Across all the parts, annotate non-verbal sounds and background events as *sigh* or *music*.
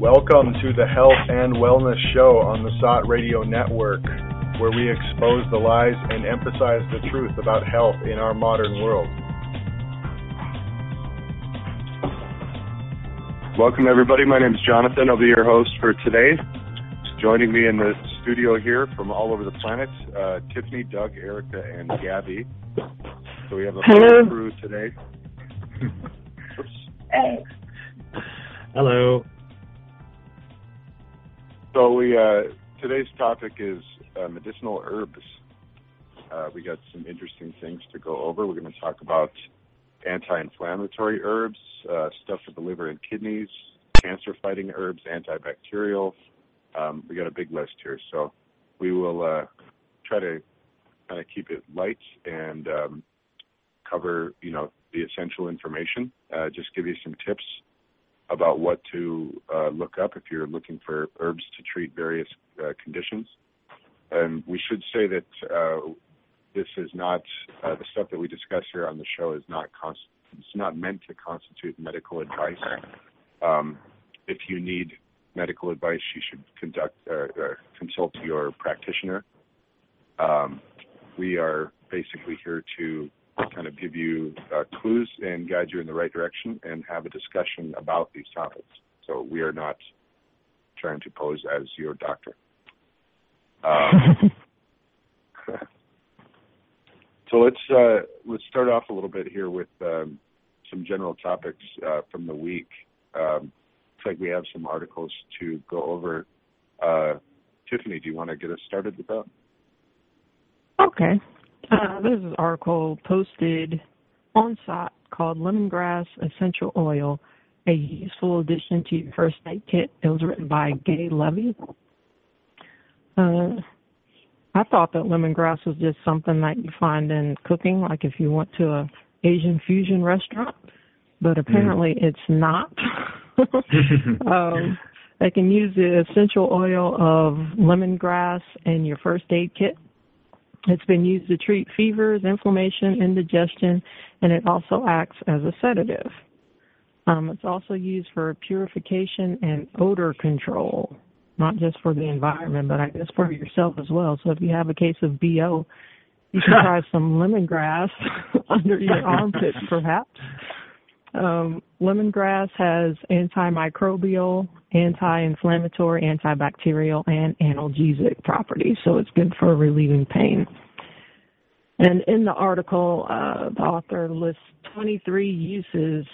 Welcome to the Health and Wellness Show on the SOTT Radio Network, where we expose the lies and emphasize the truth about health in our modern world. Welcome, everybody. My name is Jonathan. I'll be your host for today. Joining me in the studio here from all over the planet, uh, Tiffany, Doug, Erica, and Gabby. So we have a Hello. full crew today. *laughs* Hey. Hello. So we uh, today's topic is uh, medicinal herbs. Uh, we got some interesting things to go over. We're going to talk about anti-inflammatory herbs, uh, stuff for the liver and kidneys, cancer-fighting herbs, antibacterial. Um, we got a big list here, so we will uh, try to kind of keep it light and um, cover, you know, the essential information. Uh, just give you some tips about what to uh, look up if you're looking for herbs to treat various uh, conditions. And we should say that uh, this is not uh, the stuff that we discuss here on the show is not const- it's not meant to constitute medical advice. Um, if you need medical advice, you should conduct uh, uh, consult your practitioner. Um, we are basically here to kind of give you uh, clues and guide you in the right direction and have a discussion about these topics. So we are not trying to pose as your doctor. Um, *laughs* so let's uh, let's start off a little bit here with um, some general topics uh, from the week. Um, looks like we have some articles to go over. Uh, Tiffany, do you want to get us started with that? Okay. Uh, this is an article posted on site called Lemongrass Essential Oil, a useful addition to your first aid kit. It was written by Gay Levy. Uh, I thought that lemongrass was just something that you find in cooking, like if you went to a Asian fusion restaurant, but apparently it's not. *laughs* um, they can use the essential oil of lemongrass in your first aid kit. It's been used to treat fevers, inflammation, indigestion, and it also acts as a sedative. Um, it's also used for purification and odor control, not just for the environment, but I guess for yourself as well. So if you have a case of BO, you can *laughs* try some lemongrass *laughs* under your *laughs* armpits, perhaps. Um, lemongrass has antimicrobial, anti-inflammatory, antibacterial, and analgesic properties, so it's good for relieving pain. And in the article, uh, the author lists 23 uses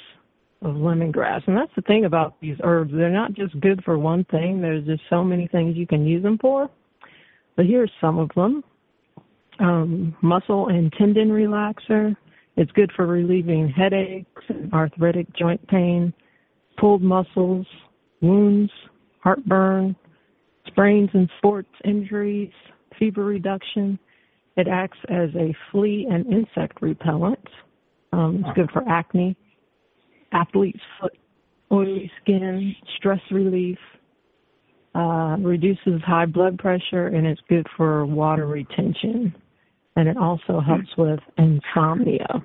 of lemongrass. And that's the thing about these herbs. They're not just good for one thing. There's just so many things you can use them for. But here's some of them. Um, muscle and tendon relaxer. It's good for relieving headaches and arthritic joint pain, pulled muscles, wounds, heartburn, sprains and sports injuries, fever reduction. It acts as a flea and insect repellent. Um, it's good for acne, athlete's foot, oily skin, stress relief, uh, reduces high blood pressure, and it's good for water retention. And it also helps with insomnia.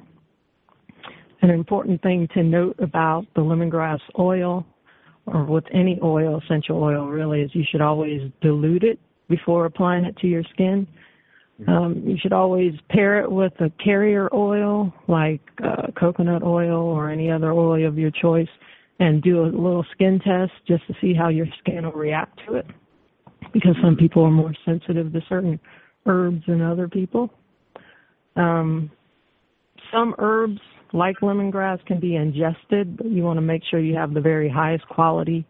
An important thing to note about the lemongrass oil, or with any oil, essential oil really, is you should always dilute it before applying it to your skin. Um, you should always pair it with a carrier oil like uh, coconut oil or any other oil of your choice and do a little skin test just to see how your skin will react to it because some people are more sensitive to certain herbs than other people. Um, some herbs like lemongrass can be ingested, but you want to make sure you have the very highest quality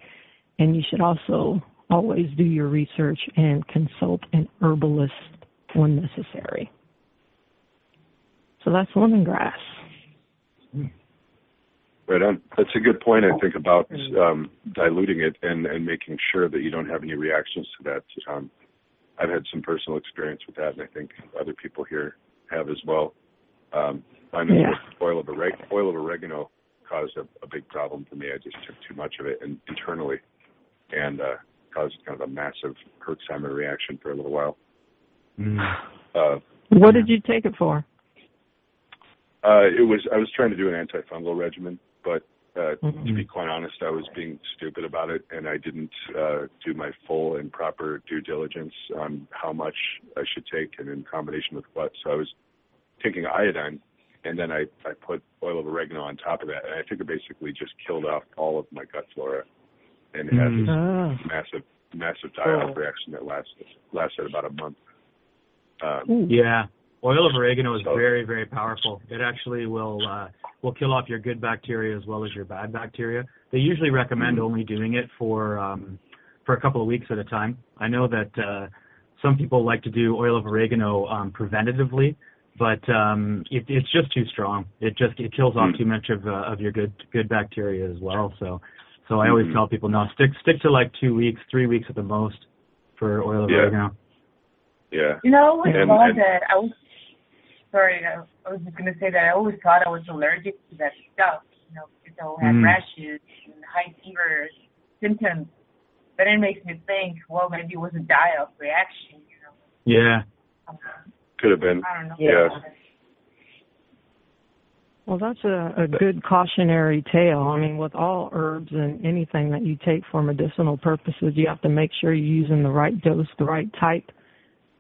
and you should also always do your research and consult an herbalist when necessary. So that's lemongrass. Right on. That's a good point, I think, about um, diluting it and, and making sure that you don't have any reactions to that. Um, I've had some personal experience with that, and I think other people here have as well. Um, I know Yeah. oil of oreg- oil of oregano caused a, a big problem for me. I just took too much of it and internally, and uh, caused kind of a massive Herxheimer reaction for a little while. Uh, What did you take it for? uh, it was I was trying to do an antifungal regimen, but Uh, Mhm. To be quite honest, I was being stupid about it, and I didn't uh, do my full and proper due diligence on how much I should take and in combination with what. So I was taking iodine, and then I, I put oil of oregano on top of that, and I think it basically just killed off all of my gut flora, and it had Mm. this Ah. massive, massive die-off Oh. reaction that lasted lasted about a month. Um, Yeah. Oil of oregano is very, very powerful. It actually will uh, will kill off your good bacteria as well as your bad bacteria. They usually recommend Mhm. only doing it for um, for a couple of weeks at a time. I know that uh, some people like to do oil of oregano um, preventatively, but um, it, it's just too strong. It just it kills off Mm. too much of uh, of your good good bacteria as well. So so I always Mhm. tell people no, stick stick to like two weeks, three weeks at the most for oil of Yeah. oregano. yeah. You know, I always And- thought and- that I was sorry. I, I was just gonna say that I always thought I was allergic to that stuff. You know, because I had Mm. rashes and high fever symptoms. But it makes me think, well, maybe it was a die-off reaction. You know, Yeah. um, Could have been. I don't know. Yeah. Well, that's a, a good cautionary tale. I mean, with all herbs and anything that you take for medicinal purposes, you have to make sure you're using the right dose, the right type,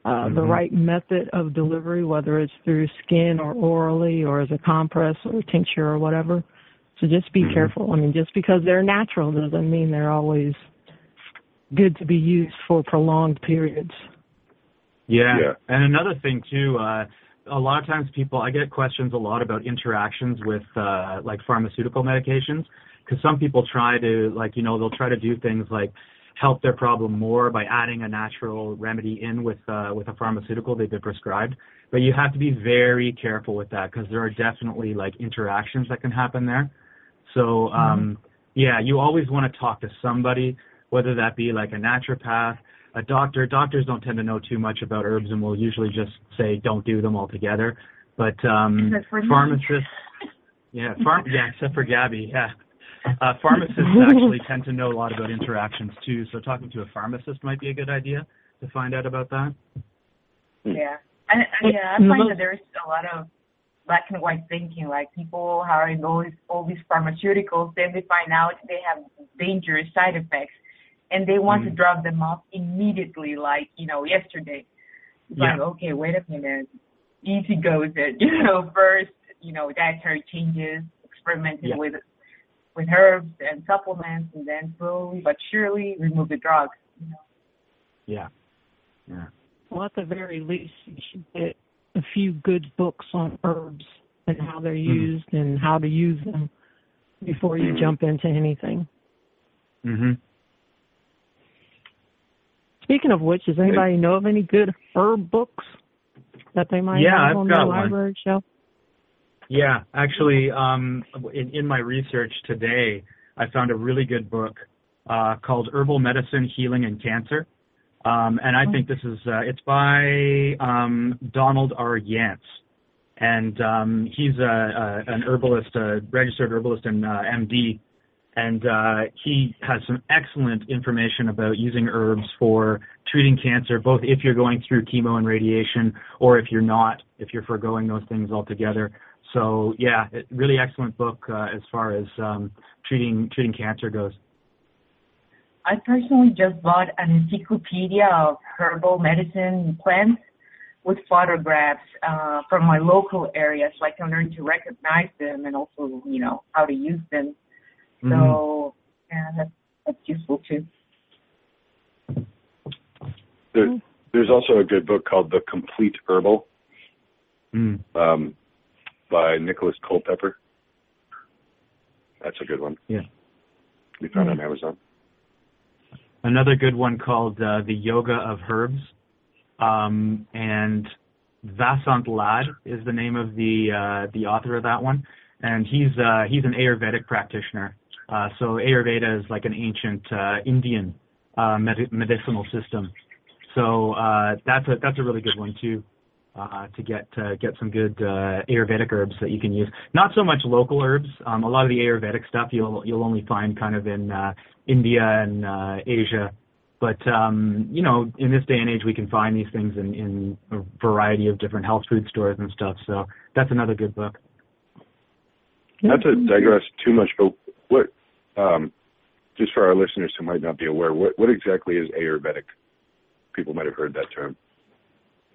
uh, the Mhm. right method of delivery, whether it's through skin or orally or as a compress or tincture or whatever. So just be Mhm. careful. I mean, just because they're natural doesn't mean they're always good to be used for prolonged periods. Yeah. Yeah. And another thing too, uh, a lot of times people, I get questions a lot about interactions with uh, like pharmaceutical medications because some people try to like you know they'll try to do things like help their problem more by adding a natural remedy in with uh, with a pharmaceutical they've been prescribed. But you have to be very careful with that because there are definitely like interactions that can happen there. So um, yeah, you always want to talk to somebody, whether that be like a naturopath, a doctor. Doctors don't tend to know too much about herbs and will usually just say don't do them altogether. But um, Except for me. pharmacists, yeah, farm, yeah, except for Gabby, yeah. Uh, pharmacists actually tend to know a lot about interactions too. So talking to a pharmacist might be a good idea to find out about that. Yeah. And, and yeah, I find that there's a lot of black and white thinking. Like people having all these all these pharmaceuticals, then they find out they have dangerous side effects, and they want to Mhm. drop them off immediately, like you know yesterday. It's Yeah. like okay, wait a minute, easy goes it. *laughs* You know, first you know dietary changes, experimenting Yeah. with with herbs and supplements, and then slowly but surely remove the drugs. You know. Yeah. Yeah. Well, at the very least, you should get a few good books on herbs and how they're Mhm. used and how to use them before you Mhm. jump into anything. Mm Mhm. Speaking of which, does anybody know of any good herb books that they might Yeah, have I've on got their one. library shelf? Yeah, actually, um, in, in my research today, I found a really good book uh, called Herbal Medicine, Healing, and Cancer. Um, and I think this is uh, it's by um, Donald R. Yance, and um, he's a, a, an herbalist, a registered herbalist and uh, MD, and uh, he has some excellent information about using herbs for treating cancer, both if you're going through chemo and radiation, or if you're not, if you're foregoing those things altogether. So yeah, it, really excellent book uh, as far as um, treating treating cancer goes. I personally just bought an encyclopedia of herbal medicine plants with photographs uh, from my local area so I can learn to recognize them and also, you know, how to use them. Mhm. So, yeah, that's, that's useful too. There, there's also a good book called The Complete Herbal Mm. um, by Nicholas Culpeper. That's a good one. Yeah. We found Mhm. on Amazon. Another good one called uh, The Yoga of Herbs, um, and Vasant Lad is the name of the uh, the author of that one, and he's uh, he's an Ayurvedic practitioner. Uh, so Ayurveda is like an ancient uh, Indian uh, med- medicinal system. So uh, that's a that's a really good one too. Uh, to get uh, get some good uh, Ayurvedic herbs that you can use. Not so much local herbs. Um, a lot of the Ayurvedic stuff you'll you'll only find kind of in uh, India and uh, Asia. But um, you know, in this day and age, we can find these things in, in a variety of different health food stores and stuff. So that's another good book. Not to digress too much, but what um, just for our listeners who might not be aware, what what exactly is Ayurvedic? People might have heard that term.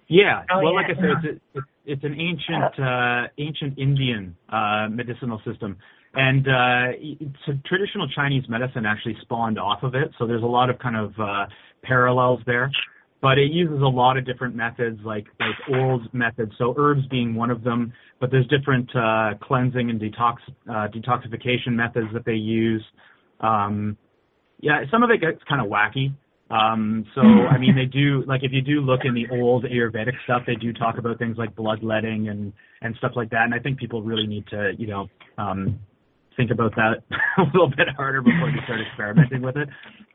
Yeah. Oh, well, yeah. like I said, it's, a, it's an ancient uh, ancient Indian uh, medicinal system, and uh, it's traditional Chinese medicine actually spawned off of it. So there's a lot of kind of uh, parallels there, but it uses a lot of different methods, like like old methods. So herbs being one of them, but there's different uh, cleansing and detox uh, detoxification methods that they use. Um, yeah, some of it gets kind of wacky. Um, so I mean, they do like if you do look in the old Ayurvedic stuff, they do talk about things like bloodletting and and stuff like that. And I think people really need to you know um, think about that *laughs* a little bit harder before they start experimenting with it.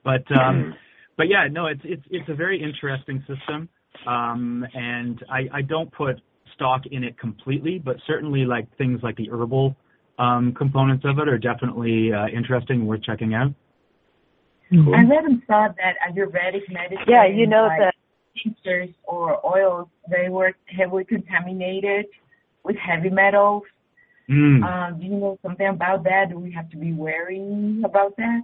But um, but yeah, no, it's it's it's a very interesting system. Um, and I I don't put stock in it completely, but certainly like things like the herbal um, components of it are definitely uh, interesting and worth checking out. Mhm. I read and saw that Ayurvedic medicine, Yeah, you know like that tinctures or oils, they were heavily contaminated with heavy metals. Mm. Um, do you know something about that? Do we have to be wary about that?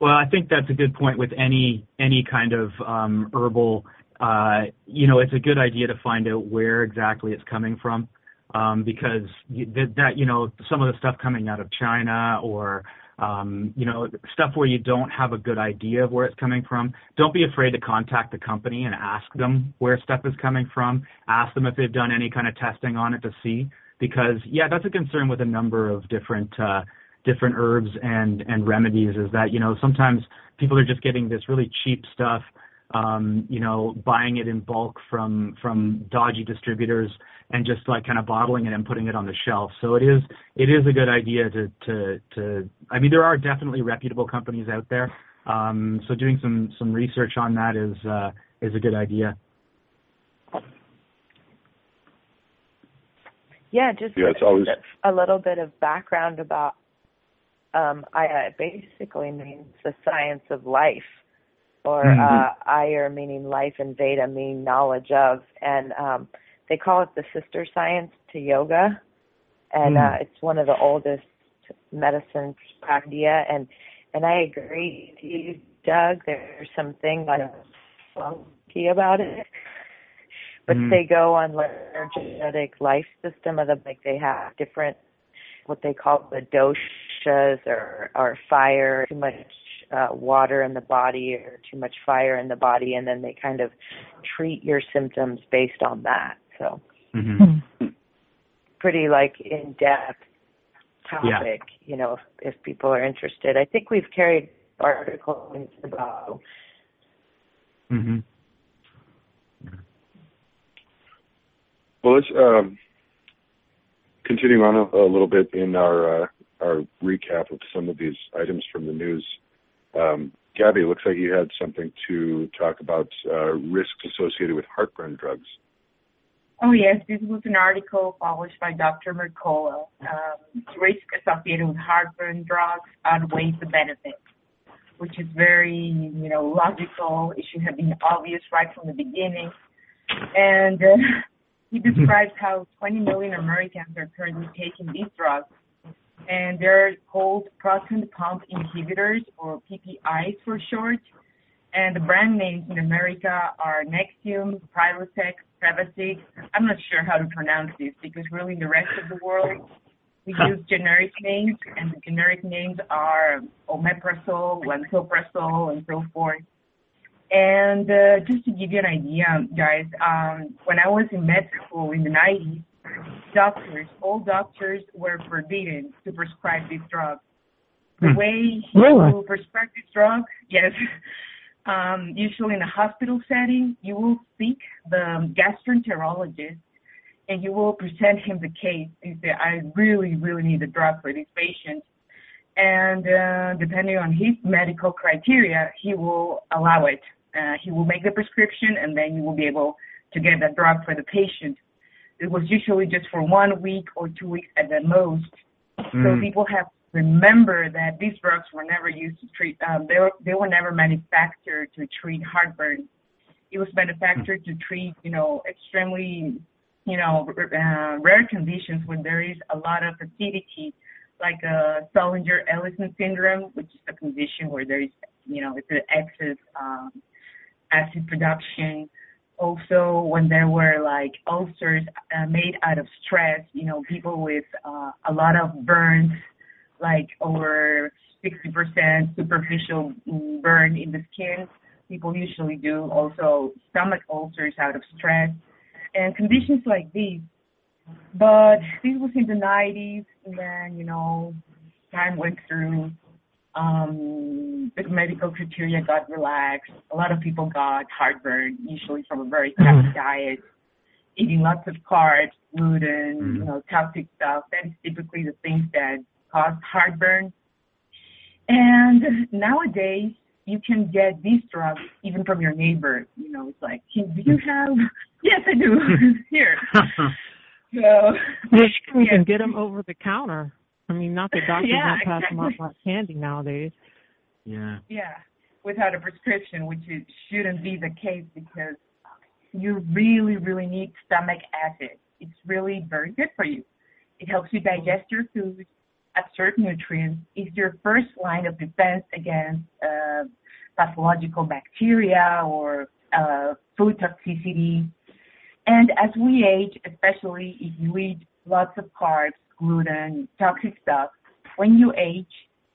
Well, I think that's a good point with any any kind of um, herbal. Uh, you know, it's a good idea to find out where exactly it's coming from, um, because you, that, that you know some of the stuff coming out of China or um, you know stuff where you don't have a good idea of where it's coming from. Don't be afraid to contact the company and ask them where stuff is coming from. Ask them if they've done any kind of testing on it to see, because yeah, that's a concern with a number of different. Uh, different herbs and and remedies is that you know sometimes people are just getting this really cheap stuff um you know buying it in bulk from from dodgy distributors and just like kind of bottling it and putting it on the shelf so it is it is a good idea to to to i mean there are definitely reputable companies out there um so doing some some research on that is uh is a good idea yeah, just Yeah, it's always a little bit of background about um Aya basically means the science of life. Or Mhm. uh Ayur meaning life and Veda meaning knowledge of and um they call it the sister science to yoga. And Mm. uh it's one of the oldest medicines practice and and I agree with you, Doug, there's something like funky about it. But Mhm. they go on like their genetic life system of the like they have different what they call the doshas or or fire, too much uh, water in the body or too much fire in the body, and then they kind of treat your symptoms based on that. So hmm pretty like in depth topic, you know, if, if people are interested. I think we've carried articles about hmm Well, let's um, continue on a, a little bit in our uh, our recap of some of these items from the news. Um, Gabby, it looks like you had something to talk about uh, risks associated with heartburn drugs. Oh yes, this was an article published by Dr. Mercola. Um, risk associated with heartburn drugs outweighs the benefit, which is very, you know, logical. It should have been obvious right from the beginning. And uh, *laughs* he describes how 20 million Americans are currently taking these drugs, and they're called proton pump inhibitors, or PPIs for short. And the brand names in America are Nexium, Prilosec, I'm not sure how to pronounce this because really in the rest of the world we use generic names, and the generic names are omeprazole, lansoprazole, and so forth. And uh, just to give you an idea, guys, um, when I was in med school in the 90s, doctors, all doctors were forbidden to prescribe this drug. The Hmm. way Really? you prescribe this drug, *laughs* yes, um, usually in a hospital setting, you will seek the gastroenterologist and you will present him the case and say, I really, really need the drug for this patient. And uh, depending on his medical criteria, he will allow it. Uh, he will make the prescription and then you will be able to get that drug for the patient. It was usually just for one week or two weeks at the most. So Mm. people have remember that these drugs were never used to treat. Um, they were they were never manufactured to treat heartburn. It was manufactured to treat you know extremely you know uh, rare conditions when there is a lot of acidity like a Zollinger-Ellison syndrome, which is a condition where there's, you know, it's an excess um, acid production. Also, when there were like ulcers uh, made out of stress, you know, people with uh, a lot of burns, like over 60% superficial burn in the skin. People usually do also stomach ulcers out of stress and conditions like these. But this was in the 90s, and then, you know, time went through. Um, the medical criteria got relaxed. A lot of people got heartburn, usually from a very tough mm-hmm. diet, eating lots of carbs, gluten, mm-hmm. you know, toxic stuff. That is typically the things that cause heartburn. And nowadays, you can get these drugs even from your neighbor. You know, it's like, do you hmm. have? *laughs* yes, I do. *laughs* Here. *laughs* so you can yeah. get them over the counter. I mean, not the doctors yeah, don't pass exactly. them out like candy nowadays. Yeah. Yeah, without a prescription, which it shouldn't be the case because you really, really need stomach acid. It's really very good for you. It helps you digest your food absorb nutrients is your first line of defense against uh, pathological bacteria or uh, food toxicity. And as we age, especially if you eat lots of carbs, gluten, toxic stuff, when you age,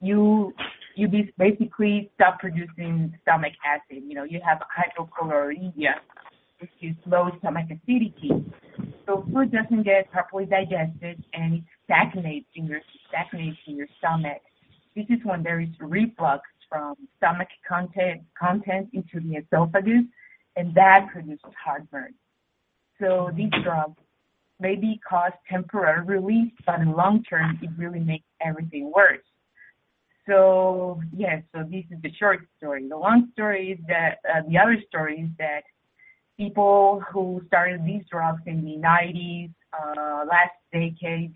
you you basically stop producing stomach acid. You know, you have hypochlorhydria, which is low stomach acidity. So food doesn't get properly digested and it stagnates in your stagnates in your stomach. This is when there is reflux from stomach content content into the esophagus, and that produces heartburn. So these drugs maybe cause temporary relief, but in long term, it really makes everything worse. So yes, so this is the short story. The long story is that uh, the other story is that people who started these drugs in the 90s, uh, last decade,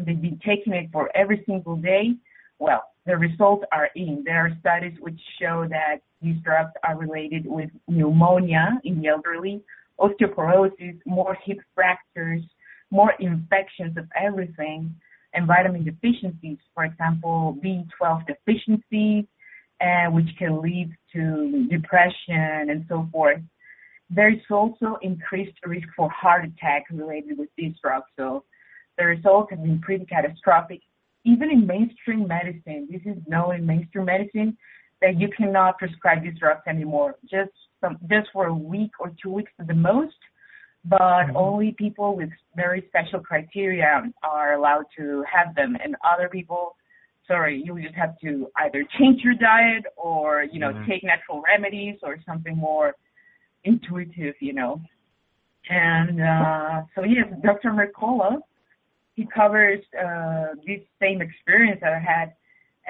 and they've been taking it for every single day, well, the results are in. There are studies which show that these drugs are related with pneumonia in the elderly, osteoporosis, more hip fractures, more infections of everything, and vitamin deficiencies, for example, B12 deficiency, and which can lead to depression and so forth. There is also increased risk for heart attack related with these drugs. So the results have been pretty catastrophic. Even in mainstream medicine, this is known in mainstream medicine that you cannot prescribe these drugs anymore. Just some, just for a week or two weeks at the most, but mm-hmm. only people with very special criteria are allowed to have them, and other people, sorry, you just have to either change your diet or you know mm-hmm. take natural remedies or something more intuitive, you know. And uh, so yes, Dr. Mercola, he covers uh, this same experience that I had,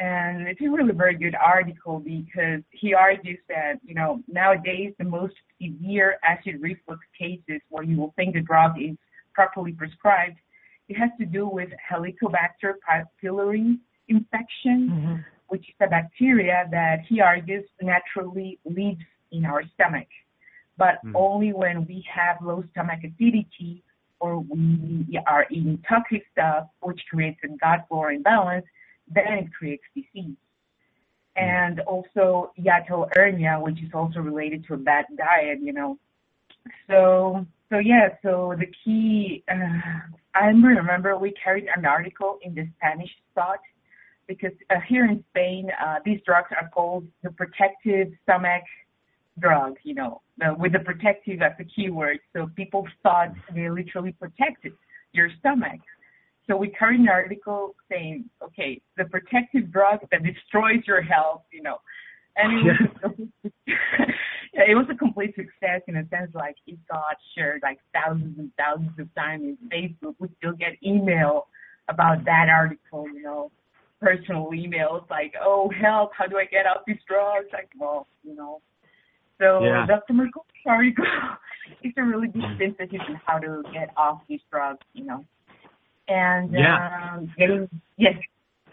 and it's a really very good article because he argues that you know nowadays the most severe acid reflux cases where you will think the drug is properly prescribed, it has to do with Helicobacter pylori infection, mm-hmm. which is a bacteria that he argues naturally lives in our stomach but mm. only when we have low stomach acidity or we are eating toxic stuff, which creates a gut-flora imbalance, then it creates disease. Mm. And also hiatal hernia, which is also related to a bad diet, you know. So, so yeah, so the key, uh, I remember we carried an article in the Spanish spot because uh, here in Spain, uh, these drugs are called the protective stomach drug, you know, Uh, with the protective as a keyword. So people thought they literally protected your stomach. So we carried an article saying, okay, the protective drug that destroys your health, you know. And it was, *laughs* yeah, *laughs* it was a complete success in a sense, like it got shared like thousands and thousands of times in Facebook. We still get email about that article, you know, personal emails like, oh, help, how do I get off these drugs? Like, well, you know, so yeah. Dr. Merkel, sorry, it's a really good synthesis on how to get off these drugs, you know. And yeah. um, getting yes. *laughs*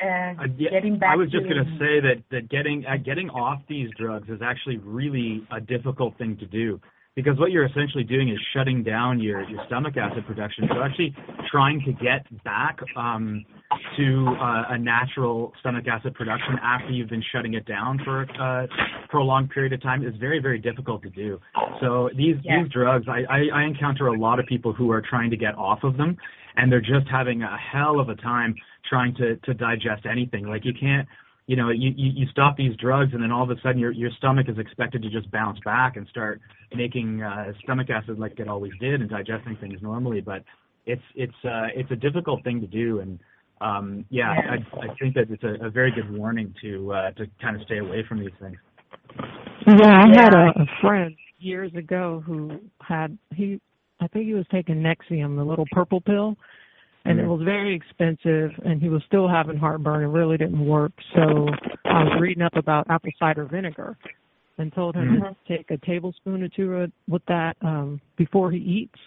and uh, yeah, getting back I was just going to say that that getting uh, getting off these drugs is actually really a difficult thing to do. Because what you're essentially doing is shutting down your, your stomach acid production. So actually trying to get back um, to uh, a natural stomach acid production after you've been shutting it down for a prolonged period of time is very, very difficult to do. So these yeah. these drugs, I, I, I encounter a lot of people who are trying to get off of them, and they're just having a hell of a time trying to to digest anything. Like you can't you know, you, you, you stop these drugs and then all of a sudden your, your stomach is expected to just bounce back and start making uh, stomach acid like it always did and digesting things normally. But it's, it's, uh, it's a difficult thing to do. And, um, yeah, I, I think that it's a, a very good warning to, uh, to kind of stay away from these things. Yeah, I had a, a friend years ago who had, he, I think he was taking Nexium, the little purple pill and it mm-hmm. was very expensive and he was still having heartburn it really didn't work so i was reading up about apple cider vinegar and told him mm-hmm. to take a tablespoon or two with that um before he eats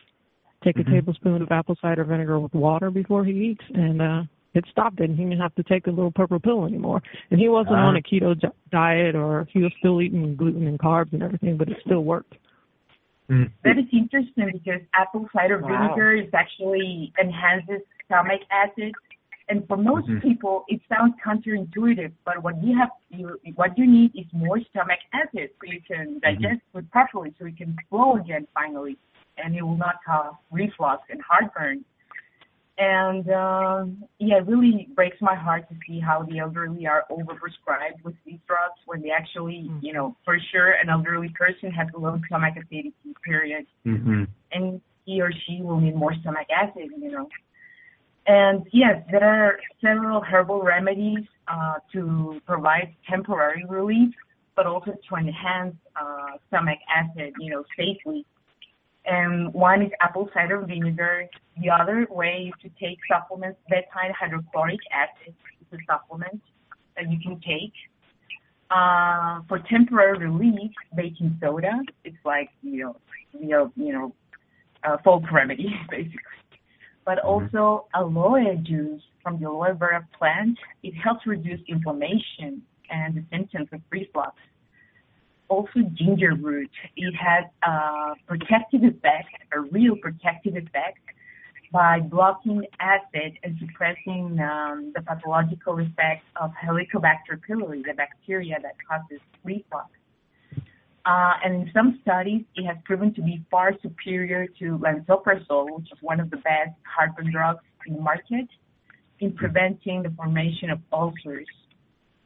take a mm-hmm. tablespoon of apple cider vinegar with water before he eats and uh it stopped it and he didn't have to take a little purple pill anymore and he wasn't uh, on a keto diet or he was still eating gluten and carbs and everything but it still worked Mm. That is interesting because apple cider wow. vinegar is actually enhances stomach acid. And for most mm-hmm. people, it sounds counterintuitive, but what you have, you, what you need is more stomach acid so you can mm-hmm. digest mm-hmm. food properly, so it can flow again finally, and it will not cause reflux and heartburn. And um, yeah, it really breaks my heart to see how the elderly are overprescribed with these drugs when they actually, mm-hmm. you know, for sure, an elderly person has a low stomach acidity period, mm-hmm. and he or she will need more stomach acid, you know. And yes, there are several herbal remedies uh, to provide temporary relief, but also to enhance uh, stomach acid, you know, safely and one is apple cider vinegar. The other way is to take supplements. Betaine hydrochloric acid is a supplement that you can take. Uh, for temporary relief, baking soda. It's like you know, you know, you know, a folk remedy *laughs* basically. But mm-hmm. also aloe juice from the aloe vera plant. It helps reduce inflammation and the symptoms of reflux also ginger root. It has a protective effect, a real protective effect, by blocking acid and suppressing um, the pathological effects of Helicobacter pylori, the bacteria that causes reflux. Uh, and in some studies, it has proven to be far superior to lansoprazole, which is one of the best heartburn drugs in the market, in preventing the formation of ulcers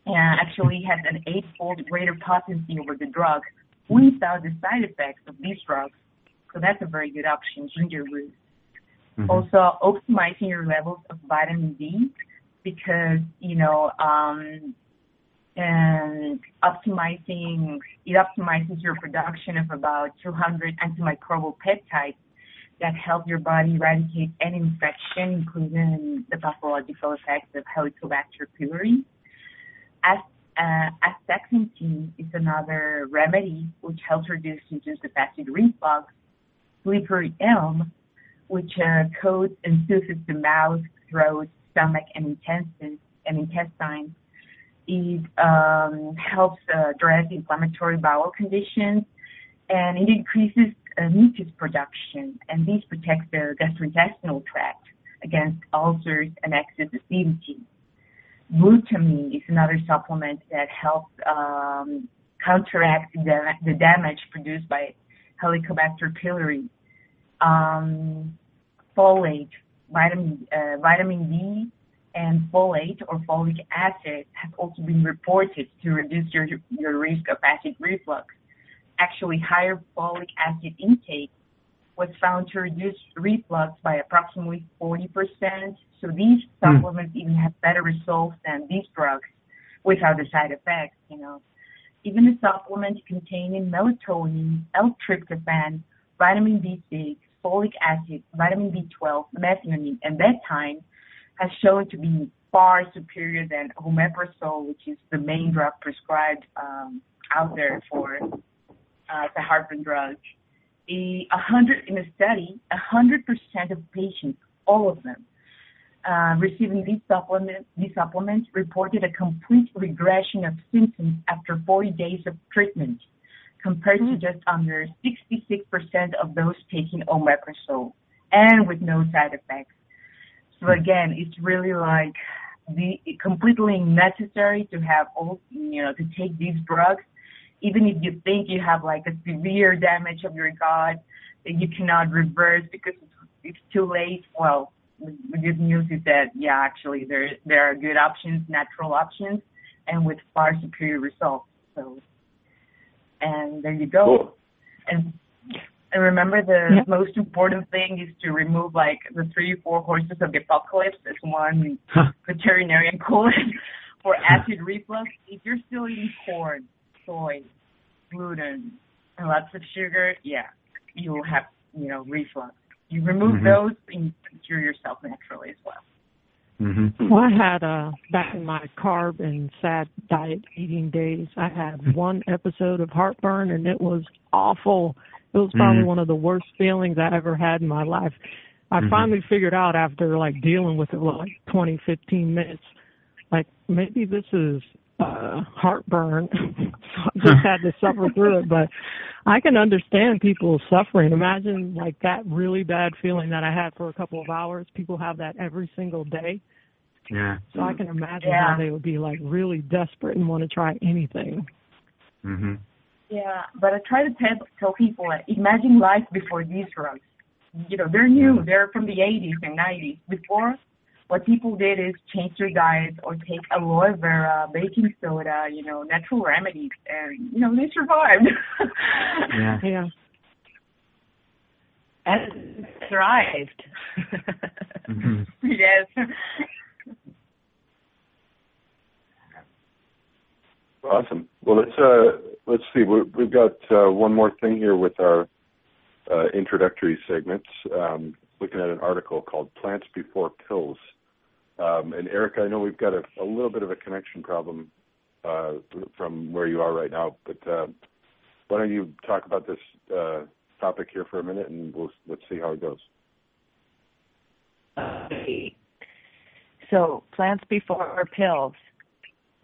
and actually has an eightfold greater potency over the drug without the side effects of these drugs. So that's a very good option, ginger root. Mm-hmm. Also, optimizing your levels of vitamin D because, you know, um, and optimizing, it optimizes your production of about 200 antimicrobial peptides that help your body eradicate any infection, including the pathological effects of Helicobacter pylori. Uh, astaxanthin is another remedy which helps reduce of acid reflux. Slippery elm, which uh, coats and soothes the mouth, throat, stomach, and intestines and intestine. It um, helps uh, address inflammatory bowel conditions, and it increases uh, mucus production, and this protects the gastrointestinal tract against ulcers and excess acidity. Glutamine is another supplement that helps um, counteract the, the, damage produced by Helicobacter pylori. Um, folate, vitamin, uh, vitamin D, and folate or folic acid have also been reported to reduce your, your risk of acid reflux. Actually, higher folic acid intake was found to reduce reflux by approximately 40%. So these hmm. supplements mm. even have better results than these drugs without the side effects, you know. Even the supplements containing melatonin, L-tryptophan, vitamin B6, folic acid, vitamin B12, methionine, and betaine has shown to be far superior than omeprazole, which is the main drug prescribed um, out there for uh, the heartburn drug a, hundred in a study, a hundred percent of patients, all of them, uh, receiving these supplements, these supplements reported a complete regression of symptoms after 40 days of treatment, compared to just under 66% of those taking omeprazole and with no side effects. So again, it's really like the completely necessary to have all you know to take these drugs, even if you think you have like a severe damage of your gut that you cannot reverse because it's, it's too late. Well, the good news is that yeah, actually there there are good options, natural options, and with far superior results. So, and there you go. Cool. And and remember, the Yeah. most important thing is to remove like the three, four horses of the apocalypse as one veterinarian *laughs* called it for acid reflux. If you're still eating corn, soy, gluten, and lots of sugar, yeah, you will have you know reflux. You remove Mhm. those and you cure yourself naturally as well. hmm Well, I had uh back in my carb and sad diet eating days, I had one episode of heartburn and it was awful. It was probably Mhm. one of the worst feelings I ever had in my life. I Mhm. finally figured out after like dealing with it for like twenty, fifteen minutes, like maybe this is uh heartburn. *laughs* so I just had to suffer through it. But I can understand people suffering. Imagine like that really bad feeling that I had for a couple of hours. People have that every single day. Yeah. So I can imagine Yeah. how they would be like really desperate and want to try anything. hmm Yeah, but I try to tell, tell people that imagine life before these drugs. You know, they're new. They're from the 80s and 90s. Before, what people did is change their diets or take aloe vera, baking soda, you know, natural remedies, and you know they survived. *laughs* Yeah. *laughs* Yeah. and thrived. hmm *laughs* yes. Awesome. Well, let's uh, let's see. we we've got uh, one more thing here with our uh, introductory segments. Um, looking at an article called "Plants Before Pills." Um, and Eric, I know we've got a, a little bit of a connection problem uh, from where you are right now, but uh, why don't you talk about this uh, topic here for a minute, and we'll let's see how it goes. Okay. So plants before pills.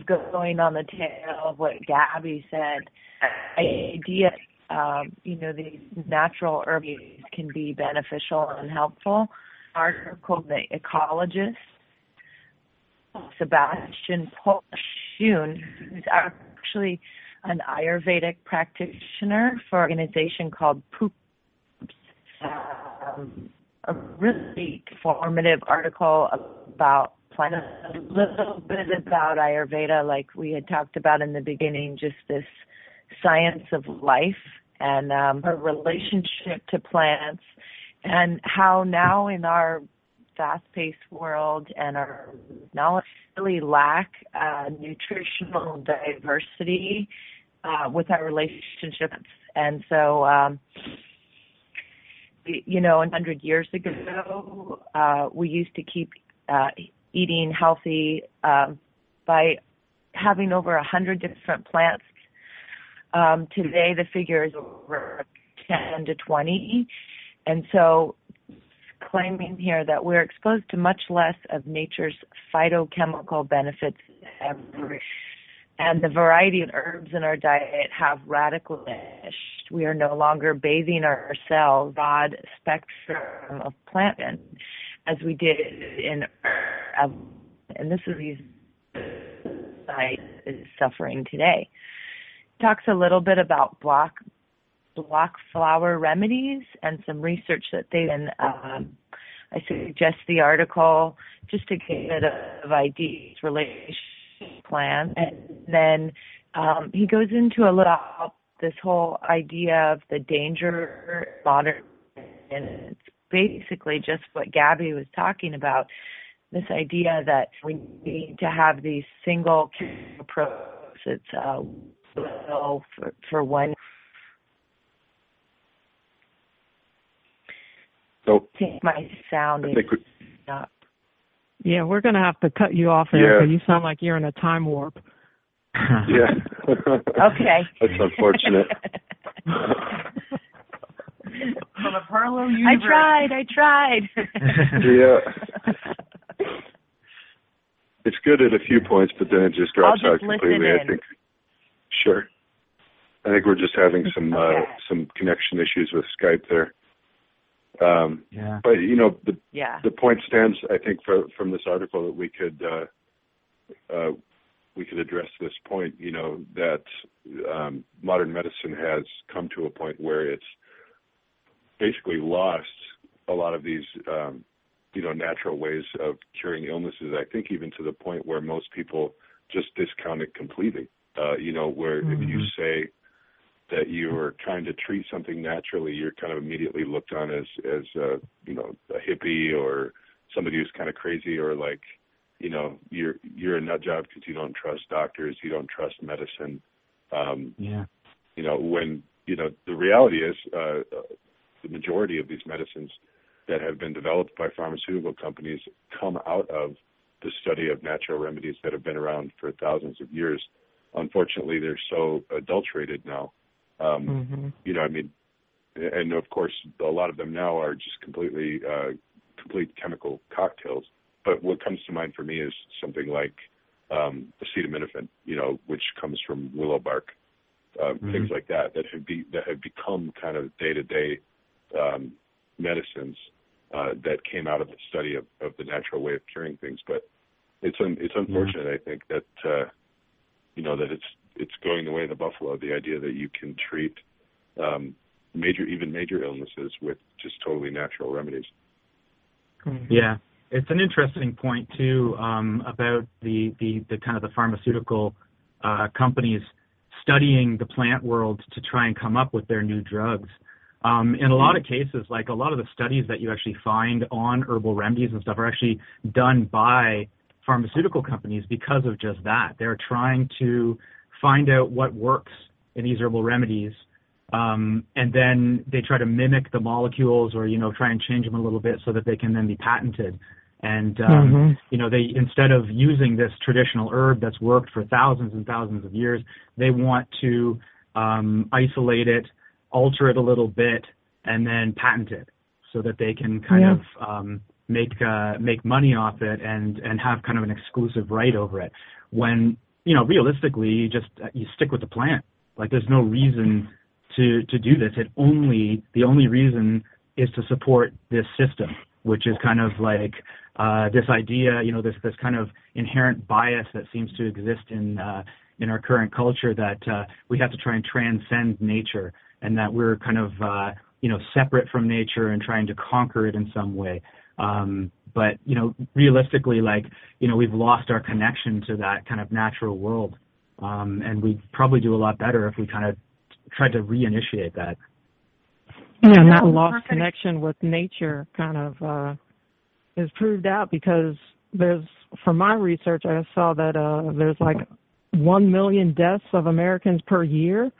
Going on the tail of what Gabby said, idea, um, you know, these natural herbs can be beneficial and helpful. Article The Ecologist, Sebastian Polshun, who's actually an Ayurvedic practitioner for an organization called Poop um, a really informative article about plant a little bit about Ayurveda, like we had talked about in the beginning, just this science of life and um, her relationship to plants, and how now in our fast-paced world and our knowledge really lack uh, nutritional diversity uh, with our relationships, and so. Um, you know, hundred years ago, uh, we used to keep uh, eating healthy um, by having over hundred different plants. Um, today, the figure is over ten to twenty, and so claiming here that we're exposed to much less of nature's phytochemical benefits ever and the variety of herbs in our diet have radically diminished. We are no longer bathing ourselves broad spectrum of plant as we did in and this is these is suffering today. Talks a little bit about Bach Bach flower remedies and some research that they've been um, I suggest the article just to get a of ideas related plan. And then um, he goes into a little this whole idea of the danger modern, and it's basically just what Gabby was talking about. This idea that we need to have these single approaches It's uh, for, for one. So think my sound I is think we, not Yeah, we're gonna have to cut you off, Yeah. Erica. You sound like you're in a time warp. *laughs* *laughs* yeah. okay. That's unfortunate. *laughs* From a parallel I tried. I tried. yeah. It's good at a few points, but then it just drops I'll out just listen completely. I think. Sure. I think we're just having some uh, some connection issues with Skype there. Um, yeah. But you know, the yeah. the point stands. I think for, from this article that we could uh, uh, we could address this point. You know that um, modern medicine has come to a point where it's basically lost a lot of these um, you know natural ways of curing illnesses. I think even to the point where most people just discount it completely. Uh, you know, where mm-hmm. if you mm-hmm. say that you are trying to treat something naturally, you're kind of immediately looked on as as uh, you know a hippie or somebody who's kind of crazy or like you know you're you're a nut job because you don't trust doctors, you don't trust medicine. Um, yeah. You know when you know the reality is uh, the majority of these medicines that have been developed by pharmaceutical companies come out of the study of natural remedies that have been around for thousands of years. Unfortunately, they're so adulterated now um, mm-hmm. You know, I mean, and of course, a lot of them now are just completely uh, complete chemical cocktails. But what comes to mind for me is something like um, acetaminophen, you know, which comes from willow bark, uh, mm-hmm. things like that that have be that have become kind of day to day um medicines uh, that came out of the study of, of the natural way of curing things. But it's un, it's unfortunate, yeah. I think, that uh, you know that it's it's going the way of the buffalo. The idea that you can treat um, major, even major illnesses with just totally natural remedies. Mm-hmm. Yeah, it's an interesting point too um, about the, the the kind of the pharmaceutical uh, companies studying the plant world to try and come up with their new drugs. Um, in a lot of cases, like a lot of the studies that you actually find on herbal remedies and stuff are actually done by pharmaceutical companies because of just that. They're trying to find out what works in these herbal remedies, um, and then they try to mimic the molecules or you know try and change them a little bit so that they can then be patented. And um, mm-hmm. you know they instead of using this traditional herb that's worked for thousands and thousands of years, they want to um, isolate it, alter it a little bit, and then patent it so that they can kind yeah. of um, make uh, make money off it and and have kind of an exclusive right over it. When you know, realistically, you just you stick with the plant. Like there's no reason to to do this. It only the only reason is to support this system, which is kind of like uh, this idea, you know, this this kind of inherent bias that seems to exist in uh, in our current culture that uh, we have to try and transcend nature, and that we're kind of uh, you know separate from nature and trying to conquer it in some way. Um, but you know, realistically, like you know, we've lost our connection to that kind of natural world, um, and we'd probably do a lot better if we kind of tried to reinitiate that. Yeah, and that lost connection with nature kind of uh, is proved out because there's, from my research, I saw that uh, there's like one million deaths of Americans per year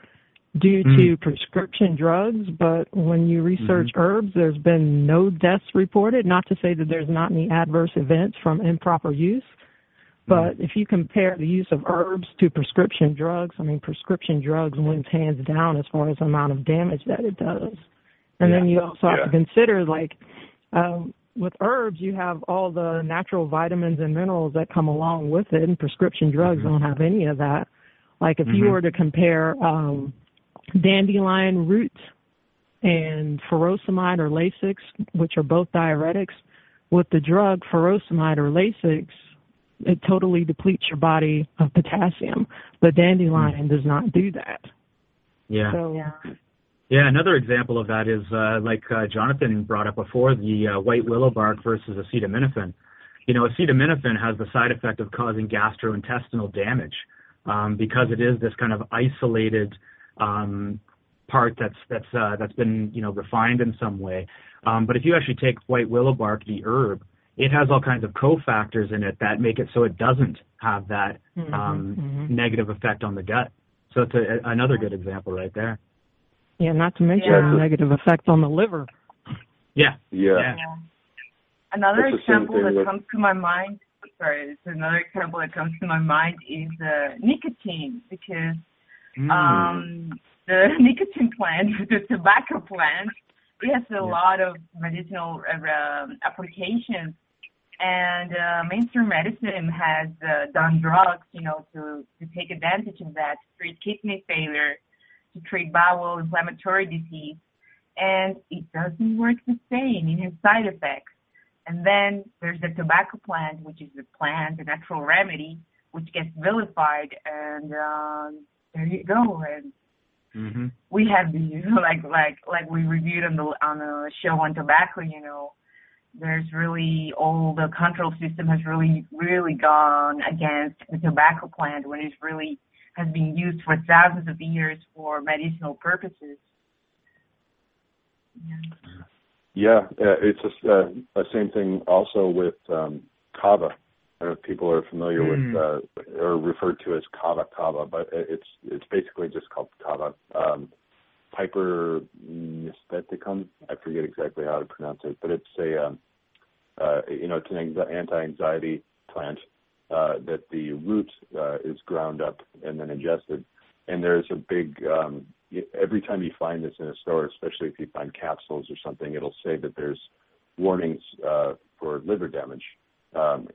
due mm. to prescription drugs, but when you research mm-hmm. herbs, there's been no deaths reported. Not to say that there's not any adverse events from improper use, but mm. if you compare the use of herbs to prescription drugs, I mean, prescription drugs wins hands down as far as the amount of damage that it does. And yeah. then you also have yeah. to consider, like, um, with herbs, you have all the natural vitamins and minerals that come along with it, and prescription drugs mm-hmm. don't have any of that. Like if mm-hmm. you were to compare um, dandelion root and furosemide or Lasix, which are both diuretics, with the drug furosemide or Lasix, it totally depletes your body of potassium. But dandelion does not do that. Yeah. So, yeah. Yeah, another example of that is uh, like uh, Jonathan brought up before, the uh, white willow bark versus acetaminophen. You know, acetaminophen has the side effect of causing gastrointestinal damage um, because it is this kind of isolated part that's that's uh, that's been you know refined in some way. Um, but if you actually take white willow bark, the herb, it has all kinds of cofactors in it that make it so it doesn't have that mm-hmm, um, mm-hmm. negative effect on the gut. So it's a, another good example right there. Yeah, not to mention yeah. the negative effect on the liver. Yeah. Yeah. yeah. Another That's example that with... comes to my mind. Sorry, it's another example that comes to my mind is uh, nicotine because Mm. Um, the *laughs* nicotine plant, *laughs* the tobacco plant, it has a yeah. lot of medicinal uh, applications. And uh, mainstream medicine has uh, done drugs, you know, to, to take advantage of that to treat kidney failure. to treat bowel inflammatory disease, and it doesn't work the same. It has side effects. And then there's the tobacco plant, which is the plant, the natural remedy, which gets vilified, and um, there you go. And mm-hmm. we have these, *laughs* like like like we reviewed on the on the show on tobacco. You know, there's really all the control system has really really gone against the tobacco plant when it really has been used for thousands of years for medicinal purposes. Yeah, yeah uh, it's a, uh, a same thing also with um, kava. I don't know if people are familiar mm. with uh, or referred to as kava kava, but it's it's basically just called kava. Um, Piper mysticum. I forget exactly how to pronounce it, but it's a um, uh, you know it's an anti-anxiety plant uh, that the root uh, is ground up and then ingested. And there's a big um, every time you find this in a store, especially if you find capsules or something, it'll say that there's warnings uh, for liver damage,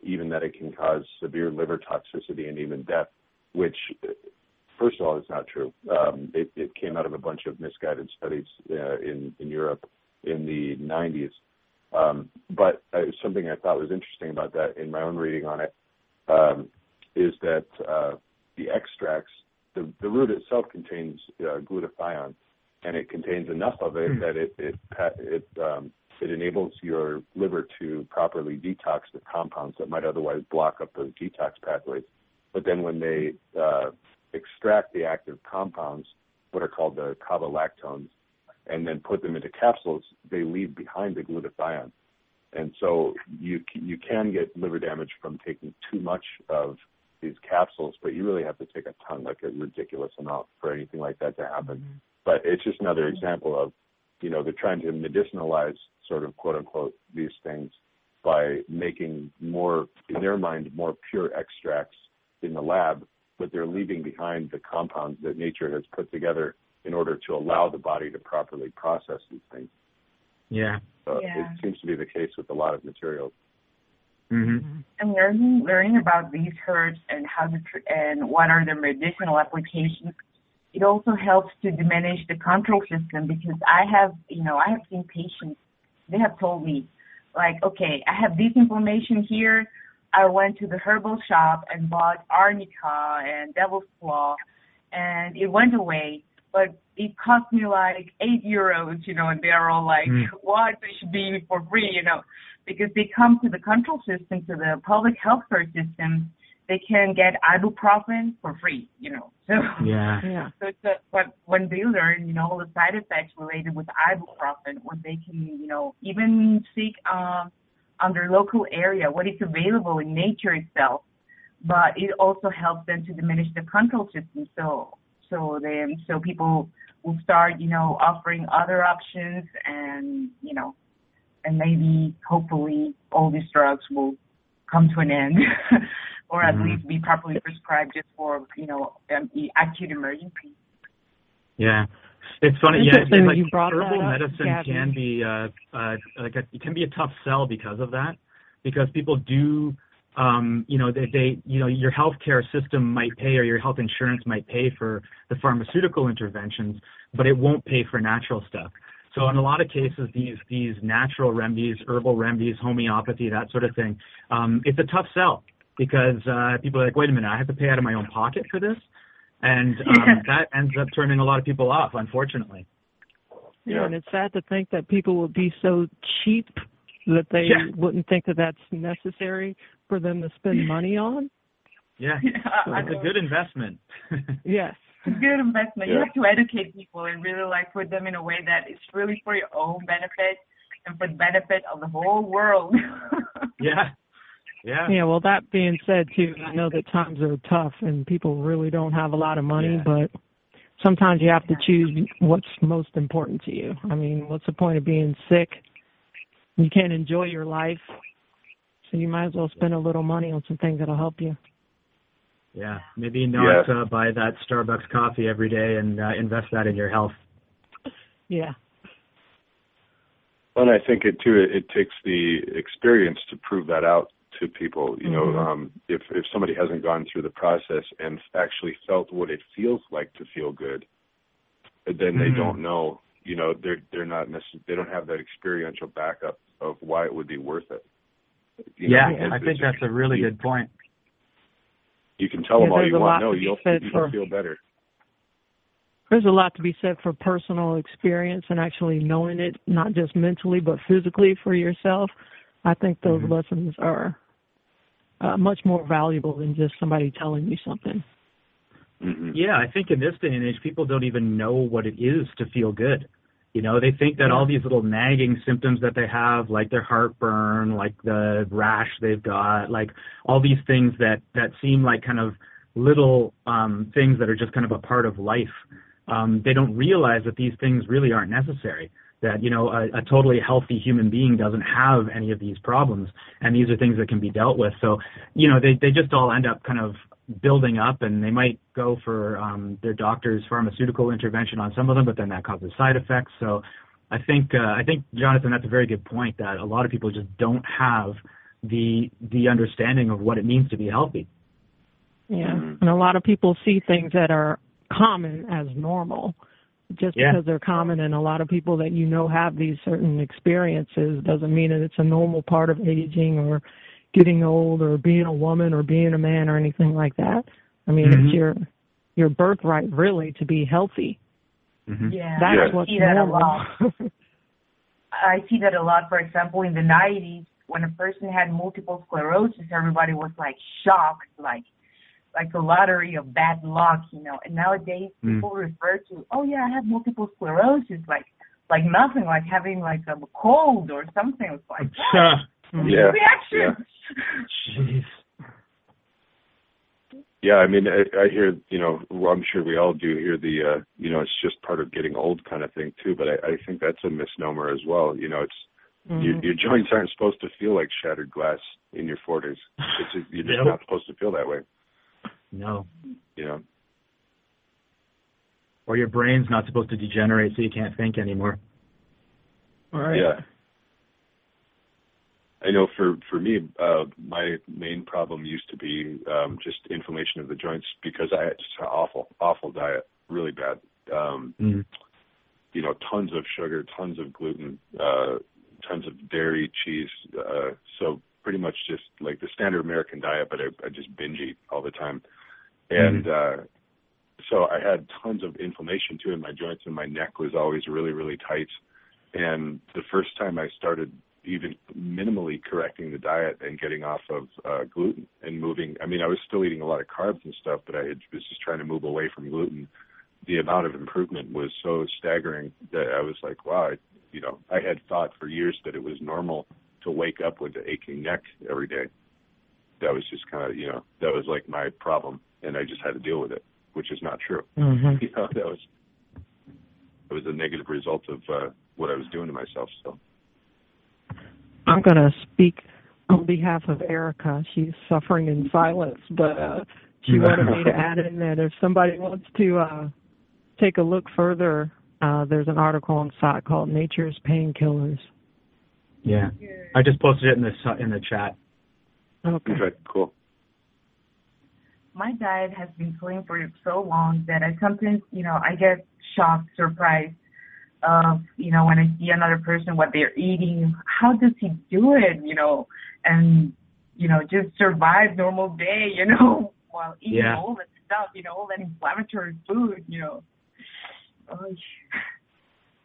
even that it can cause severe liver toxicity and even death, which first of all, is not true. Um, it, it, came out of a bunch of misguided studies uh, in, in Europe in the 90s. Um, but uh, something I thought was interesting about that in my own reading on it um, is that uh, the extracts, the, the root itself contains uh, glutathione, and it contains enough of it mm. that it it it um, it enables your liver to properly detox the compounds that might otherwise block up those detox pathways. But then when they uh, extract the active compounds, what are called the kavalactones, and then put them into capsules, they leave behind the glutathione. And so you you can get liver damage from taking too much of these capsules, but you really have to take a ton, like a ridiculous amount, for anything like that to happen. Mm-hmm. But it's just another example of, you know, they're trying to medicinalize sort of quote unquote these things by making more, in their mind, more pure extracts in the lab, but they're leaving behind the compounds that nature has put together in order to allow the body to properly process these things. Yeah. Uh, yeah. It seems to be the case with a lot of materials. Mm-hmm. And learning learning about these herbs and how to tr- and what are their medicinal applications, it also helps to diminish the control system because I have you know I have seen patients they have told me like okay I have this inflammation here I went to the herbal shop and bought arnica and devil's claw and it went away but it cost me like eight euros, you know, and they're all like, mm. what? It should be for free, you know, because they come to the control system, to the public health care system, they can get ibuprofen for free, you know. So yeah, *laughs* yeah. So it's a, but when they learn, you know, all the side effects related with ibuprofen, when they can, you know, even seek um, on their local area what is available in nature itself, but it also helps them to diminish the control system. So so then so people will start you know offering other options and you know and maybe hopefully all these drugs will come to an end *laughs* or at mm-hmm. least be properly prescribed just for you know um, acute emergency yeah it's funny yeah it's like you brought herbal up, medicine Gabby. can be uh uh like a, it can be a tough sell because of that because people do um, you know, they, they, you know, your healthcare system might pay or your health insurance might pay for the pharmaceutical interventions, but it won't pay for natural stuff. So in a lot of cases, these these natural remedies, herbal remedies, homeopathy, that sort of thing, um, it's a tough sell because uh, people are like, wait a minute, I have to pay out of my own pocket for this, and *laughs* um, that ends up turning a lot of people off, unfortunately. Yeah, yeah, and it's sad to think that people would be so cheap that they yeah. wouldn't think that that's necessary for them to spend money on. Yeah, *laughs* yeah it's a good investment. *laughs* yes. It's a Good investment. Yeah. You have to educate people and really like put them in a way that is really for your own benefit and for the benefit of the whole world. yeah. Yeah. Yeah, well that being said too, I know that times are tough and people really don't have a lot of money, yeah. but sometimes you have to choose what's most important to you. I mean, what's the point of being sick? You can't enjoy your life so you might as well spend a little money on some things that'll help you. Yeah, maybe not uh, buy that Starbucks coffee every day and uh, invest that in your health. Yeah. Well and I think it too. It, takes the experience to prove that out to people. You mm-hmm. know, um, if if somebody hasn't gone through the process and actually felt what it feels like to feel good, then they Mhm. don't know. You know, they're they're not necessarily they don't have that experiential backup of why it would be worth it. You yeah, because I think that's a really you, good point. You can tell Yeah, them all you want. No, to be you'll you'll for- feel better. There's a lot to be said for personal experience and actually knowing it, not just mentally but physically for yourself. I think those Mhm. lessons are uh, much more valuable than just somebody telling you something. hmm Yeah, I think in this day and age, people don't even know what it is to feel good. You know, they think that all these little nagging symptoms that they have, like their heartburn, like the rash they've got, like all these things that that seem like kind of little um, things that are just kind of a part of life. Um, they don't realize that these things really aren't necessary. That you know, a, a totally healthy human being doesn't have any of these problems, and these are things that can be dealt with. So, you know, they they just all end up kind of building up and they might go for um, their doctor's pharmaceutical intervention on some of them, but then that causes side effects. So I think uh, I think Jonathan, that's a very good point that a lot of people just don't have the the understanding of what it means to be healthy. Yeah. Mhm. And a lot of people see things that are common as normal. Just Yeah. because they're common and a lot of people that you know have these certain experiences doesn't mean that it's a normal part of aging or getting old or being a woman or being a man or anything like that. I mean, Mhm. it's your your birthright really to be healthy. Mm-hmm. Yeah, That's Yeah. I see that a lot. *laughs* I see that a lot. For example, in the 90s, when a person had multiple sclerosis, everybody was like shocked, like like a lottery of bad luck, you know. And nowadays, Mm. people refer to, oh yeah, I have multiple sclerosis, like like nothing, like having like a cold or something. It's like *laughs* yeah. Yeah. reaction. Jeez. Yeah, I mean, I, I hear, you know, well, I'm sure we all do hear the, uh, you know, it's just part of getting old kind of thing too. But I, I think that's a misnomer as well. You know, it's your, Mhm. your joints aren't supposed to feel like shattered glass in your 40s. It's just, you're just Nope. not supposed to feel that way. No. Yeah. know. Or your brain's not supposed to degenerate so you can't think anymore. All right. Yeah. I know for for me, uh, my main problem used to be um, just inflammation of the joints because I had just an awful, awful diet, really bad. Um, Mm. you know, tons of sugar, tons of gluten, uh, tons of dairy, cheese. Uh, so pretty much just like the standard American diet, but I, I just binge eat all the time. And uh, so I had tons of inflammation too in my joints, and my neck was always really, really tight. And the first time I started even minimally correcting the diet and getting off of uh, gluten and moving, I mean, I was still eating a lot of carbs and stuff, but I had, was just trying to move away from gluten. The amount of improvement was so staggering that I was like, wow, I, you know, I had thought for years that it was normal to wake up with an aching neck every day. That was just kind of, you know, that was like my problem, and I just had to deal with it, which is not true. Mhm. *laughs* You know, that was it was a negative result of uh, what I was doing to myself. So, I'm going to speak on behalf of Erica. She's suffering in silence, but uh, she *laughs* wanted me to add in that if somebody wants to uh, take a look further, uh, there's an article on site called Nature's Painkillers. Yeah. I just posted it in the in the chat. Okay. okay, cool. my diet has been clean for so long that I sometimes, you know, I get shocked, surprised of, you know, when I see another person what they're eating. How does he do it? You know, and you know, just survive normal day, you know, *laughs* while eating Yeah. all that stuff, you know, all that inflammatory food, you know. Oh,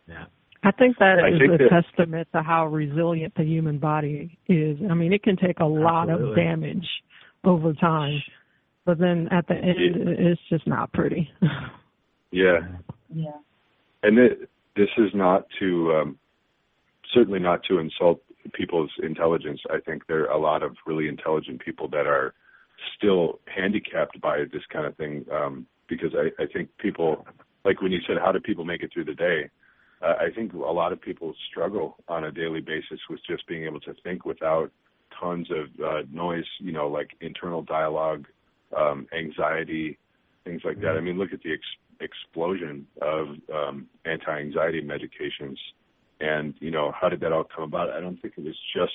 Yeah. I think that I is think a that- testament to how resilient the human body is. I mean, it can take a lot of damage over time, but then at the end, it's just not pretty. *laughs* Yeah, yeah. and it, this is not to um, certainly not to insult people's intelligence. I think there are a lot of really intelligent people that are still handicapped by this kind of thing um, because I, I think people like when you said how do people make it through the day. Uh, I think a lot of people struggle on a daily basis with just being able to think without tons of uh, noise, you know, like internal dialogue, um, anxiety, things like that. I mean, look at the ex- explosion of um, anti-anxiety medications, and you know, how did that all come about? I don't think it was just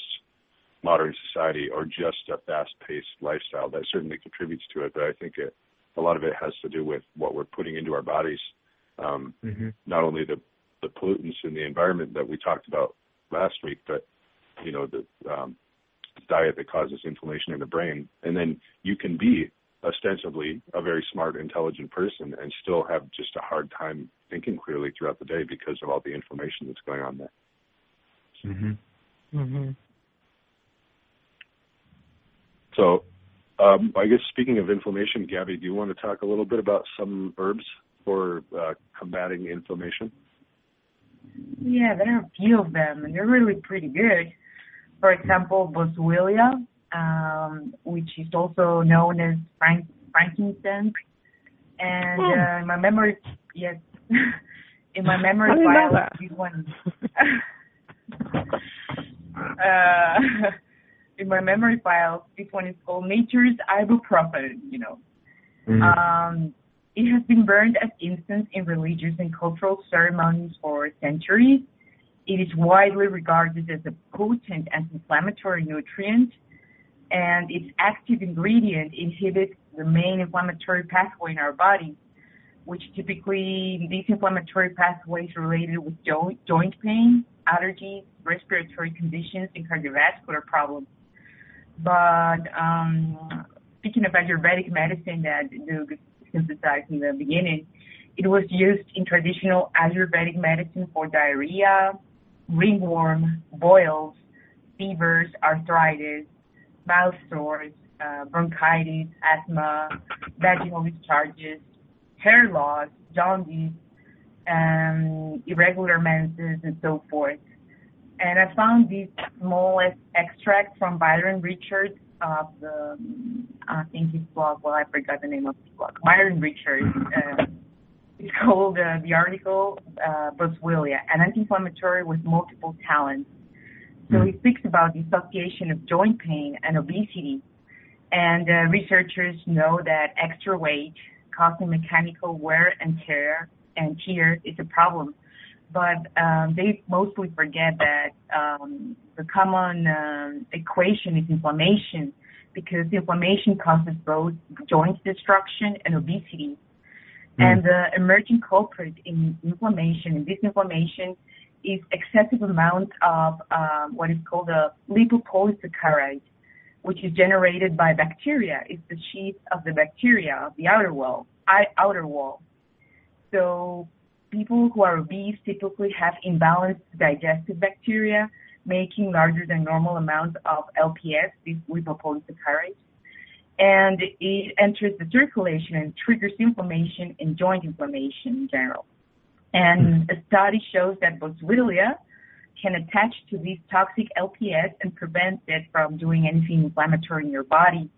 modern society or just a fast-paced lifestyle. That certainly contributes to it, but I think it, a lot of it has to do with what we're putting into our bodies Um, mm-hmm. Not only the the pollutants in the environment that we talked about last week, but you know the um, diet that causes inflammation in the brain, and then you can be ostensibly a very smart, intelligent person and still have just a hard time thinking clearly throughout the day because of all the inflammation that's going on there. Mhm. Mhm. So, um, I guess speaking of inflammation, Gabby, do you want to talk a little bit about some herbs for uh, combating inflammation? Yeah, there are a few of them, and they're really pretty good. For example, boswellia, um, which is also known as frank, frankincense. And oh. uh, in my memory, yes, *laughs* in my memory file, this one. *laughs* uh, *laughs* in my memory file, this one is called Nature's Ibuprofen. You know, mm-hmm. um, it has been burned as incense in religious and cultural ceremonies for centuries. It is widely regarded as a potent anti-inflammatory nutrient and its active ingredient inhibits the main inflammatory pathway in our body, which typically these inflammatory pathways related with joint, joint pain, allergies, respiratory conditions, and cardiovascular problems. But um, speaking of Ayurvedic medicine that Doug synthesized in the beginning, it was used in traditional Ayurvedic medicine for diarrhea, ringworm, boils, fevers, arthritis, mouth sores, uh, bronchitis, asthma, vaginal discharges, hair loss, jaundice, um, irregular menses, and so forth. And I found this small extract from Byron Richards of the, I think his blog, well, I forgot the name of his blog, Byron Richards. Uh, it's called uh, the article uh, Boswellia, an anti-inflammatory with multiple talents. So he speaks about the association of joint pain and obesity. And uh, researchers know that extra weight causing mechanical wear and tear and tears is a problem. But um, they mostly forget that um, the common um, equation is inflammation because inflammation causes both joint destruction and obesity. Mm. And the emerging culprit in inflammation and disinflammation is excessive amount of um, what is called a lipopolysaccharide, which is generated by bacteria. It's the sheath of the bacteria of the outer wall. outer wall. So people who are obese typically have imbalanced digestive bacteria, making larger than normal amounts of LPS, these lipopolysaccharides. And it enters the circulation and triggers inflammation and joint inflammation in general. And a study shows that boswellia can attach to these toxic LPS and prevent it from doing anything inflammatory in your body.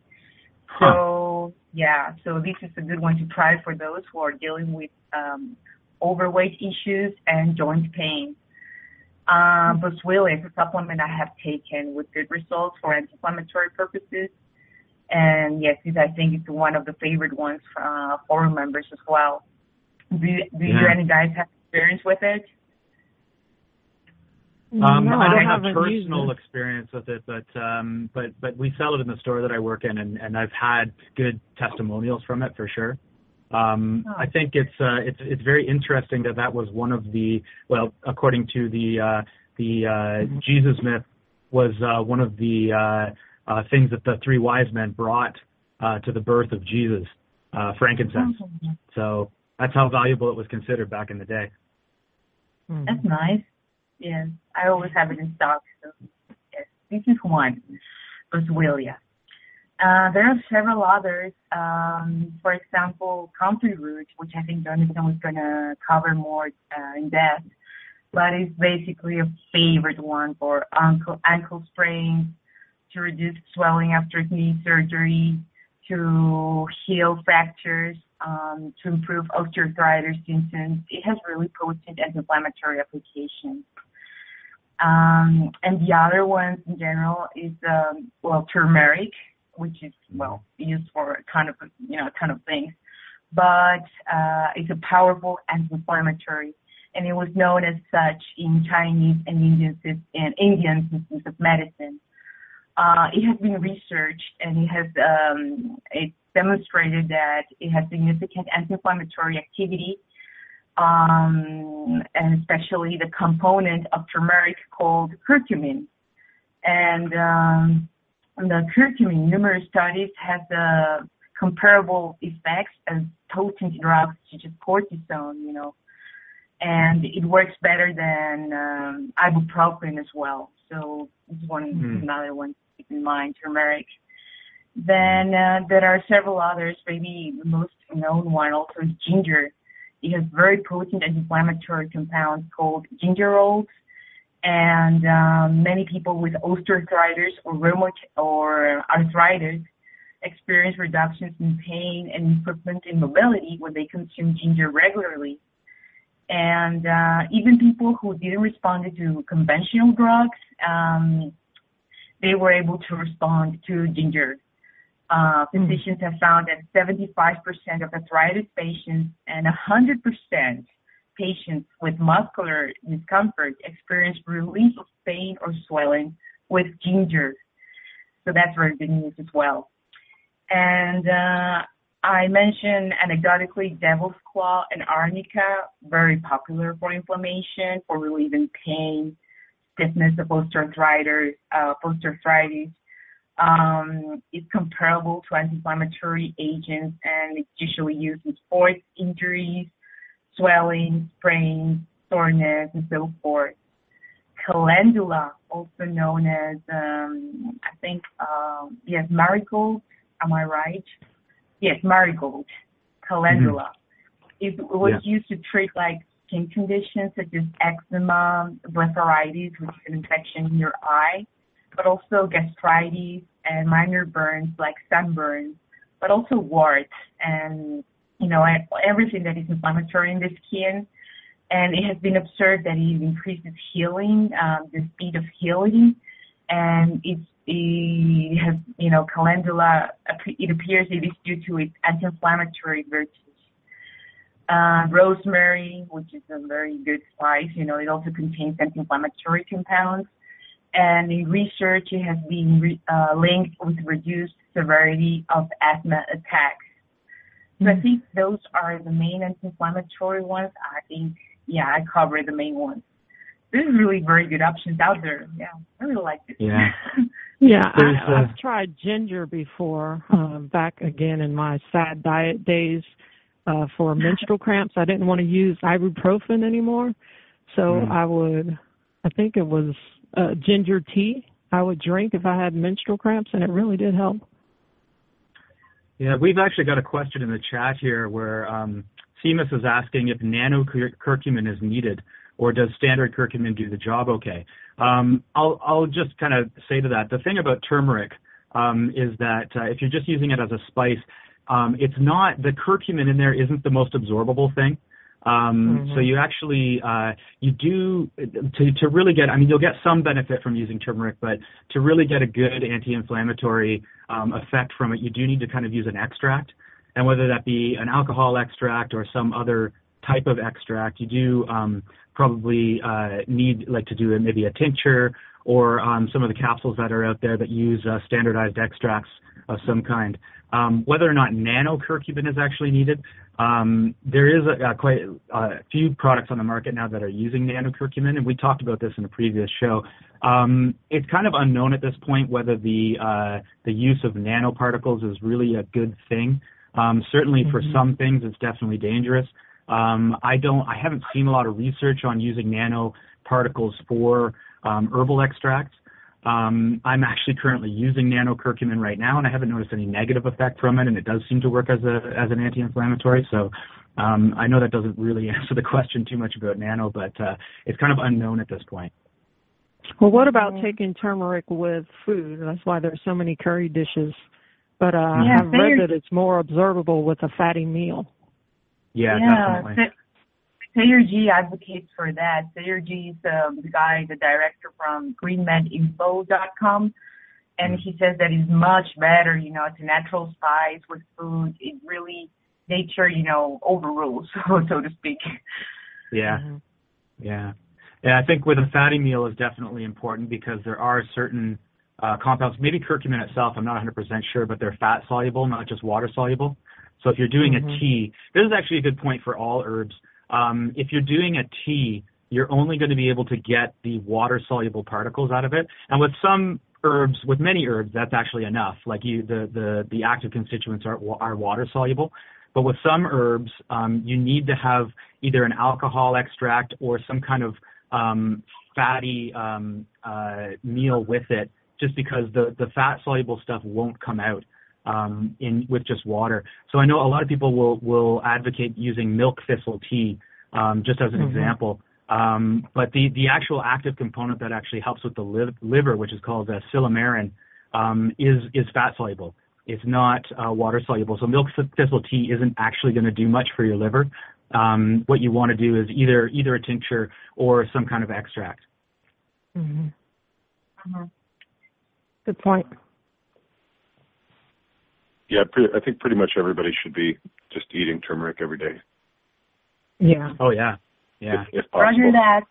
So yeah, so this is a good one to try for those who are dealing with um, overweight issues and joint pain. Um, boswellia is a supplement I have taken with good results for anti-inflammatory purposes. And yes, I think it's one of the favorite ones for uh, for members as well. Do do yeah. you any guys have experience with it? Um, no, I don't I have personal experience with it, but um, but but we sell it in the store that I work in, and, and I've had good testimonials from it for sure. Um, oh. I think it's uh, it's it's very interesting that that was one of the well, according to the uh, the uh, mm-hmm. Jesus myth, was uh, one of the uh, uh, things that the three wise men brought uh, to the birth of Jesus, uh, frankincense. Mm-hmm. So that's how valuable it was considered back in the day. Hmm. That's nice. Yes, I always have it in stock. So yes, this is one. Boswellia. Uh, there are several others. Um, for example, comfrey root, which I think Jonathan was going to cover more uh, in depth, but it's basically a favorite one for ankle, ankle sprains, to reduce swelling after knee surgery, to heal fractures, um, to improve osteoarthritis symptoms. It has really potent anti-inflammatory applications. Um, and the other ones in general is, um, well, turmeric, which is, well, used for kind of, you know, ton of things. But uh, it's a powerful anti-inflammatory, and it was known as such in Chinese and Indian, and Indian systems of medicine. Uh, it has been researched and it has um, it demonstrated that it has significant anti-inflammatory activity um, and especially the component of turmeric called curcumin. And um, the curcumin, numerous studies have the comparable effects as potent drugs such as cortisone, you know, and it works better than um, ibuprofen as well. So this is one mm. another one to keep in mind, turmeric. Then uh, there are several others. Maybe the most known one also is ginger. It has very potent anti-inflammatory compounds called gingerols, and um, many people with osteoarthritis or rheumatoid or arthritis experience reductions in pain and improvement in mobility when they consume ginger regularly. And uh, even people who didn't respond to conventional drugs, um, they were able to respond to ginger. Uh, physicians have found that 75% of arthritis patients and 100% patients with muscular discomfort experience relief of pain or swelling with ginger. So that's very good news as well. And uh, I mentioned anecdotally devil's claw and arnica, very popular for inflammation, for relieving pain, stiffness of osteoarthritis, uh, osteoarthritis. Um, it's comparable to anti-inflammatory agents and it's usually used in sports injuries, swelling, sprains, soreness, and so forth. Calendula, also known as, um, I think, um, yes, marigold. Am I right? Yes, marigold, calendula. Mm-hmm. It was yeah. used to treat like skin conditions such as eczema, blepharitis, which is an infection in your eye, but also gastritis and minor burns like sunburns, but also warts and you know everything that is inflammatory in the skin. And it has been observed that it increases healing, um, the speed of healing, and it's it has, you know, calendula, it appears it is due to its anti-inflammatory virtues. Uh, rosemary, which is a very good spice, you know, it also contains anti-inflammatory compounds. And in research, it has been re- uh, linked with reduced severity of asthma attacks. So. I think those are the main anti-inflammatory ones. I think, yeah, I covered the main ones. There's really very good options out there. Yeah, I really like it. Yeah. *laughs* Yeah, I, I've tried ginger before. Uh, back again in my sad diet days uh, for *laughs* menstrual cramps, I didn't want to use ibuprofen anymore, so mm. I would. I think it was uh, ginger tea. I would drink if I had menstrual cramps, and it really did help. Yeah, we've actually got a question in the chat here where um, Seamus is asking if nano curcumin is needed or does standard curcumin do the job okay? Um, I'll, I'll just kind of say to that, the thing about turmeric um, is that uh, if you're just using it as a spice, um, it's not, the curcumin in there isn't the most absorbable thing. Um, mm-hmm. So you actually uh, you do to to really get. I mean, you'll get some benefit from using turmeric, but to really get a good anti-inflammatory um, effect from it, you do need to kind of use an extract, and whether that be an alcohol extract or some other type of extract, you do um, probably uh, need like to do maybe a tincture or um, some of the capsules that are out there that use uh, standardized extracts of some kind. Um, whether or not nano curcumin is actually needed, um, there is a, a quite a few products on the market now that are using nano curcumin, and we talked about this in a previous show. Um, it's kind of unknown at this point whether the uh, the use of nanoparticles is really a good thing. Um, certainly, mm-hmm. for some things, it's definitely dangerous. Um, I don't, I haven't seen a lot of research on using nanoparticles for um, herbal extracts. Um, I'm actually currently using nano curcumin right now, and I haven't noticed any negative effect from it, and it does seem to work as a as an anti-inflammatory. So um, I know that doesn't really *laughs* answer the question too much about nano, but uh, it's kind of unknown at this point. Well, what about taking turmeric with food? That's why there's so many curry dishes. But uh, yeah, I've read that it's more absorbable with a fatty meal. Yeah, yeah definitely. Sayer Ji advocates for that. Sayer Ji is um, the guy, the director from greenmedinfo.com. And he says that it's much better, you know, it's a natural spice with food. It really, nature, you know, overrules, so, *laughs* so to speak. Yeah. Mm-hmm. Yeah. Yeah, I think with a fatty meal is definitely important because there are certain uh, compounds, maybe curcumin itself, I'm not 100% sure, but they're fat soluble, not just water soluble. So if you're doing mm-hmm. a tea, this is actually a good point for all herbs. Um, if you're doing a tea, you're only going to be able to get the water soluble particles out of it. And with some herbs, with many herbs, that's actually enough. Like you, the the the active constituents are are water soluble. But with some herbs, um, you need to have either an alcohol extract or some kind of um, fatty um, uh, meal with it, just because the the fat soluble stuff won't come out um, in with just water. So I know a lot of people will will advocate using milk thistle tea, um, just as an mm-hmm. example. Um, but the the actual active component that actually helps with the liv- liver, which is called uh, silymarin, um, is is fat soluble. It's not uh, water soluble. So milk thistle tea isn't actually going to do much for your liver. Um, what you want to do is either either a tincture or some kind of extract. Mm-hmm. Mm-hmm. Good point. Yeah, I think pretty much everybody should be just eating turmeric every day. Yeah. Oh yeah. Yeah. If, if possible. Roger that.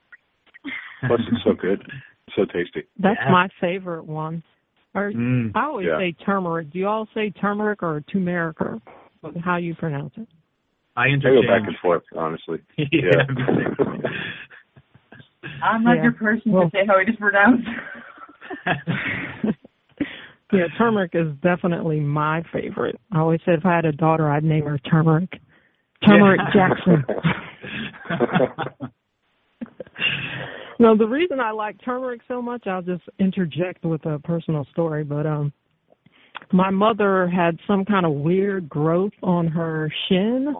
*laughs* Plus, it's so good, so tasty. That's yeah. my favorite one. Or mm. I always yeah. say turmeric. Do you all say turmeric or turmeric or how you pronounce it? I interchange. I go back and forth, honestly. *laughs* yeah. yeah. *laughs* I'm not Yeah. your person Well- to say how it is pronounced. Yeah, turmeric is definitely my favorite. I always said if I had a daughter, I'd name her Turmeric. Turmeric Yeah. Jackson. *laughs* no, the reason I like turmeric so much, I'll just interject with a personal story, but um my mother had some kind of weird growth on her shin.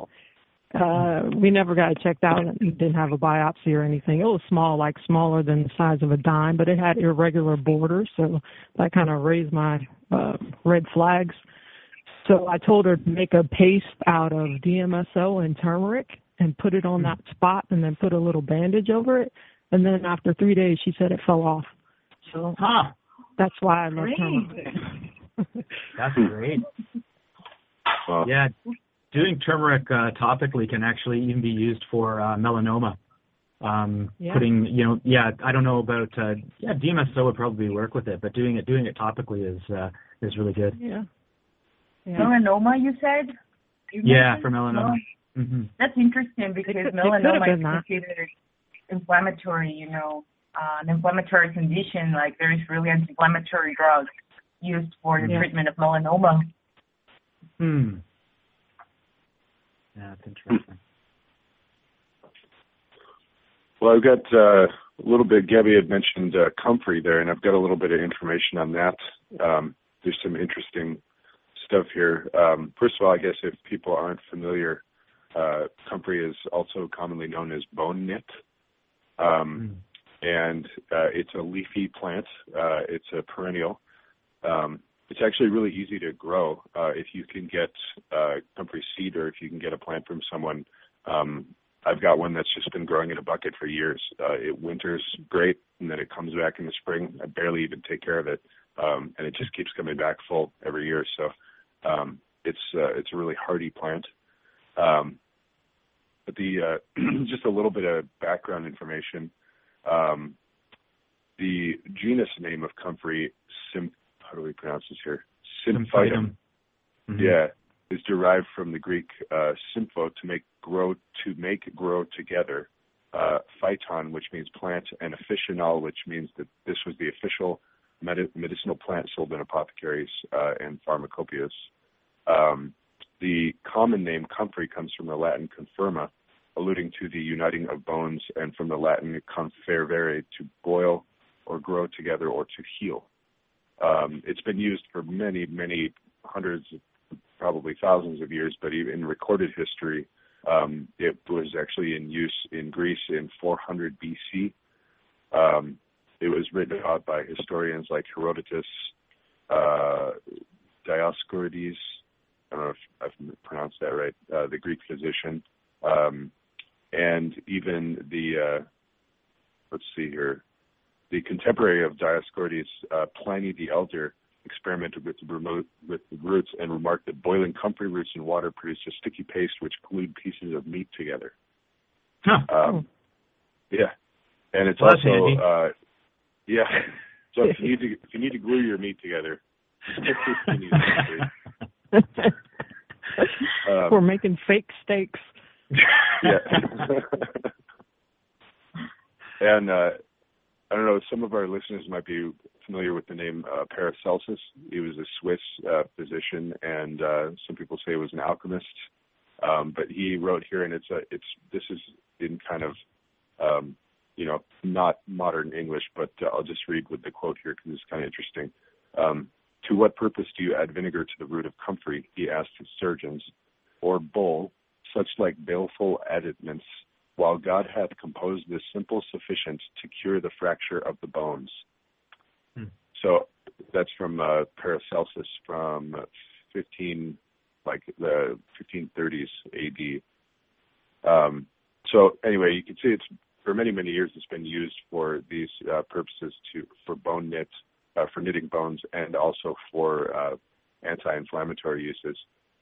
Uh we never got it checked out and didn't have a biopsy or anything. It was small, like smaller than the size of a dime, but it had irregular borders, so that kind of raised my uh red flags. So I told her to make a paste out of DMSO and turmeric and put it on that spot and then put a little bandage over it. And then after three days, she said it fell off. So Huh. that's why I love Great. turmeric. *laughs* That's great. Well, Yeah. Doing turmeric uh, topically can actually even be used for uh, melanoma. Um, Yeah. Putting, you know, yeah, I don't know about, uh, yeah, DMSO would probably work with it, but doing it, doing it topically is, uh, is really good. Yeah. Yeah. melanoma, you said? You Yeah, mentioned? for melanoma. No. hmm That's interesting because It could- it could have melanoma been is considered inflammatory, you know, uh, an inflammatory condition. Like there is really anti-inflammatory drugs used for the Yeah. treatment of melanoma. Hmm. Yeah, that's *clears throat* interesting. Well, I've got uh, a little bit. Gabby had mentioned uh, comfrey there, and I've got a little bit of information on that. Um, there's some interesting stuff here. Um, first of all, I guess if people aren't familiar, uh, comfrey is also commonly known as bone knit, um, and uh, it's a leafy plant. Uh, it's a perennial. Um, it's actually really easy to grow uh, if you can get uh, comfrey seed or if you can get a plant from someone. Um, I've got one that's just been growing in a bucket for years. Uh, it winters great, and then it comes back in the spring. I barely even take care of it, um, and it just keeps coming back full every year. So um, it's uh, it's a really hardy plant. Um, but the uh, *clears throat* just a little bit of background information. Um, the genus name of comfrey, how do we pronounce this here? Symphytum. Mhm. Yeah, is derived from the Greek uh, sympho to make grow to make grow together, uh, phyton, which means plant, and officinal, which means that this was the official medi- medicinal plant sold in apothecaries uh, and pharmacopoeias. Um, the common name comfrey comes from the Latin confirma, alluding to the uniting of bones, and from the Latin confervere, to boil or grow together or to heal. Um, it's been used for many, many hundreds, probably thousands of years, but even in recorded history, um, it was actually in use in Greece in 400 BC. Um, it was written about by historians like Herodotus, uh, Dioscorides, I don't know if I've pronounced that right, uh, the Greek physician, um, and even the, uh, let's see here, the contemporary of Dioscorides, uh, Pliny the Elder, experimented with the, remo- with the roots and remarked that boiling comfrey roots in water produced a sticky paste which glued pieces of meat together. Huh. Um, yeah, and it's Well, also uh, yeah. *laughs* So if you need to if you need to glue your meat together, you need comfrey. Um, We're making fake steaks. *laughs* yeah. *laughs* and uh, I don't know, some of our listeners might be familiar with the name uh, Paracelsus. He was a Swiss uh, physician, and uh, some people say he was an alchemist. Um, but he wrote here, and it's a, it's this is in kind of, um, you know, not modern English, but uh, I'll just read with the quote here because it's kind of interesting. Um, to what purpose do you add vinegar to the root of comfrey? He asked his surgeons, or bull, such like baleful additments while God hath composed this simple sufficient to cure the fracture of the bones. Hmm. So that's from uh, Paracelsus from 15, like the 1530s AD. Um, so anyway, you can see it's for many many years it's been used for these uh, purposes to for bone knit, uh, for knitting bones, and also for uh, anti-inflammatory uses.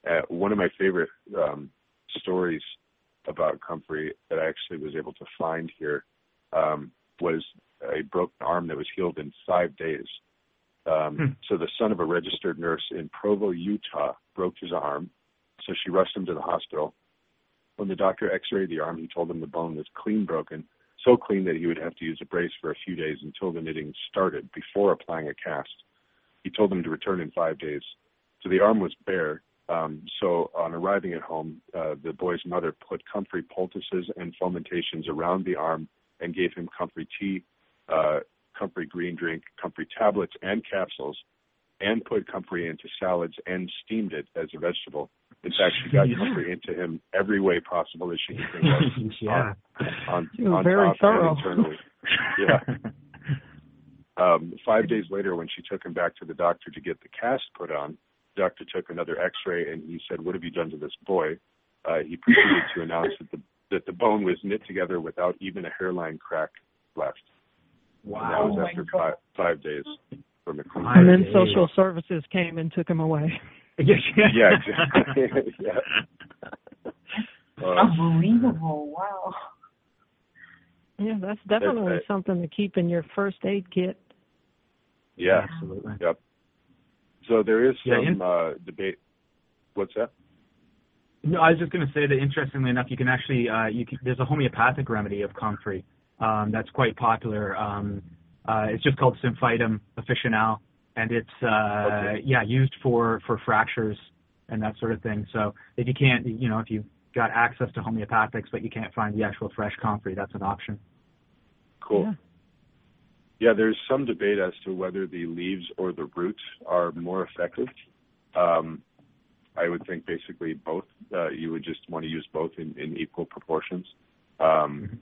Uh, one of my favorite um, stories about comfrey that I actually was able to find here um, was a broken arm that was healed in five days. Um, hmm. So the son of a registered nurse in Provo, Utah, broke his arm. So she rushed him to the hospital. When the doctor X-rayed the arm, he told him the bone was clean broken, so clean that he would have to use a brace for a few days until the knitting started before applying a cast. He told him to return in five days. So the arm was bare, um, so on arriving at home, uh, the boy's mother put comfrey poultices and fomentations around the arm and gave him comfrey tea, uh, comfrey green drink, comfrey tablets and capsules, and put comfrey into salads and steamed it as a vegetable. In fact, she got *laughs* yeah. comfrey into him every way possible that she could think of. *laughs* yeah. On, on, on very top thorough. and internally. Yeah. *laughs* Um, five days later, when she took him back to the doctor to get the cast put on, doctor took another X-ray and he said, "What have you done to this boy?" Uh, he proceeded to announce that the that the bone was knit together without even a hairline crack left. Wow! And that was oh after five, five days from the clean. And then social services came and took him away. *laughs* yeah, exactly. *laughs* yeah. Uh, Unbelievable! Wow. Yeah, that's definitely that's, something to keep in your first aid kit. Yeah, absolutely. Yep. So there is yeah, some in- uh, debate. What's that? No, I was just going to say that interestingly enough, you can actually uh, you can, there's a homeopathic remedy of comfrey um, that's quite popular. Um, uh, it's just called Symphytum officinale, and it's uh, okay. yeah used for for fractures and that sort of thing. So if you can't, you know, if you've got access to homeopathics but you can't find the actual fresh comfrey, that's an option. Cool. Yeah. Yeah, there's some debate as to whether the leaves or the roots are more effective. Um, I would think basically both. Uh, you would just want to use both in, in equal proportions. Um.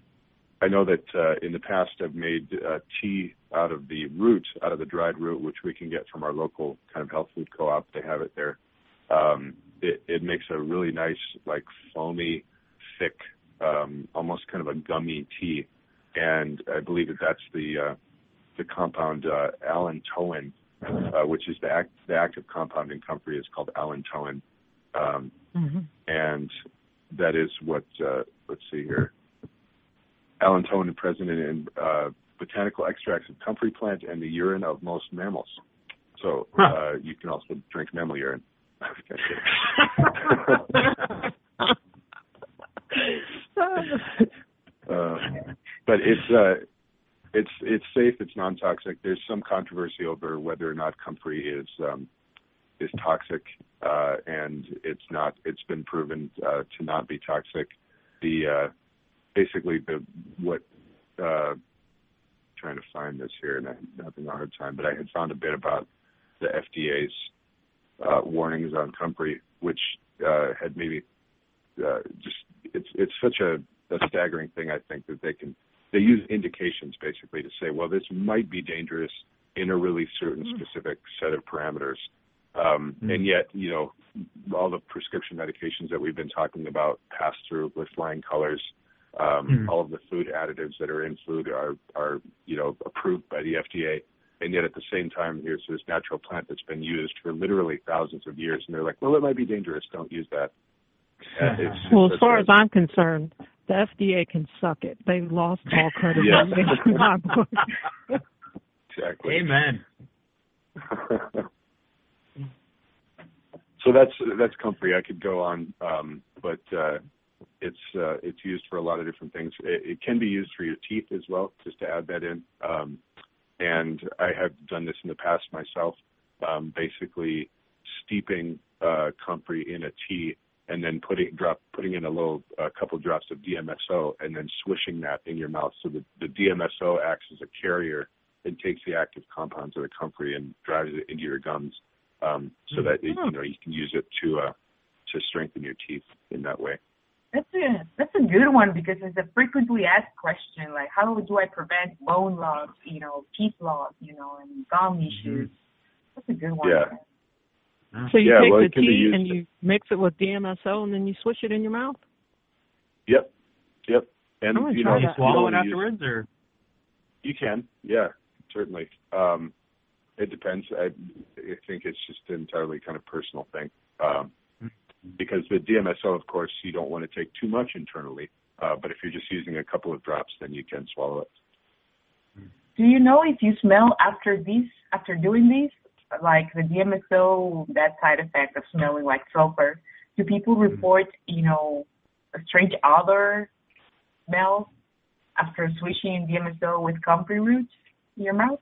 I know that uh, in the past I've made uh, tea out of the root, out of the dried root, which we can get from our local kind of health food co-op. They have it there. Um, it, it makes a really nice, like foamy, thick, um, almost kind of a gummy tea, and I believe that that's the uh, the compound uh, allantoin, uh, which is the, act, the active compound in comfrey is called allantoin, um, mm-hmm. and that is what uh, let's see here. Allantoin is present in uh, botanical extracts of comfrey plant and the urine of most mammals. So huh. uh, you can also drink mammal urine. *laughs* *laughs* *laughs* uh, but it's uh, it's it's safe. It's non-toxic. There's some controversy over whether or not comfrey is um, is toxic, uh, and it's not. It's been proven uh, to not be toxic. The uh, basically the what uh, trying to find this here, and I'm having a hard time. But I had found a bit about the FDA's uh, warnings on comfrey, which uh, had maybe uh, just it's it's such a, a staggering thing. I think that they can they use indications basically to say, well, this might be dangerous in a really certain mm. specific set of parameters. Um, mm. And yet, you know, all the prescription medications that we've been talking about pass through with flying colors. Um, mm. All of the food additives that are in food are, are, you know, approved by the FDA. And yet at the same time, here's this natural plant that's been used for literally thousands of years. And they're like, well, it might be dangerous. Don't use that. *laughs* It's, well, as far as I'm concerned, the FDA can suck it. They've lost all credibility *laughs* in my book. exactly. Amen. so that's that's comfrey. I could go on, um, but uh, it's uh, it's used for a lot of different things. It, it can be used for your teeth as well, just to add that in. Um, and I have done this in the past myself. Um, basically, steeping uh, comfrey in a tea and then putting drop putting in a little a couple drops of DMSO and then swishing that in your mouth. So the, the DMSO acts as a carrier and takes the active compounds of the comfrey and drives it into your gums, um, so that it, you know you can use it to uh, to strengthen your teeth in that way. That's a that's a good one because it's a frequently asked question. Like, how do I prevent bone loss, you know, teeth loss, you know, and gum issues? Mm-hmm. That's a good one. Yeah. So you yeah, take well, the can tea used and to- you mix it with DMSO and then you swish it in your mouth. Yep, yep. And I'm you know, you swallow it don't use- afterwards, or You can, yeah, certainly. Um, it depends. I, I think it's just an entirely kind of personal thing. Um, because the DMSO, of course, you don't want to take too much internally. Uh, but if you're just using a couple of drops, then you can swallow it. Do you know if you smell after these, after doing these, like the DMSO, that side effect of smelling like sulfur? Do people report, you know, a strange odor smell after swishing DMSO with comfrey roots in your mouth?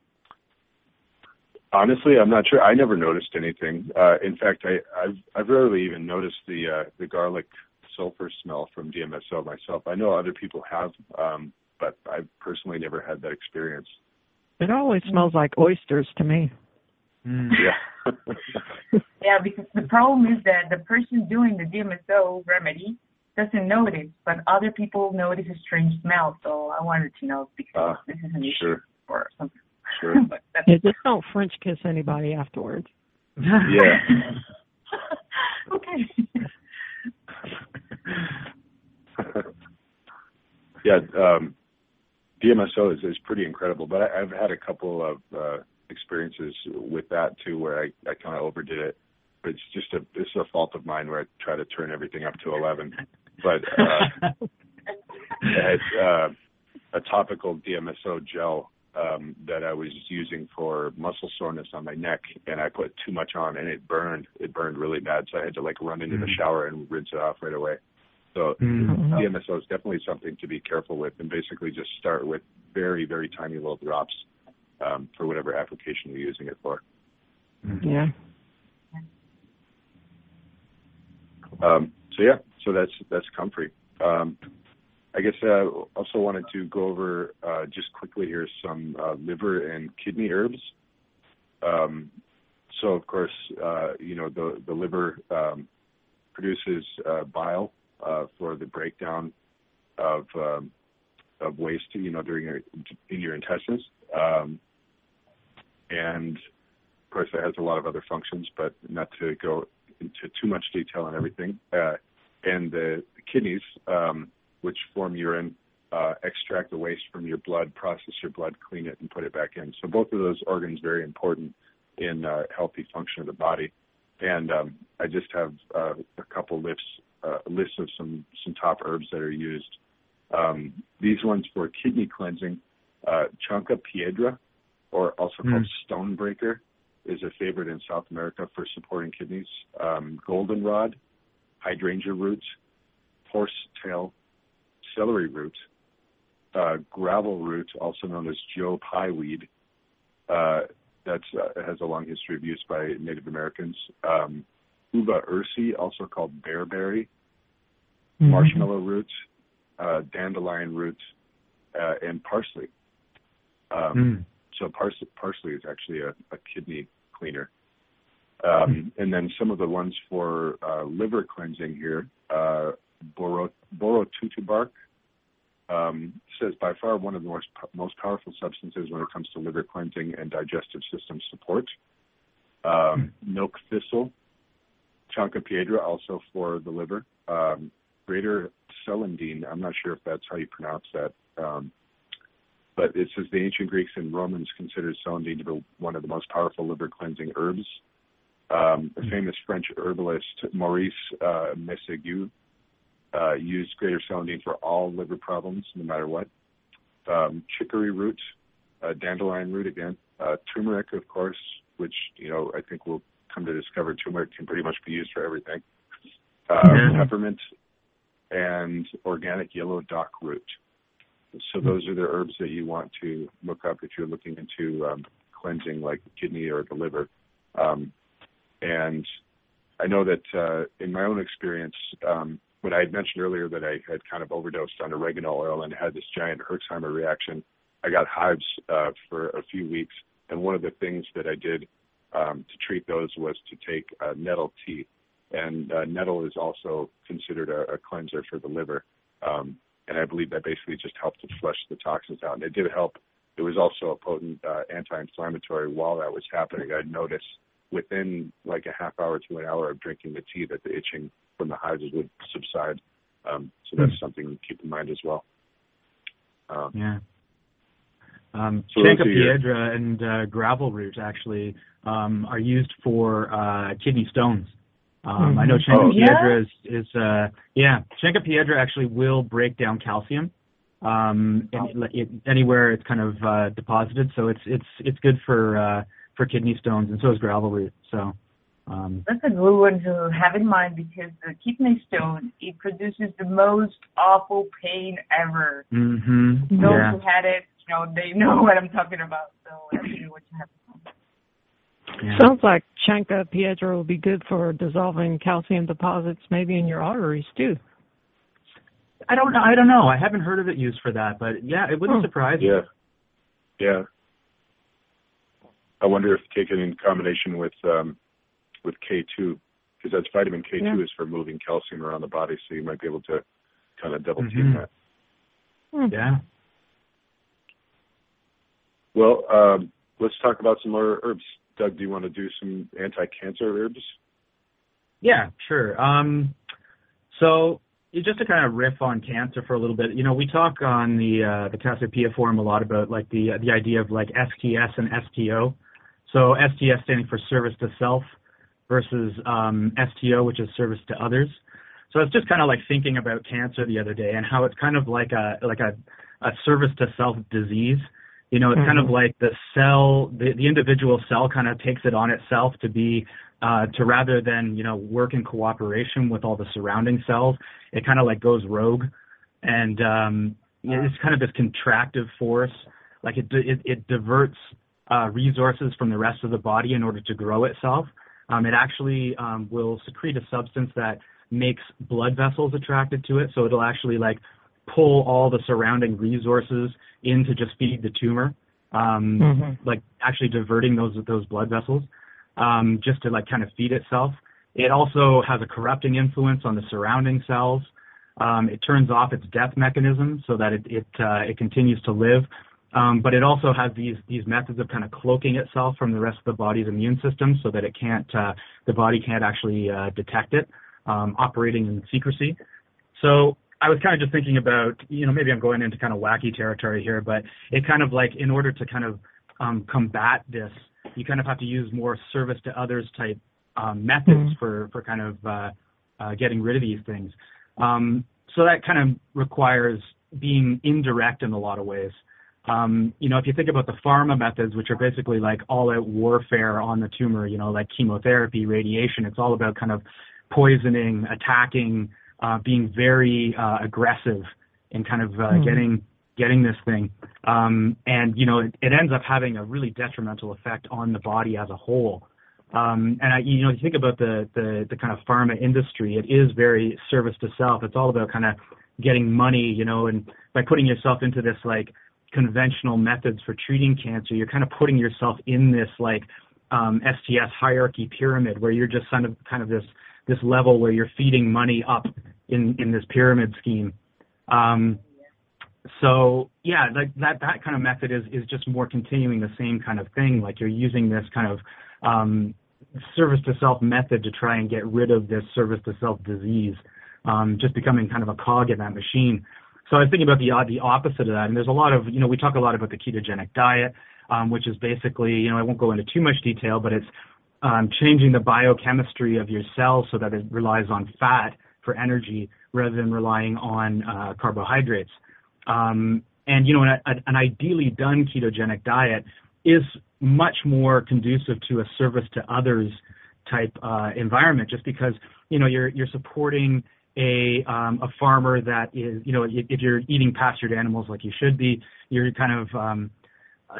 Honestly, I'm not sure. I never noticed anything. Uh, in fact, I, I've I've rarely even noticed the uh, the garlic sulfur smell from DMSO myself. I know other people have, um, but I've personally never had that experience. It always smells like oysters to me. Mm. Yeah. *laughs* Yeah, because the problem is that the person doing the DMSO remedy doesn't notice, but other people notice a strange smell. So I wanted to know because Ah, this is an issue sure. or something. *laughs* Sure. but Yeah, just don't French kiss anybody afterwards. *laughs* Yeah. okay. yeah, um, DMSO is, is pretty incredible, but I, I've had a couple of uh, experiences with that too, where I, I kind of overdid it. But it's just a it's a fault of mine where I try to turn everything up to eleven. But uh, *laughs* I had uh, a topical DMSO gel um, that I was using for muscle soreness on my neck, and I put too much on, and it burned. It burned really bad, so I had to like run into the Mm. shower and rinse it off right away. So Mm. DMSO is definitely something to be careful with, and basically just start with very, very tiny little drops um, for whatever application you're using it for. Yeah. Um, so yeah, so that's that's comfrey. Um, I guess uh, also wanted to go over uh, just quickly here some uh, liver and kidney herbs. Um, so of course, uh, you know the the liver um, produces uh, bile uh, for the breakdown of um, of waste, you know, during your in your intestines, um, and of course it has a lot of other functions, but not to go into too much detail on everything. Uh, and the, kidneys, um, which form urine, uh, extract the waste from your blood, process your blood, clean it, and put it back in. So both of those organs are very important in uh, healthy function of the body. And um, I just have uh, a couple lists uh, lists of some some top herbs that are used. Um, these ones for kidney cleansing, uh, Chanca piedra, or also called stonebreaker, is a favorite in South America for supporting kidneys. Um, goldenrod, hydrangea root, horsetail, celery root, uh, gravel root, also known as Joe Pye weed. Uh, that's uh, has a long history of use by Native Americans. Um, uva ursi, also called bearberry, marshmallow root, uh, dandelion root, uh, and parsley. Um, Mm. So parsley, parsley is actually a, a kidney cleaner. Um, and then some of the ones for uh, liver cleansing here, uh, boro, borotutu bark um, says by far one of the most, most powerful substances when it comes to liver cleansing and digestive system support. Um, milk thistle, Chanca piedra also for the liver. Um, greater celandine, I'm not sure if that's how you pronounce that. Um, but it says the ancient Greeks and Romans considered celandine to be one of the most powerful liver cleansing herbs. Um, the famous French herbalist Maurice uh, Mességué uh, used greater celandine for all liver problems, no matter what. Um, chicory root, uh, dandelion root again, uh, turmeric, of course, which you know I think we'll come to discover turmeric can pretty much be used for everything. Uh, Yeah. Peppermint, and organic yellow dock root. So those are the herbs that you want to look up if you're looking into um, cleansing like the kidney or the liver. Um, and I know that uh, in my own experience, um, when I had mentioned earlier that I had kind of overdosed on oregano oil and had this giant Herxheimer reaction, I got hives uh, for a few weeks. And one of the things that I did um, to treat those was to take uh, nettle tea. And uh, nettle is also considered a, a cleanser for the liver. Um, and I believe that basically just helped to flush the toxins out. And it did help. It was also a potent uh, anti-inflammatory. While that was happening, I noticed within like a half hour to an hour of drinking the tea that the itching from the hives would subside. Um, so that's mm. something to keep in mind as well. Um, yeah. Um, so Chanca piedra and uh, gravel root actually um, are used for uh, kidney stones. Um, mm-hmm. I know Chanca piedra oh, yeah? is, is uh, yeah, Chanca piedra actually will break down calcium um, in, in, anywhere it's kind of uh, deposited. So it's it's it's good for uh, for kidney stones, and so is gravel root. So um, that's a good one to have in mind because the kidney stone it produces the most awful pain ever. Mm-hmm. Those yeah. who had it, you know, they know *laughs* what I'm talking about. So what you have yeah. Sounds like Chanca piedra will be good for dissolving calcium deposits, maybe in your arteries too. I don't know. I don't know. I haven't heard of it used for that, but yeah, it wouldn't oh. surprise me. Yeah, yeah. I wonder if taken in combination with um, with K2, because that's vitamin K2 yeah. is for moving calcium around the body, so you might be able to kind of double team mm-hmm. that. Hmm. Yeah. Well, um, let's talk about some more herbs. Doug, do you want to do some anti-cancer herbs? Yeah, sure. Um, so just to kind of riff on cancer for a little bit, you know, we talk on the uh, the Cassiopaea forum a lot about like the the idea of like STS and STO. So STS standing for service to self versus um, STO, which is service to others. So I was just kind of like thinking about cancer the other day and how it's kind of like a like a, a service to self disease. You know, it's mm-hmm. kind of mm-hmm. like the cell, the, the individual cell kind of takes it on itself to be, uh, to rather than, you know, work in cooperation with all the surrounding cells, it kind of like goes rogue. And, um, it's kind of this contractive force. Like it, it, it diverts, uh, resources from the rest of the body in order to grow itself. Um, it actually, um, will secrete a substance that makes blood vessels attracted to it. So it'll actually like pull all the surrounding resources in to just feed the tumor, um, mm-hmm. like actually diverting those those blood vessels um, just to like kind of feed itself. It also has a corrupting influence on the surrounding cells. Um, it turns off its death mechanism so that it it, uh, it continues to live. Um, but it also has these these methods of kind of cloaking itself from the rest of the body's immune system so that it can't uh, the body can't actually uh, detect it, um, operating in secrecy. So I was kind of just thinking about, you know, maybe I'm going into kind of wacky territory here, but it kind of like in order to kind of um, combat this, you kind of have to use more service to others type um, methods mm-hmm. for for kind of uh, uh, getting rid of these things. Um, so that kind of requires being indirect in a lot of ways. Um, you know, if you think about the pharma methods, which are basically like all-out warfare on the tumor, you know, like chemotherapy, radiation, it's all about kind of poisoning, attacking, uh, being very uh, aggressive and kind of uh, mm. getting getting this thing. Um, and you know, it, it, ends up having a really detrimental effect on the body as a whole. Um, and I, you know, if you think about the, the the kind of pharma industry, it is very service to self. It's all about kind of getting money, you know, and by putting yourself into this like conventional methods for treating cancer, you're kind of putting yourself in this like um, STS hierarchy pyramid where you're just kind of kind of this this level where you're feeding money up in in this pyramid scheme. Um, so yeah, like that that kind of method is is just more continuing the same kind of thing. Like you're using this kind of um, service to self method to try and get rid of this service to self disease, um, just becoming kind of a cog in that machine. So I was thinking about the the opposite of that, and there's a lot of you know we talk a lot about the ketogenic diet, um, which is basically you know I won't go into too much detail, but it's um, changing the biochemistry of your cells so that it relies on fat for energy rather than relying on uh, carbohydrates. Um, and you know, an, an, ideally done ketogenic diet is much more conducive to a service to others type uh, environment, just because you know you're you're supporting a um, a farmer that is, you know, if, if you're eating pastured animals like you should be, you're kind of um,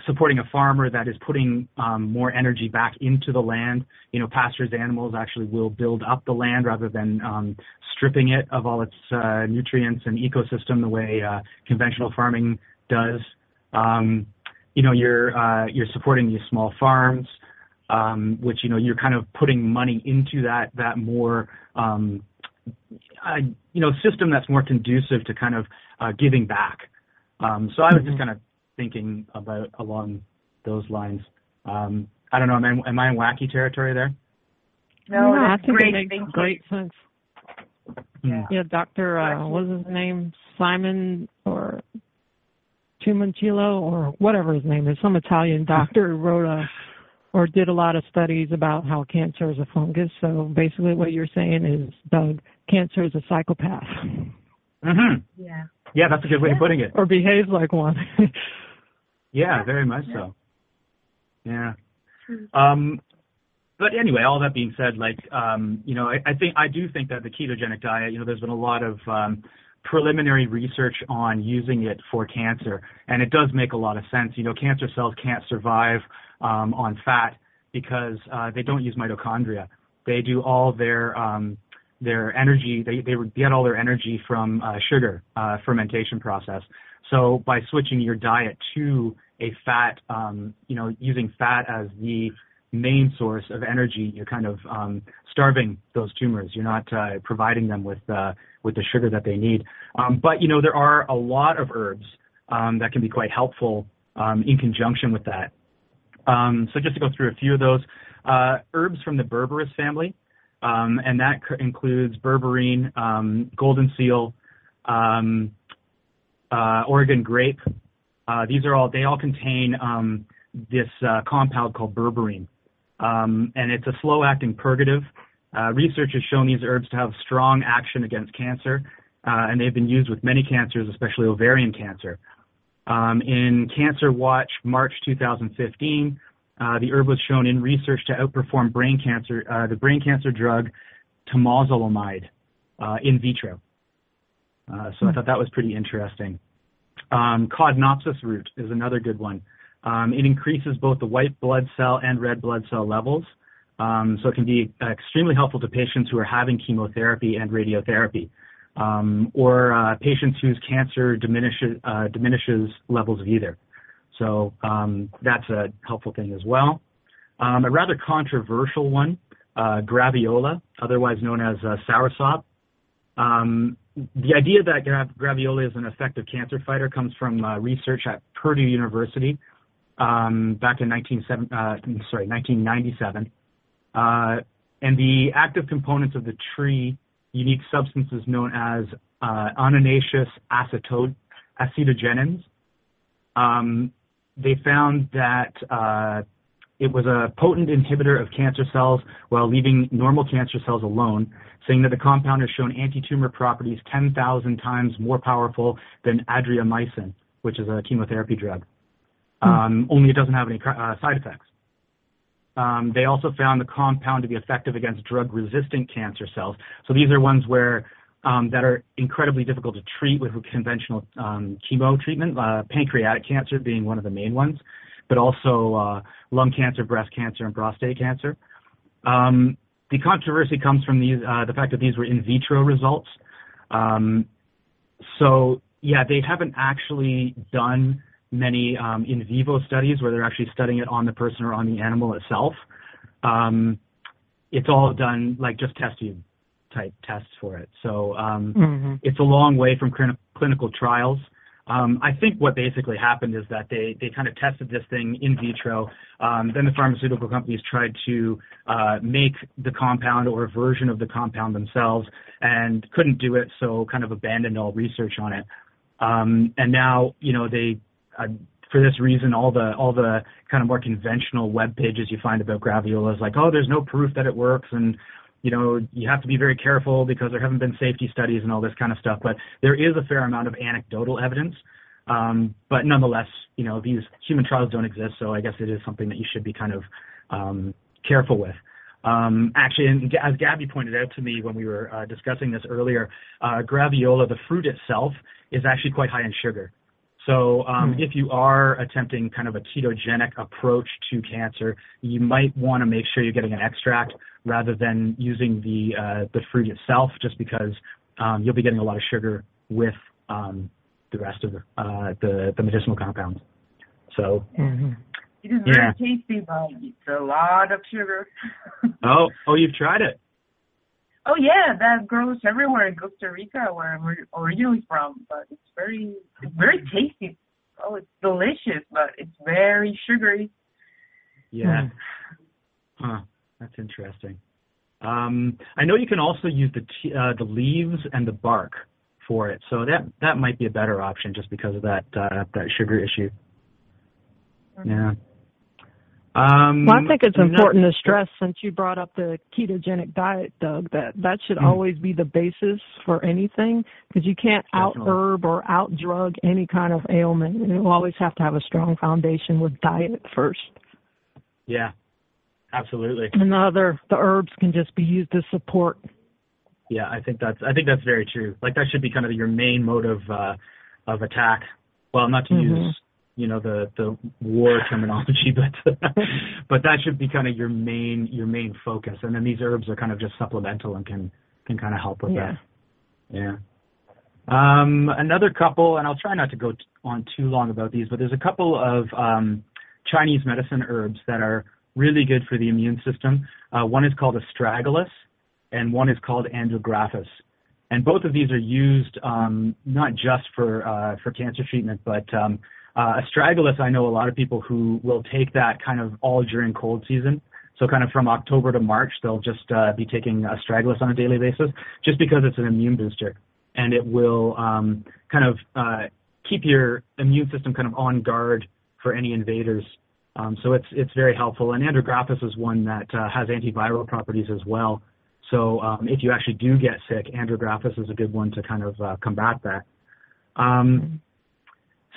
supporting a farmer that is putting um, more energy back into the land. You know, pastures animals actually will build up the land rather than um, stripping it of all its uh, nutrients and ecosystem the way uh, conventional farming does. Um, you know, you're uh, you're supporting these small farms, um, which you know you're kind of putting money into that that more um, uh, you know system that's more conducive to kind of uh, giving back. Um, so I was mm-hmm. just kind of thinking about along those lines. Um, I don't know. Am I, am I in wacky territory there? No, no I think great. it makes great sense. Yeah, yeah Doctor, uh, what was his name? Simon or Tumancillo or whatever his name is, some Italian doctor who wrote a or did a lot of studies about how cancer is a fungus. So basically, what you're saying is, Doug, cancer is a psychopath. Mhm. Yeah. Yeah, that's a good way of putting it. Or behaves like one. *laughs* Yeah, very much so. Yeah. Um, but anyway, all that being said, like um, you know, I, I think I do think that the ketogenic diet, you know, there's been a lot of um, preliminary research on using it for cancer, and it does make a lot of sense. You know, cancer cells can't survive um, on fat because uh, they don't use mitochondria. They do all their um, their energy. They they get all their energy from uh, sugar uh, fermentation process. So by switching your diet to a fat, um, you know, using fat as the main source of energy, you're kind of um, starving those tumors. You're not uh, providing them with uh, with the sugar that they need. Um, but you know, there are a lot of herbs um, that can be quite helpful um, in conjunction with that. Um, so just to go through a few of those, uh, herbs from the berberis family, um, and that includes berberine, golden seal, um, uh, Oregon grape. Uh, these are all they all contain um, this uh, compound called berberine, um, and it's a slow-acting purgative. Uh, research has shown these herbs to have strong action against cancer, uh, and they've been used with many cancers, especially ovarian cancer. Um, in Cancer Watch March 2015, uh, the herb was shown in research to outperform brain cancer, the brain cancer drug temozolomide in vitro. Uh, so I thought that was pretty interesting. Um, Codonopsis root is another good one. Um, it increases both the white blood cell and red blood cell levels. Um, so it can be extremely helpful to patients who are having chemotherapy and radiotherapy, um, or uh, patients whose cancer diminishes, uh, diminishes levels of either. So um, that's a helpful thing as well. Um, a rather controversial one, uh, graviola, otherwise known as uh, soursop. Um, the idea that gra- graviola is an effective cancer fighter comes from uh, research at Purdue University back in 19, uh, sorry, 1997. Uh, and the active components of the tree, unique substances known as annonaceous acetogenins. They found that uh, it was a potent inhibitor of cancer cells while leaving normal cancer cells alone, saying that the compound has shown anti-tumor properties 10,000 times more powerful than adriamycin, which is a chemotherapy drug. Hmm. Um, only it doesn't have any uh, side effects. Um, they also found the compound to be effective against drug-resistant cancer cells. So these are ones where that are incredibly difficult to treat with conventional um, chemo treatment, uh, pancreatic cancer being one of the main ones but also uh, lung cancer, breast cancer, and prostate cancer. Um, the controversy comes from these, uh, the fact that these were in vitro results. Um, so yeah, they haven't actually done many um, in vivo studies where they're actually studying it on the person or on the animal itself. Um, it's all done like just test tube type tests for it. So um, mm-hmm. it's a long way from cl- clinical trials. Um, I think what basically happened is that they, they kind of tested this thing in vitro. Um, then the pharmaceutical companies tried to uh, make the compound or a version of the compound themselves and couldn't do it, so kind of abandoned all research on it. Um, and now, you know, they, uh, for this reason, all the all the kind of more conventional web pages you find about graviola is like, oh, there's no proof that it works, and you know, you have to be very careful because there haven't been safety studies and all this kind of stuff. But there is a fair amount of anecdotal evidence. Um, but nonetheless, you know, these human trials don't exist, so I guess it is something that you should be kind of um, careful with. Um, actually, and as Gabby pointed out to me when we were uh, discussing this earlier, uh, graviola, the fruit itself, is actually quite high in sugar. So um, mm. if you are attempting kind of a ketogenic approach to cancer, you might want to make sure you're getting an extract rather than using the uh, the fruit itself, just because um, you'll be getting a lot of sugar with um, the rest of the, uh, the the medicinal compounds. So mm-hmm. it is very tasty, but it's a lot of sugar. *laughs* oh, oh, you've tried it. Oh yeah, that grows everywhere in Costa Rica, where I'm originally from. But it's very, it's very tasty. Oh, it's delicious, but it's very sugary. Yeah. Hmm. Huh. That's interesting. Um, I know you can also use the t- uh, the leaves and the bark for it, so that that might be a better option just because of that uh, that sugar issue. Mm-hmm. Yeah. Um, well, I think it's important to stress, since you brought up the ketogenic diet, Doug, that that should mm. always be the basis for anything, because you can't out herb or out drug any kind of ailment. You always have to have a strong foundation with diet first. Yeah, absolutely. And the other, the herbs can just be used to support. Yeah, I think that's I think that's very true. Like that should be kind of your main mode of uh, of attack. Well, not to mm-hmm. use you know the the war terminology, *laughs* but but that should be kind of your main your main focus. And then these herbs are kind of just supplemental and can can kind of help with yeah. that. Yeah. Um, another couple, and I'll try not to go t- on too long about these, but there's a couple of um, Chinese medicine herbs that are really good for the immune system. Uh, one is called astragalus, and one is called andrographis. And both of these are used um, not just for uh, for cancer treatment, but um, uh, astragalus, I know a lot of people who will take that kind of all during cold season. So kind of from October to March, they'll just uh, be taking astragalus on a daily basis, just because it's an immune booster, and it will um, kind of uh, keep your immune system kind of on guard for any invaders. Um, so it's it's very helpful. And andrographis is one that uh, has antiviral properties as well. So um, if you actually do get sick, andrographis is a good one to kind of uh, combat that. Um,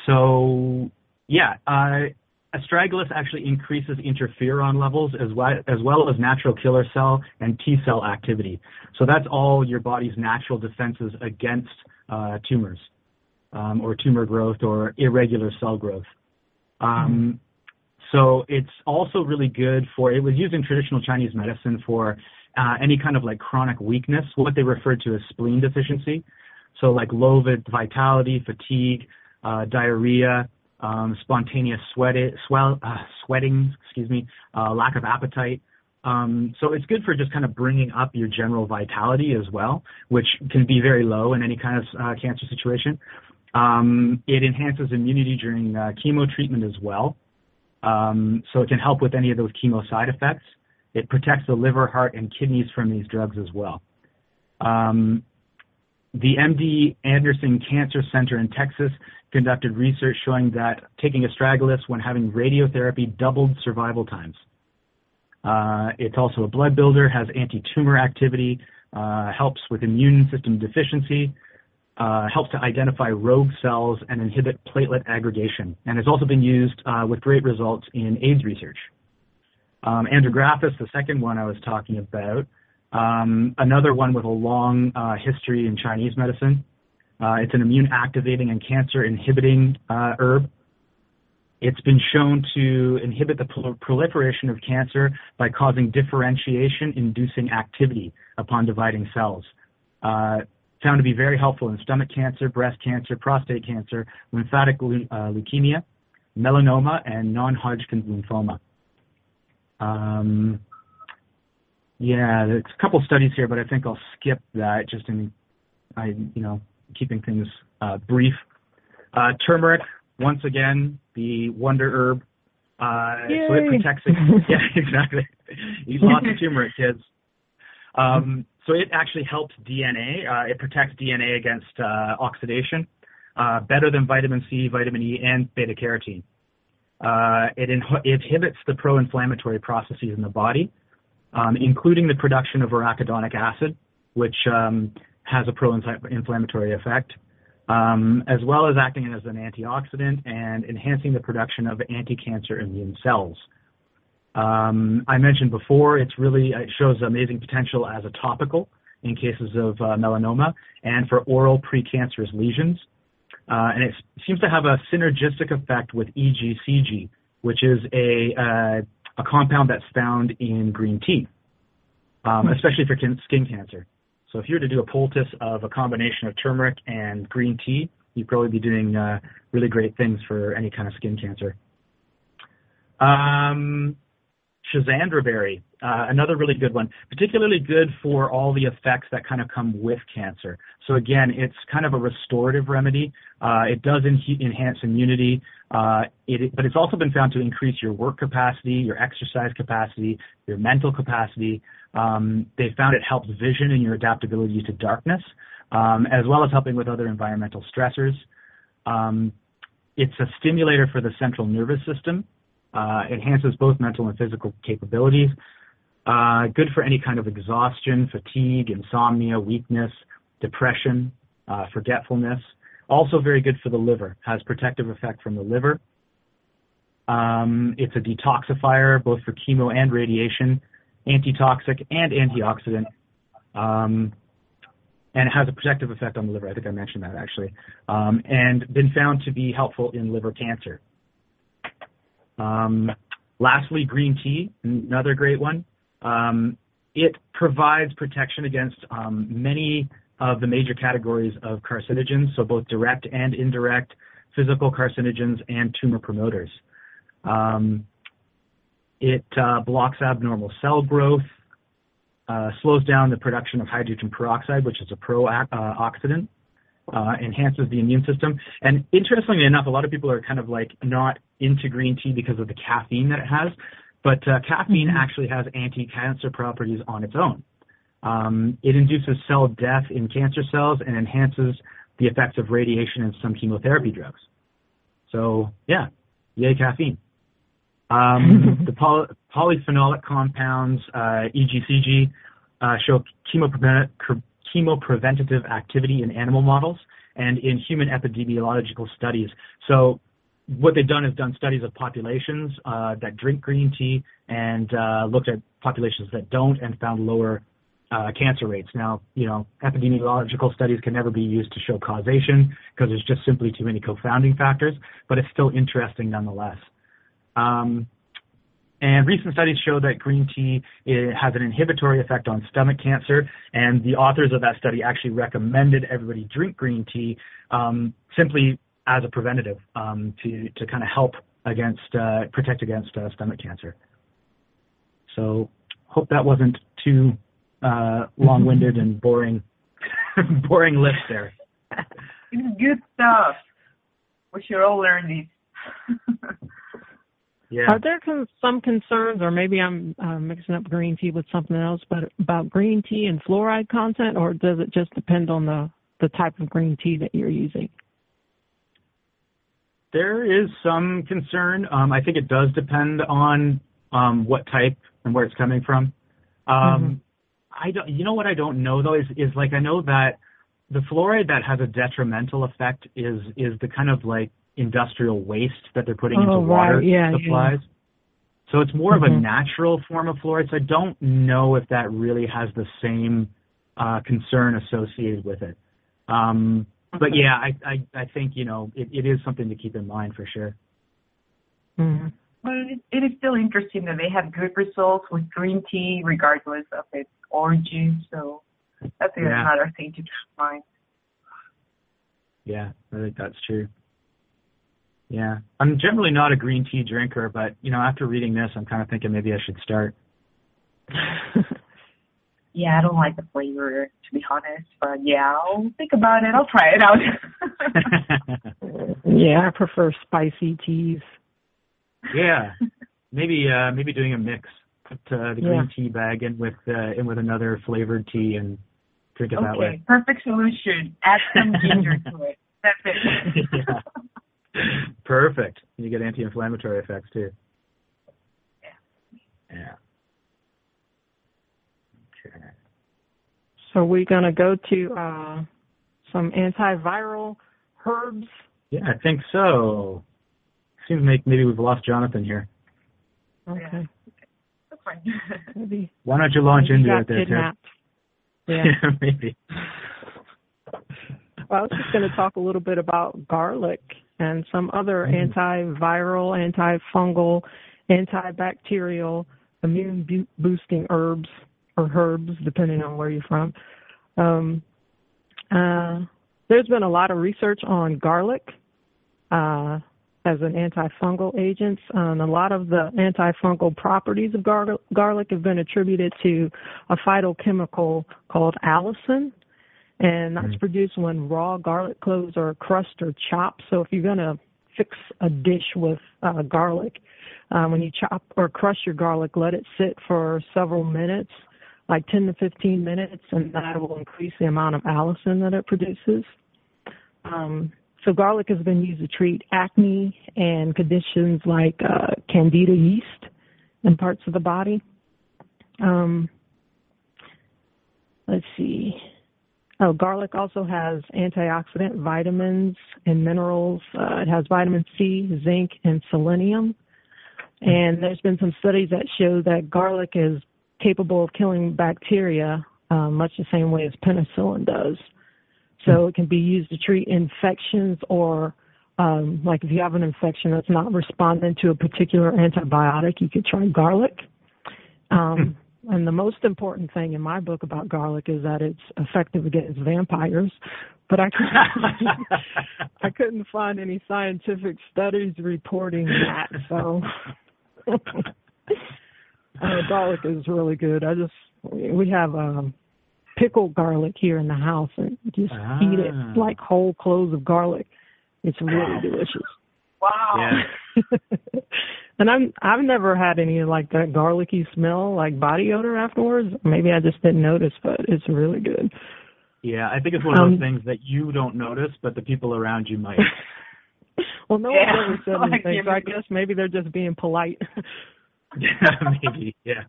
so yeah, uh, astragalus actually increases interferon levels as well, as well as natural killer cell and T cell activity. So that's all your body's natural defenses against uh, tumors um, or tumor growth or irregular cell growth. Um, so it's also really good for. It was used in traditional Chinese medicine for uh, any kind of like chronic weakness, what they refer to as spleen deficiency. So like low vitality, fatigue, uh, diarrhea, um, spontaneous sweat, swell, uh, sweating, excuse me, uh, lack of appetite. Um, so it's good for just kind of bringing up your general vitality as well, which can be very low in any kind of uh, cancer situation. Um, it enhances immunity during uh, chemo treatment as well. Um, so it can help with any of those chemo side effects. It protects the liver, heart, and kidneys from these drugs as well. Um, the MD Anderson Cancer Center in Texas conducted research showing that taking astragalus when having radiotherapy doubled survival times. Uh, it's also a blood builder, has anti-tumor activity, uh, helps with immune system deficiency, uh, helps to identify rogue cells and inhibit platelet aggregation, and has also been used uh, with great results in AIDS research. Um, andrographis, the second one I was talking about, um, another one with a long uh, history in Chinese medicine. Uh, it's an immune activating and cancer inhibiting uh, herb. It's been shown to inhibit the prol- proliferation of cancer by causing differentiation inducing activity upon dividing cells. Uh, found to be very helpful in stomach cancer, breast cancer, prostate cancer, lymphatic le- uh, leukemia, melanoma, and non-Hodgkin's lymphoma. Um, yeah, there's a couple studies here, but I think I'll skip that just in, I you know, keeping things uh, brief. Uh, turmeric, once again, the wonder herb. Uh, so it protects. It. *laughs* yeah, exactly. Eat lots of turmeric, kids. Um, so it actually helps DNA. Uh, it protects DNA against uh, oxidation uh, better than vitamin C, vitamin E, and beta carotene. Uh, it, it inhibits the pro-inflammatory processes in the body, um, including the production of arachidonic acid, which um, has a pro-inflammatory effect, um, as well as acting as an antioxidant and enhancing the production of anti-cancer immune cells. Um, I mentioned before, it's really it shows amazing potential as a topical in cases of uh, melanoma and for oral precancerous lesions. Uh, and it seems to have a synergistic effect with EGCG, which is a uh, a compound that's found in green tea, um, especially for skin cancer. So if you were to do a poultice of a combination of turmeric and green tea, you'd probably be doing uh, really great things for any kind of skin cancer. Um, Schisandra berry, uh, another really good one, particularly good for all the effects that kind of come with cancer. So again, it's kind of a restorative remedy. Uh, it does en- enhance immunity, uh, it, but it's also been found to increase your work capacity, your exercise capacity, your mental capacity. Um, they found it helps vision and your adaptability to darkness, um, as well as helping with other environmental stressors. Um, it's a stimulator for the central nervous system, uh, enhances both mental and physical capabilities. Uh, good for any kind of exhaustion, fatigue, insomnia, weakness, depression, uh, forgetfulness. Also very good for the liver. Has protective effect from the liver. Um, it's a detoxifier both for chemo and radiation, antitoxic and antioxidant. Um, and it has a protective effect on the liver. I think I mentioned that actually, um, and been found to be helpful in liver cancer. Um, lastly, green tea, another great one. Um, it provides protection against um, many of the major categories of carcinogens, so both direct and indirect physical carcinogens and tumor promoters. It uh, blocks abnormal cell growth, uh, slows down the production of hydrogen peroxide, which is a pro-oxidant, uh, enhances the immune system. And interestingly enough, a lot of people are kind of like not into green tea because of the caffeine that it has, but uh, caffeine mm-hmm. actually has anti-cancer properties on its own. Um, it induces cell death in cancer cells and enhances the effects of radiation and some chemotherapy drugs. So yeah, yay caffeine. Um, *laughs* the poly- polyphenolic compounds, uh, EGCG, uh, show chemoprevent- chemopreventative activity in animal models and in human epidemiological studies. So what they've done is done studies of populations uh, that drink green tea and uh, looked at populations that don't and found lower uh, cancer rates. Now, you know, epidemiological studies can never be used to show causation because there's just simply too many confounding factors, but it's still interesting nonetheless. Um, and recent studies show that green tea has an inhibitory effect on stomach cancer. And the authors of that study actually recommended everybody drink green tea um, simply as a preventative um, to to kind of help against uh, protect against uh, stomach cancer. So hope that wasn't too uh, long-winded and boring *laughs* boring list there. It's good stuff. We should all learn these. *laughs* Yeah. Are there con- some concerns, or maybe I'm uh, mixing up green tea with something else, but about green tea and fluoride content, or does it just depend on the the type of green tea that you're using? There is some concern. Um, I think it does depend on um, what type and where it's coming from. Um, mm-hmm. I don't. You know what I don't know though is is like I know that the fluoride that has a detrimental effect is is the kind of like industrial waste that they're putting oh, into water right. yeah, supplies. Yeah. So it's more mm-hmm. of a mm-hmm. natural form of fluoride. So I don't know if that really has the same uh, concern associated with it. Um, but yeah, I, I, I think you know it, it is something to keep in mind for sure. Mm-hmm. Well, it, it is still interesting that they have good results with green tea, regardless of its origin. So that's yeah. another thing to keep in mind. Yeah, I think that's true. Yeah, I'm generally not a green tea drinker, but you know, after reading this, I'm kind of thinking maybe I should start. *laughs* yeah, I don't like the flavor to be honest, but yeah, I'll think about it. I'll try it out. *laughs* yeah, I prefer spicy teas. Yeah, maybe uh maybe doing a mix. Put uh, the green yeah. tea bag in with uh, in with another flavored tea and drink it okay, that way. Okay, perfect solution. Add some ginger to it. That's it. *laughs* yeah. Perfect. You get anti-inflammatory effects too. Yeah. Yeah. Okay. So we're gonna go to uh, some antiviral herbs. Yeah, I think so. Seems like maybe we've lost Jonathan here. Okay. fine. *laughs* Maybe Why don't you launch maybe into got it there, Ted? kidnapped. *laughs* Yeah. maybe. Well, I was just going to talk a little bit about garlic and some other Mm. antiviral, antifungal, antibacterial, immune bu- boosting herbs or herbs, depending on where you're from. Um, uh, there's been a lot of research on garlic uh, as an antifungal agent. Um, a lot of the antifungal properties of gar- garlic have been attributed to a phytochemical called allicin and that's Mm. produced when raw garlic cloves are crushed or chopped. So if you're going to fix a dish with uh, garlic, um, when you chop or crush your garlic, let it sit for several minutes, like 10 to 15 minutes, and that will increase the amount of allicin that it produces. Um, so garlic has been used to treat acne and conditions like uh, candida yeast in parts of the body. Um, let's see. Oh, garlic also has antioxidant vitamins and minerals. Uh, it has vitamin C, zinc, and selenium. And there's been some studies that show that garlic is capable of killing bacteria uh, much the same way as penicillin does. So it can be used to treat infections or um, like if you have an infection that's not responding to a particular antibiotic, you could try garlic. Um, and the most important thing in my book about garlic is that it's effective against vampires. But I couldn't, I couldn't find any scientific studies reporting that. So *laughs* uh, garlic is really good. I just we have um, pickled garlic here in the house and just eat it Ah. like whole cloves of garlic. It's really delicious. wow. Yeah. *laughs* and I'm I've never had any like that garlicky smell, like body odor afterwards. Maybe I just didn't notice, but it's really good. Yeah, I think it's one of those Um, things that you don't notice, but the people around you might. *laughs* well, no Yeah, one's ever said *laughs* like anything, so I guess maybe they're just being polite. *laughs* yeah, maybe. Yeah.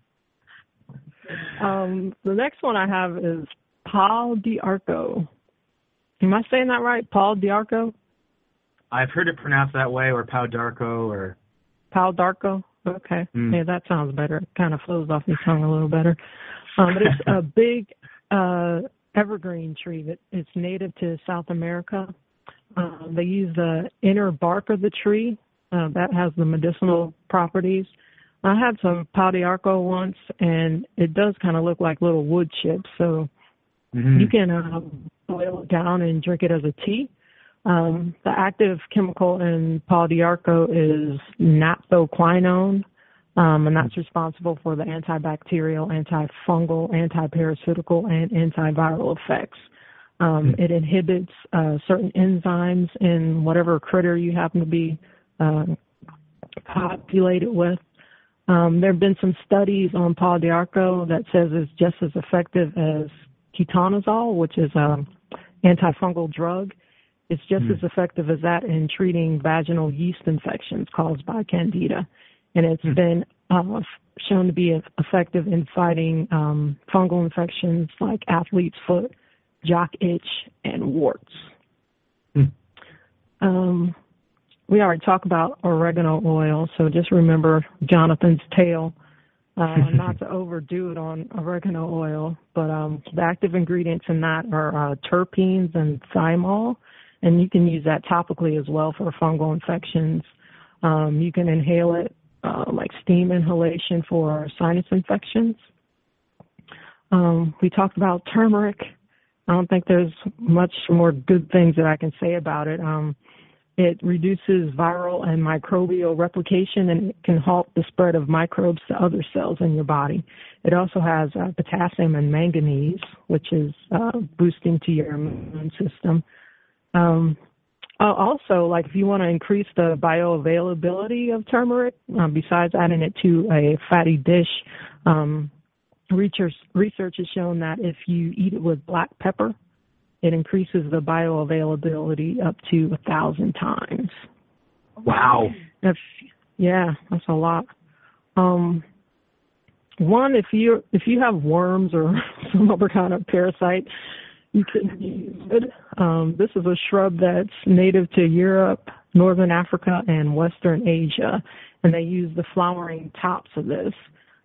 um, the next one I have is Paul D'Arco. Am I saying that right? Paul D'Arco? I've heard it pronounced that way, or Pau Darko, or Paul Darko? Okay. Mm. Yeah, that sounds better. It kind of flows off your tongue a little better. Um, but it's a *laughs* big uh, evergreen tree that it's native to South America. Um, they use the inner bark of the tree uh, that has the medicinal properties. I had some Pau D'Arco once, and it does kind of look like little wood chips. So Mhm. you can uh, boil it down and drink it as a tea. Um, the active chemical in Paul D'Arco is naphthoquinone, um, and that's responsible for the antibacterial, antifungal, antiparasitical, and antiviral effects. Um, it inhibits uh, certain enzymes in whatever critter you happen to be uh, populated with. Um, there have been some studies on Paul that says it's just as effective as ketoconazole, which is an antifungal drug. It's just Hmm. as effective as that in treating vaginal yeast infections caused by candida, and it's Hmm. been uh, shown to be effective in fighting um, fungal infections like athlete's foot, jock itch, and warts. Hmm. Um, we already talked about oregano oil, so just remember Jonathan's tale. Uh, *laughs* not to overdo it on oregano oil, but um, the active ingredients in that are uh, terpenes and thymol, and you can use that topically as well for fungal infections. Um, you can inhale it uh, like steam inhalation for sinus infections. Um, we talked about turmeric. I don't think there's much more good things that I can say about it. Um, it reduces viral and microbial replication and it can halt the spread of microbes to other cells in your body. It also has uh, potassium and manganese, which is uh, boosting to your immune system. Um, uh, also, like if you want to increase the bioavailability of turmeric, um, besides adding it to a fatty dish, um, research research has shown that if you eat it with black pepper, it increases the bioavailability up to a thousand times. Wow. If, yeah, that's a lot. Um, one, if you if you have worms or *laughs* some other kind of parasite, you can use it. Um, this is a shrub that's native to Europe, Northern Africa, and Western Asia, and they use the flowering tops of this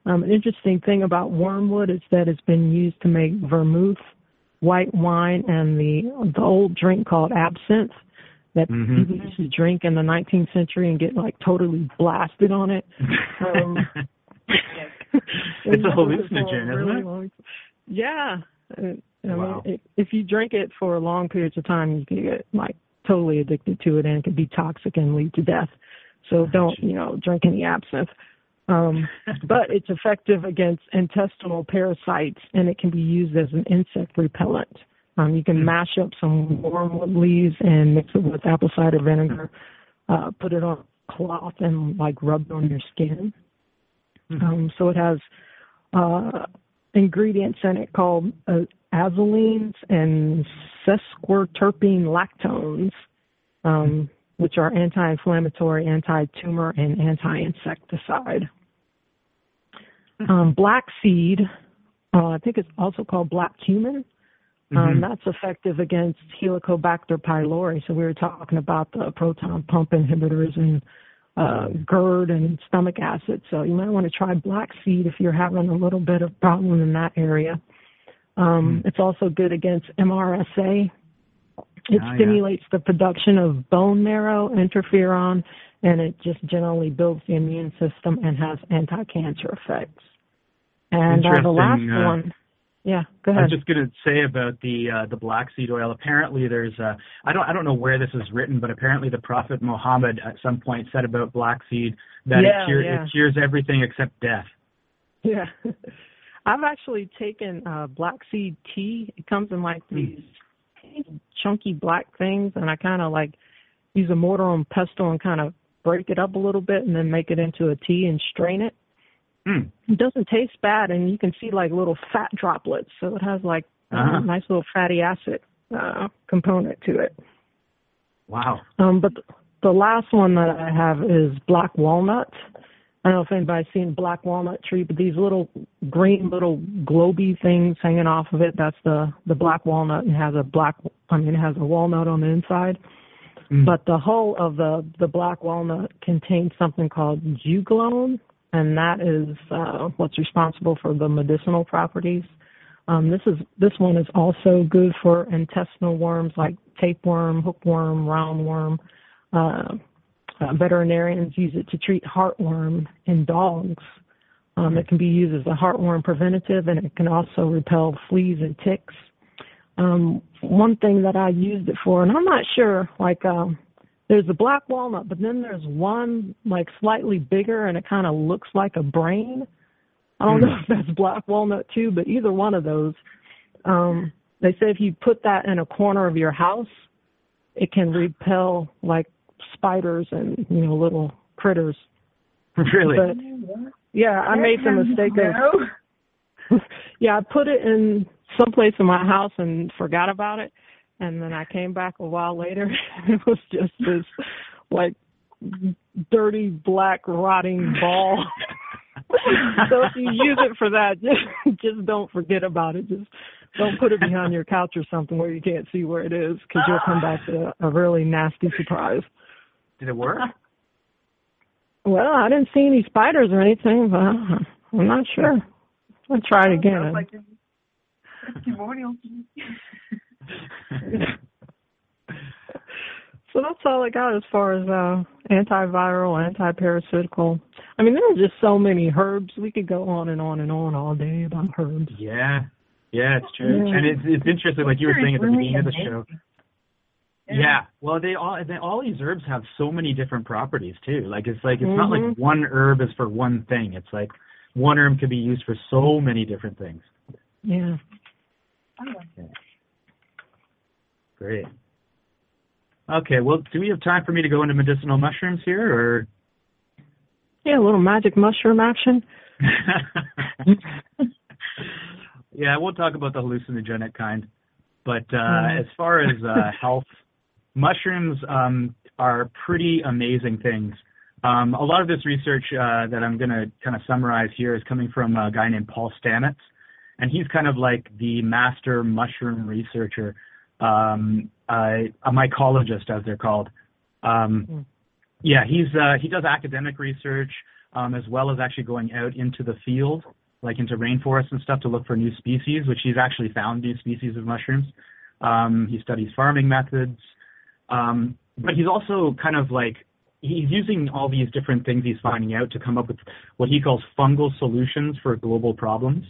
Um, an interesting thing about wormwood is that it's been used to make vermouth, white wine, and the the old drink called absinthe that Mhm. people used to drink in the 19th century and get like totally blasted on it. Um, *laughs* *laughs* it's a hallucinogen, really isn't it? long- Yeah. I mean, Wow. if, if you drink it for long periods of time, you can get like totally addicted to it, and it can be toxic and lead to death. So don't, you know, drink any absinthe. Um, *laughs* but it's effective against intestinal parasites, and it can be used as an insect repellent. Um, you can Hmm. mash up some wormwood leaves and mix it with apple cider vinegar. Uh, put it on cloth and like rub it on your skin. Hmm. Um, so it has uh, ingredients in it called uh, azulenes and sesquiterpene lactones, um, which are anti-inflammatory, anti-tumor, and anti-insecticide. Um, black seed, uh, I think it's also called black cumin. Um, Mhm. That's effective against Helicobacter pylori. So we were talking about the proton pump inhibitors and uh, GERD and stomach acid. So you might want to try black seed if you're having a little bit of problem in that area. Um, Mm. It's also good against MRSA. It Ah, yeah. stimulates the production of bone marrow, interferon, and it just generally builds the immune system and has anti-cancer effects. And uh, the last uh, one, yeah, go ahead. I was just going to say about the uh, the black seed oil. Apparently, there's uh, I don't I don't know where this is written, but apparently the Prophet Muhammad at some point said about black seed that Yeah, it, cure, yeah. it cures everything except death. Yeah. *laughs* I've actually taken uh black seed tea. It comes in like these chunky black things and I kinda like use a mortar and pestle and kind of break it up a little bit and then make it into a tea and strain it. Mm. It doesn't taste bad and you can see like little fat droplets. So it has like Uh-huh. a nice little fatty acid uh component to it. Wow. Um, but the last one that I have is black walnut. I don't know if anybody's seen black walnut tree, but these little green little globy things hanging off of it, that's the, the black walnut and has a black, I mean, it has a walnut on the inside. Mm. But the whole of the, the black walnut contains something called juglone, and that is, uh, what's responsible for the medicinal properties. Um, this is, this one is also good for intestinal worms like tapeworm, hookworm, roundworm. Uh, uh, veterinarians use it to treat heartworm in dogs. Um, it can be used as a heartworm preventative, and it can also repel fleas and ticks. Um, one thing that I used it for, and I'm not sure, like um, there's the black walnut, but then there's one like slightly bigger, and it kind of looks like a brain. I don't know if that's black walnut too, but either one of those. Um, they say if you put that in a corner of your house, it can repel like spiders and you know little critters. *laughs* really? But yeah, I made the mistake of *laughs* yeah, I put it in someplace in my house and forgot about it, and then I came back a while later *laughs* and it was just this like dirty black rotting ball. so if you use it for that, just just don't forget about it. Just don't put it behind your couch or something where you can't see where it is, because you'll come back to a, a really nasty surprise. Did it work? *laughs* Well, I didn't see any spiders or anything, but I'm not sure. I'll try it again. testimonial. *laughs* So that's all I got as far as uh antiviral, anti-parasitical. I mean, there are just so many herbs. We could go on and on and on all day about herbs. Yeah. Yeah, it's true. Yeah. And it's it's interesting, like you were saying at the beginning of the amazing. Show. Yeah. Well, they all they, all these herbs have so many different properties too. Like it's like it's not like Mhm. one herb is for one thing. It's like one herb could be used for so many different things. Yeah. Okay. Great. Okay. Well, do we have time for me to go into medicinal mushrooms here, or? Yeah, a little magic mushroom action. *laughs* yeah, I won't talk about the hallucinogenic kind, but uh, as far as uh, health, mushrooms um, are pretty amazing things. Um, a lot of this research uh, that I'm going to kind of summarize here is coming from a guy named Paul Stamets, and he's kind of like the master mushroom researcher, um, uh, a mycologist as they're called. Um, Mm. yeah, he's uh, he does academic research. um, as well as actually going out into the field, like into rainforests and stuff, to look for new species, which he's actually found new species of mushrooms. Um, he studies farming methods, um, but he's also kind of like he's using all these different things he's finding out to come up with what he calls fungal solutions for global problems.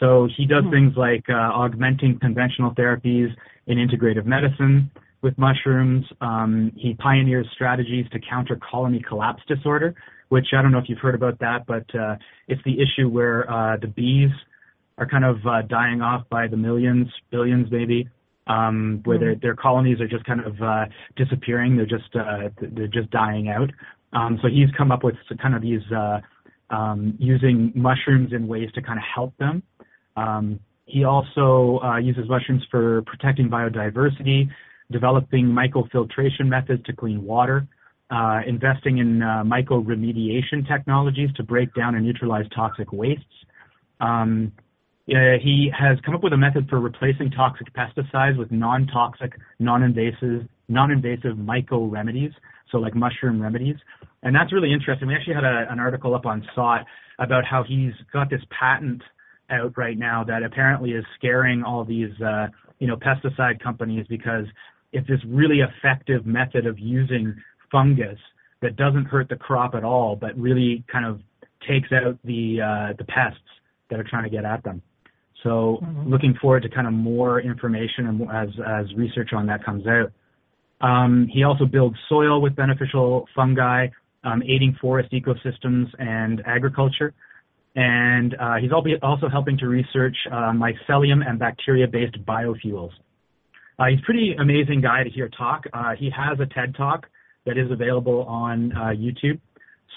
So he does mm-hmm. things like uh, augmenting conventional therapies in integrative medicine with mushrooms. Um, he pioneers strategies to counter colony collapse disorder, which I don't know if you've heard about that, but uh, it's the issue where uh, the bees are kind of uh, dying off by the millions, billions maybe, um, where mm-hmm. their their colonies are just kind of uh, disappearing. They're just uh, they're just dying out. Um, so he's come up with kind of these uh, um, using mushrooms in ways to kind of help them. Um, he also uh, uses mushrooms for protecting biodiversity, developing microfiltration methods to clean water, uh, investing in uh, mycoremediation technologies to break down and neutralize toxic wastes. Um, uh, he has come up with a method for replacing toxic pesticides with non-toxic, non-invasive, non-invasive myco remedies, so like mushroom remedies. And that's really interesting. We actually had a, an article up on SOTT about how he's got this patent out right now that apparently is scaring all these, uh, you know, pesticide companies because it's this really effective method of using fungus that doesn't hurt the crop at all, but really kind of takes out the uh, the pests that are trying to get at them. So mm-hmm. looking forward to kind of more information as as research on that comes out. Um, he also builds soil with beneficial fungi, um, aiding forest ecosystems and agriculture. And uh, he's also helping to research uh, mycelium and bacteria-based biofuels. Uh, he's a pretty amazing guy to hear talk. Uh, he has a TED talk that is available on uh, YouTube.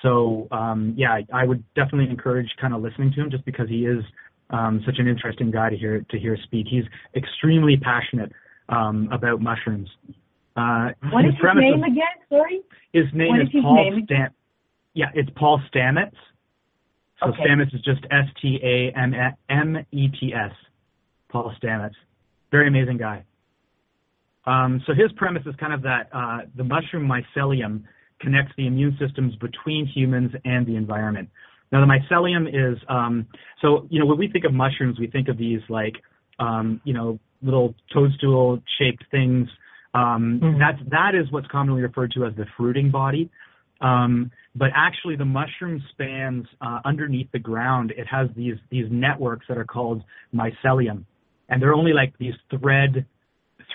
So um, yeah, I would definitely encourage kind of listening to him just because he is um, such an interesting guy to hear to hear speak. He's extremely passionate um, about mushrooms. Uh, what is his, name of, again? Sorry. His name what is, is Paul name? Stam. Yeah, it's Paul Stamets. So okay. Stamets is just S T A M M E T S. Paul Stamets. Very amazing guy. Um, so his premise is kind of that uh, the mushroom mycelium connects the immune systems between humans and the environment. Now the mycelium is um, so you know when we think of mushrooms, we think of these like um, you know little toadstool shaped things. Um, mm-hmm. That's that is what's commonly referred to as the fruiting body. Um, but actually, the mushroom spans uh, underneath the ground. It has these these networks that are called mycelium, and they're only like these thread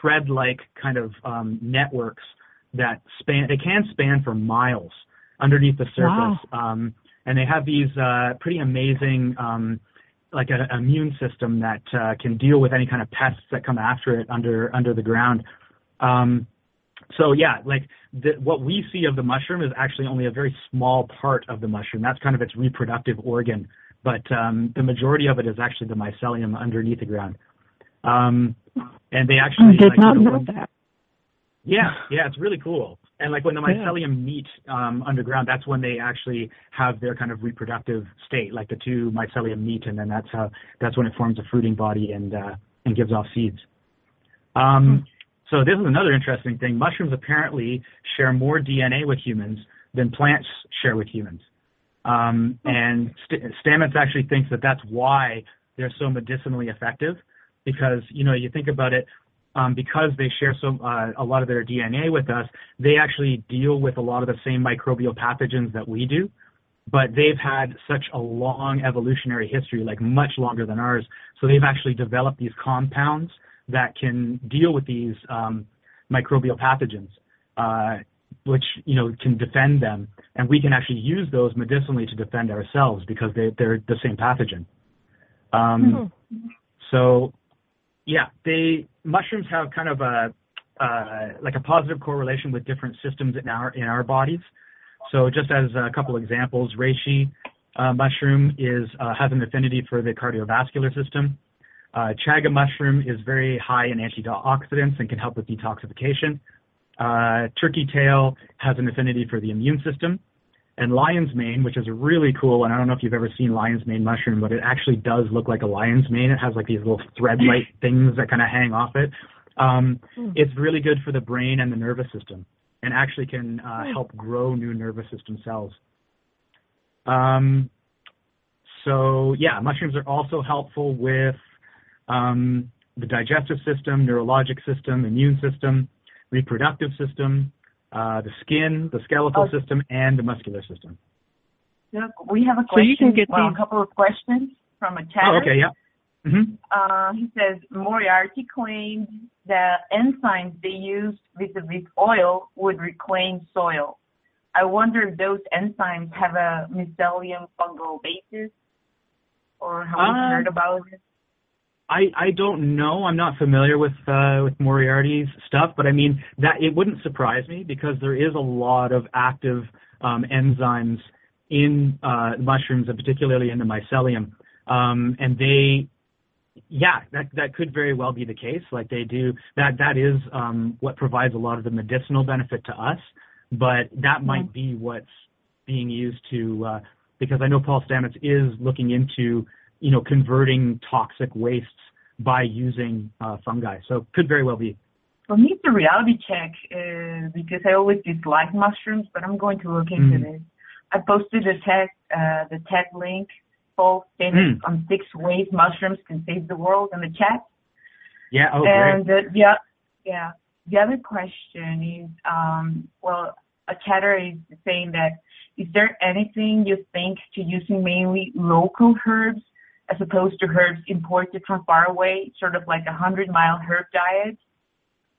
thread like kind of um, networks that span. They can span for miles underneath the surface. Wow. Um, and they have these uh, pretty amazing um, like an immune system that uh, can deal with any kind of pests that come after it under under the ground. Um, so yeah, like the, what we see of the mushroom is actually only a very small part of the mushroom. That's kind of its reproductive organ, but um, the majority of it is actually the mycelium underneath the ground. Um, and they actually I did like, not you know, know that. Yeah, *laughs* yeah, it's really cool. And like when the mycelium meet um, underground, that's when they actually have their kind of reproductive state. Like the two mycelium meet, and then that's how that's when it forms a fruiting body and uh, and gives off seeds. Um, so this is another interesting thing. Mushrooms apparently share more DNA with humans than plants share with humans. Um, and St- Stamets actually thinks that that's why they're so medicinally effective because you know you think about it um, because they share so uh, a lot of their DNA with us, they actually deal with a lot of the same microbial pathogens that we do. But they've had such a long evolutionary history, like much longer than ours. So they've actually developed these compounds that can deal with these um, microbial pathogens, uh, which you know can defend them, and we can actually use those medicinally to defend ourselves because they, they're the same pathogen. Um, mm-hmm. So yeah, they mushrooms have kind of a uh, like a positive correlation with different systems in our in our bodies. So just as a couple examples, reishi uh, mushroom is uh, has an affinity for the cardiovascular system. Uh, chaga mushroom is very high in antioxidants and can help with detoxification. Uh, turkey tail has an affinity for the immune system. And lion's mane, which is really cool And I don't know if you've ever seen lion's mane mushroom, but it actually does look like a lion's mane. It has like these little thread-like *laughs* things that kind of hang off it. Um, mm. It's really good for the brain and the nervous system, and actually can uh, mm. help grow new nervous system cells. Um, so yeah, mushrooms are also helpful with um, the digestive system, neurologic system, immune system, reproductive system, uh, the skin, the skeletal oh. system, and the muscular system. Look, we have a question. So you can get well, a couple of questions from a chat. Oh, okay, yeah. Mm-hmm. Uh, he says Moriarty claimed that enzymes they used vis-a-vis oil would reclaim soil. I wonder if those enzymes have a mycelium fungal basis, or have uh, you heard about it? I I don't know. I'm not familiar with uh, with Moriarty's stuff, but I mean that it wouldn't surprise me because there is a lot of active um, enzymes in uh, mushrooms, and particularly in the mycelium, um, and they yeah, that that could very well be the case. Like they do that that is um, what provides a lot of the medicinal benefit to us, but that might be what's being used to uh, because I know Paul Stamets is looking into you know converting toxic wastes by using uh, fungi. So could very well be. For me, it's a reality check uh, because I always dislike mushrooms, but I'm going to look into mm. this. I posted the TED uh, the TED link Paul Stamets mm. on six ways mushrooms can save the world in the chat. Yeah. Oh, and great. Uh, yeah, yeah. The other question is, um, well, a chatter is saying that is there anything you think to using mainly local herbs as opposed to herbs imported from far away, sort of like a hundred mile herb diet?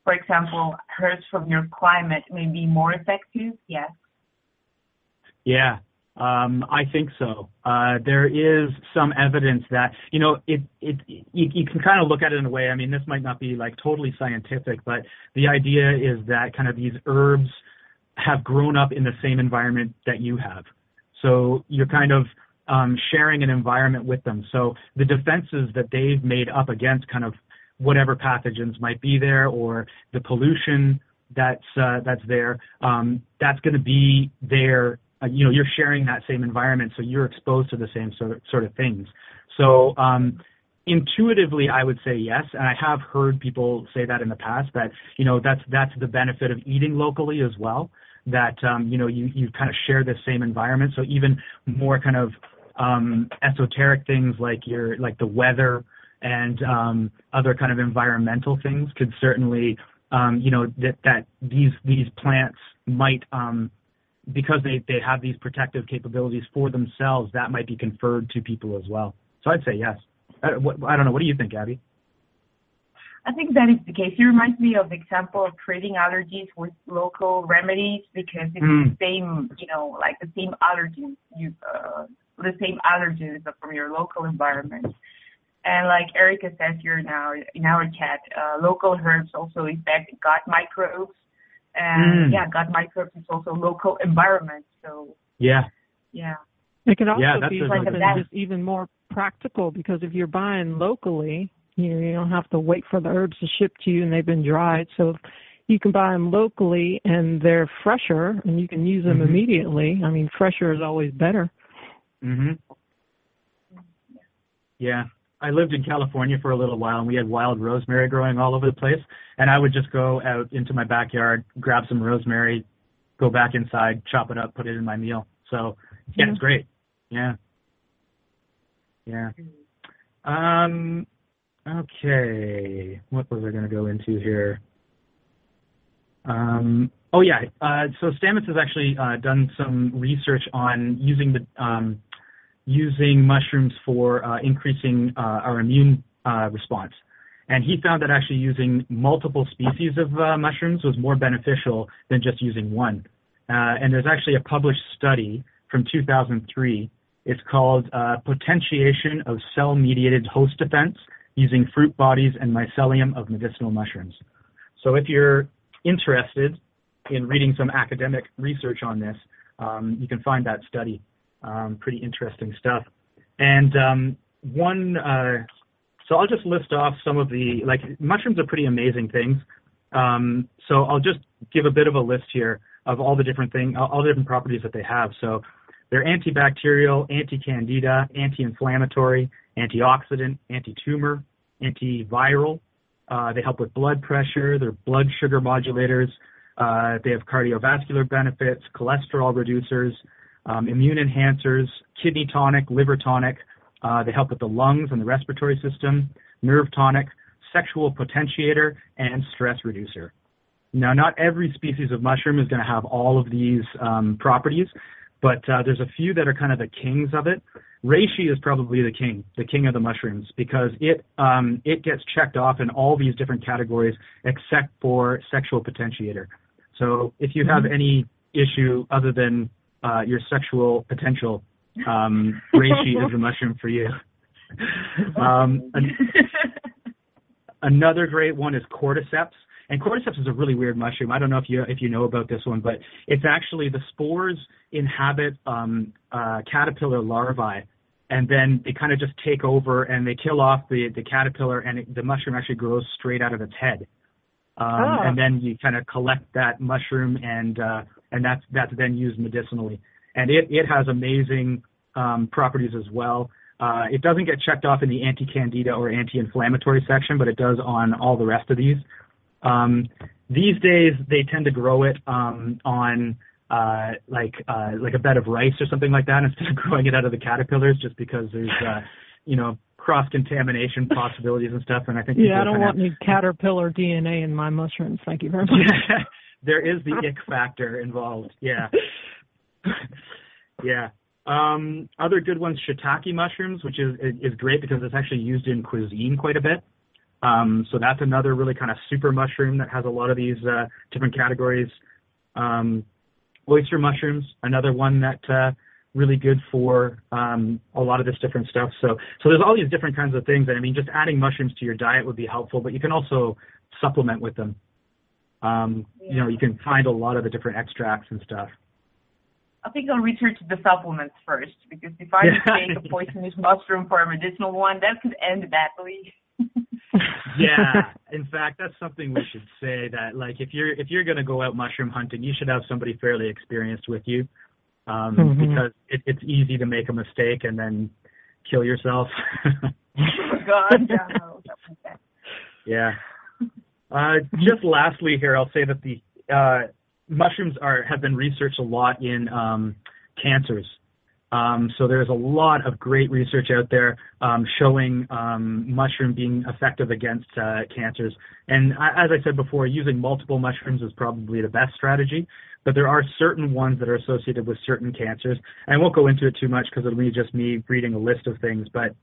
For example, herbs from your climate may be more effective. Yes. Yeah, um, I think so. Uh, there is some evidence that you know it. It you, you can kind of look at it in a way. I mean, this might not be like totally scientific, but the idea is that kind of these herbs have grown up in the same environment that you have. So you're kind of um, sharing an environment with them. So the defenses that they've made up against kind of whatever pathogens might be there or the pollution that's uh, that's there, um, that's going to be there uh, you know, you're sharing that same environment, so you're exposed to the same sort of, sort of things. So um, intuitively, I would say yes, and I have heard people say that in the past that you know that's that's the benefit of eating locally as well. That um, you know you you kind of share the same environment, so even more kind of um, esoteric things like your like the weather and um, other kind of environmental things could certainly um, you know that that these these plants might um, because they, they have these protective capabilities for themselves, that might be conferred to people as well. So I'd say yes. I, what, I don't know. What do you think, Abby? I think that is the case. It reminds me of the example of treating allergies with local remedies because it's mm. the same, you know, like the same allergens, you, uh, the same allergens from your local environment. And like Erica says here now in our chat, uh, local herbs also affect gut microbes and mm. yeah, gut microbes is also local environment. So yeah, yeah. It can also yeah, be like just even more practical because if you're buying locally, you know, you don't have to wait for the herbs to ship to you and they've been dried. So you can buy them locally and they're fresher and you can use them mm-hmm. immediately. I mean, fresher is always better. Mhm. Yeah, I lived in California for a little while, and we had wild rosemary growing all over the place. And I would just go out into my backyard, grab some rosemary, go back inside, chop it up, put it in my meal. So yeah, it's great. Yeah. Yeah. Um. Okay. What was I going to go into here? Um. Oh yeah. Uh, so Stamets has actually uh, done some research on using the um, using mushrooms for uh, increasing uh, our immune uh, response. And he found that actually using multiple species of uh, mushrooms was more beneficial than just using one. And there's actually a published study from 2003. It's called Potentiation of Cell-Mediated Host Defense Using Fruit Bodies and Mycelium of Medicinal Mushrooms. So if you're interested in reading some academic research on this, um, you can find that study. Um, pretty interesting stuff. And um, one, uh, so I'll just list off some of the like mushrooms are pretty amazing things. Um, so I'll just give a bit of a list here of all the different things, all the different properties that they have. So they're antibacterial, anti-candida, anti-inflammatory, antioxidant, anti-tumor, antiviral. Uh, they help with blood pressure. They're blood sugar modulators. Uh, they have cardiovascular benefits, cholesterol reducers, um, immune enhancers, kidney tonic, liver tonic. Uh, they help with the lungs and the respiratory system, nerve tonic, sexual potentiator, and stress reducer. Now, not every species of mushroom is going to have all of these um, properties, but uh, there's a few that are kind of the kings of it. Reishi is probably the king, the king of the mushrooms, because it um, it gets checked off in all these different categories except for sexual potentiator. So if you have mm-hmm. any issue other than uh, your sexual potential, um, reishi is the *laughs* mushroom for you. um, an- *laughs* another great one is cordyceps. And cordyceps is a really weird mushroom. I don't know if you if you know about this one, but it's actually the spores inhabit um, uh, caterpillar larvae, and then they kind of just take over and they kill off the the caterpillar, and it, the mushroom actually grows straight out of its head. Um, oh. And then you kind of collect that mushroom, and uh, and that's that's then used medicinally. And it it has amazing um, properties as well. Uh, it doesn't get checked off in the anti-candida or anti-inflammatory section, but it does on all the rest of these. Um, these days, they tend to grow it um, on uh, like uh, like a bed of rice or something like that *laughs* instead of growing it out of the caterpillars, just because there's uh, you know cross contamination *laughs* possibilities and stuff. And I think yeah, I don't want any caterpillar DNA in my mushrooms. Thank you very *laughs* much. there is the ick factor involved. Yeah, yeah. Um, other good ones, shiitake mushrooms, which is is great because it's actually used in cuisine quite a bit. Um, so that's another really kind of super mushroom that has a lot of these uh, different categories. Um, oyster mushrooms, another one that uh, really good for um, a lot of this different stuff. So so there's all these different kinds of things. And I mean, just adding mushrooms to your diet would be helpful, but you can also supplement with them. Um, yeah. You know, you can find a lot of the different extracts and stuff. I think I'll research the supplements first because if I take a poisonous *laughs* mushroom for a medicinal one, that could end badly. *laughs* yeah, *laughs* in fact, that's something we should say that like if you're if you're going to go out mushroom hunting, you should have somebody fairly experienced with you, um, mm-hmm. because it, it's easy to make a mistake and then kill yourself. oh *laughs* God, no. yeah. Uh, just lastly here, I'll say that the uh, mushrooms are have been researched a lot in um, cancers. Um, so there's a lot of great research out there um, showing um, mushroom being effective against uh, cancers. And as I said before, using multiple mushrooms is probably the best strategy. But there are certain ones that are associated with certain cancers. And I won't go into it too much because it'll be just me reading a list of things. But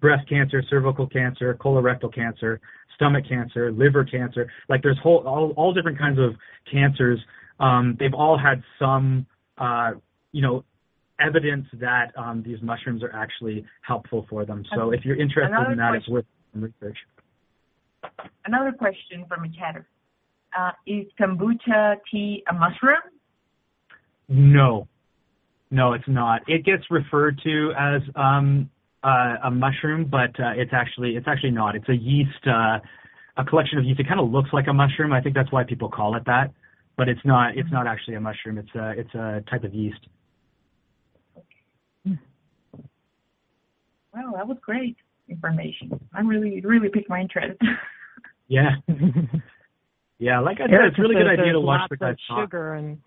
breast cancer, cervical cancer, colorectal cancer, stomach cancer, liver cancer, like there's whole all, all different kinds of cancers. Um, they've all had some uh, you know, evidence that um, these mushrooms are actually helpful for them. So if you're interested Another in that, question. it's worth some research. Another question from a chatter. Uh, is kombucha tea a mushroom? No. No, it's not. It gets referred to as um, uh, a mushroom, but uh, it's actually it's actually not. It's a yeast, uh, a collection of yeast. It kind of looks like a mushroom. I think that's why people call it that, but it's not. It's not actually a mushroom. It's a it's a type of yeast. Well, that was great information. I really, really piqued my interest. *laughs* yeah. *laughs* yeah, like I said, Erica it's a really good idea to watch the guys talk. Sugar and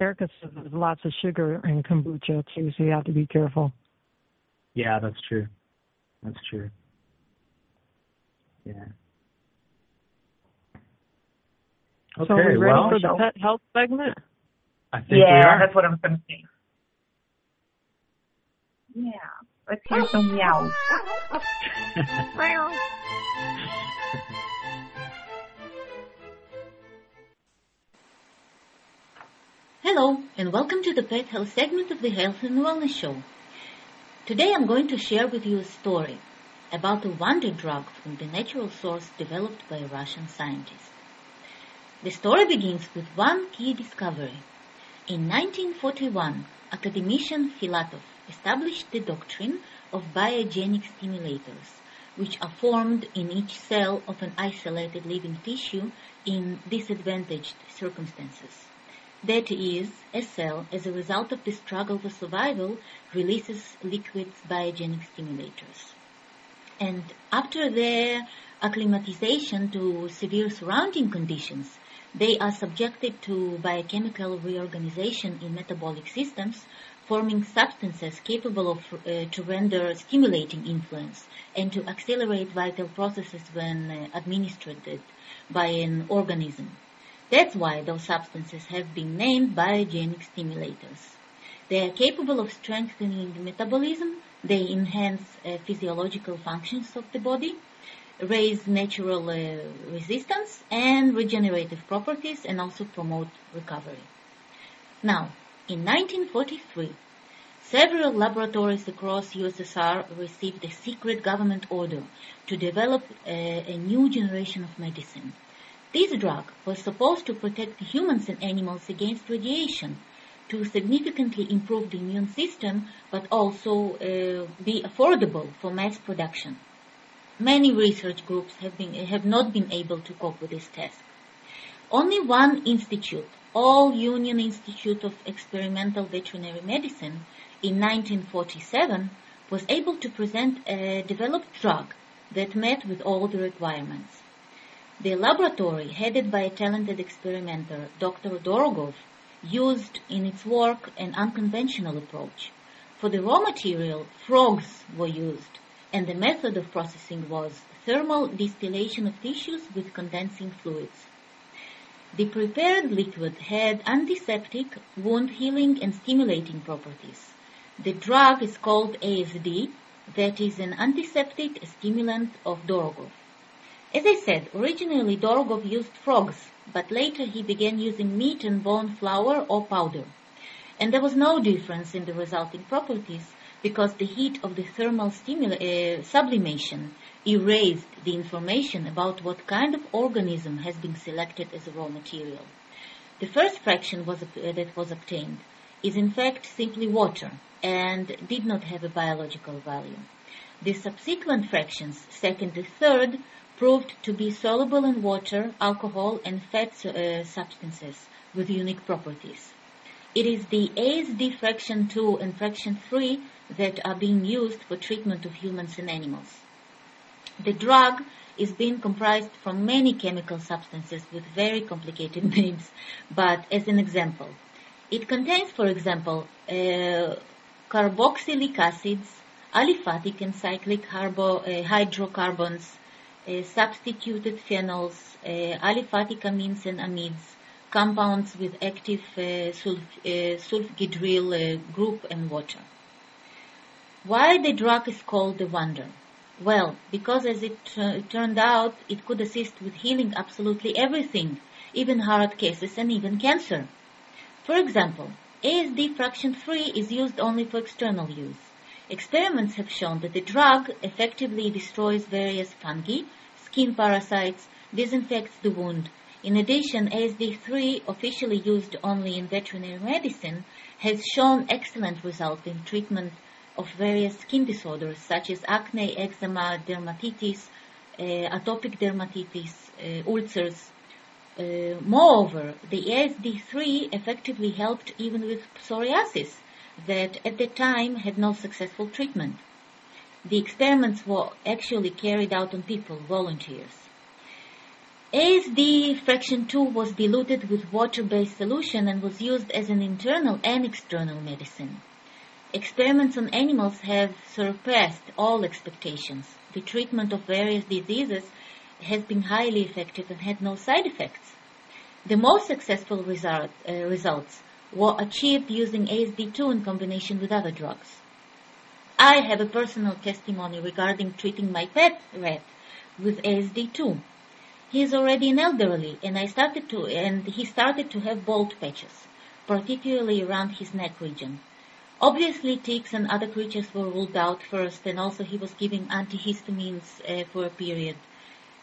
Erica says there's lots of sugar in kombucha too, so you have to be careful. Yeah, that's true. That's true. Yeah. Okay, so are we ready well, for the pet health segment? I think yeah, that's what I'm going to say. Yeah. Let's hear some. Hello, and welcome to the Pet Health segment of the Health and Wellness Show. Today I'm going to share with you a story about a wonder drug from the natural source developed by a Russian scientist. The story begins with one key discovery. In 1941, academician Filatov established the doctrine of biogenic stimulators, which are formed in each cell of an isolated living tissue in disadvantaged circumstances. That is, a cell, as a result of the struggle for survival, releases liquid biogenic stimulators. And after their acclimatization to severe surrounding conditions, they are subjected to biochemical reorganization in metabolic systems, forming substances capable of uh, to render stimulating influence and to accelerate vital processes when uh, administered by an organism. That's why those substances have been named biogenic stimulators. They are capable of strengthening metabolism, they enhance uh, physiological functions of the body, raise natural uh, resistance and regenerative properties and also promote recovery. Now, in 1943, several laboratories across USSR received a secret government order to develop a, a new generation of medicine. This drug was supposed to protect humans and animals against radiation, to significantly improve the immune system, but also uh, be affordable for mass production. Many research groups have, been, have not been able to cope with this task. Only one institute, All Union Institute of Experimental Veterinary Medicine, in 1947, was able to present a developed drug that met with all the requirements. The laboratory, headed by a talented experimenter, Dr. Dorogov, used in its work an unconventional approach. For the raw material, frogs were used, and the method of processing was thermal distillation of tissues with condensing fluids. The prepared liquid had antiseptic, wound healing, and stimulating properties. The drug is called ASD, that is an antiseptic stimulant of Dorogov. As I said, originally Dorogov used frogs, but later he began using meat and bone flour or powder. And there was no difference in the resulting properties because the heat of the thermal uh, sublimation erased the information about what kind of organism has been selected as a raw material. The first fraction was, uh, that was obtained is in fact simply water and did not have a biological value. The subsequent fractions, second to third, proved to be soluble in water, alcohol, and fat uh, substances with unique properties. It is the ASD fraction 2 and fraction 3 that are being used for treatment of humans and animals. The drug is being comprised from many chemical substances with very complicated *laughs* names, but as an example, it contains, for example, uh, carboxylic acids, aliphatic and cyclic carbo, uh, hydrocarbons, uh, substituted phenols, uh, aliphatic amines and amides, compounds with active uh, sulf- sulfhydryl group and water. Why the drug is called the wonder? Well, because as it t- turned out, it could assist with healing absolutely everything, even heart cases and even cancer. For example, ASD fraction 3 is used only for external use. Experiments have shown that the drug effectively destroys various fungi, skin parasites, disinfects the wound. In addition, ASD3, officially used only in veterinary medicine, has shown excellent results in treatment of various skin disorders such as acne, eczema, dermatitis, uh, atopic dermatitis, uh, ulcers. Uh, moreover, the ASD3 effectively helped even with psoriasis, that at the time had no successful treatment. The experiments were actually carried out on people, volunteers. ASD fraction 2 was diluted with water-based solution and was used as an internal and external medicine. Experiments on animals have surpassed all expectations. The treatment of various diseases has been highly effective and had no side effects. The most successful result, uh, results were achieved using ASD2 in combination with other drugs. I have a personal testimony regarding treating my pet rat with ASD2. He is already an elderly and I started to, and he started to have bald patches, particularly around his neck region. Obviously, ticks and other creatures were ruled out first, and also he was giving antihistamines uh, for a period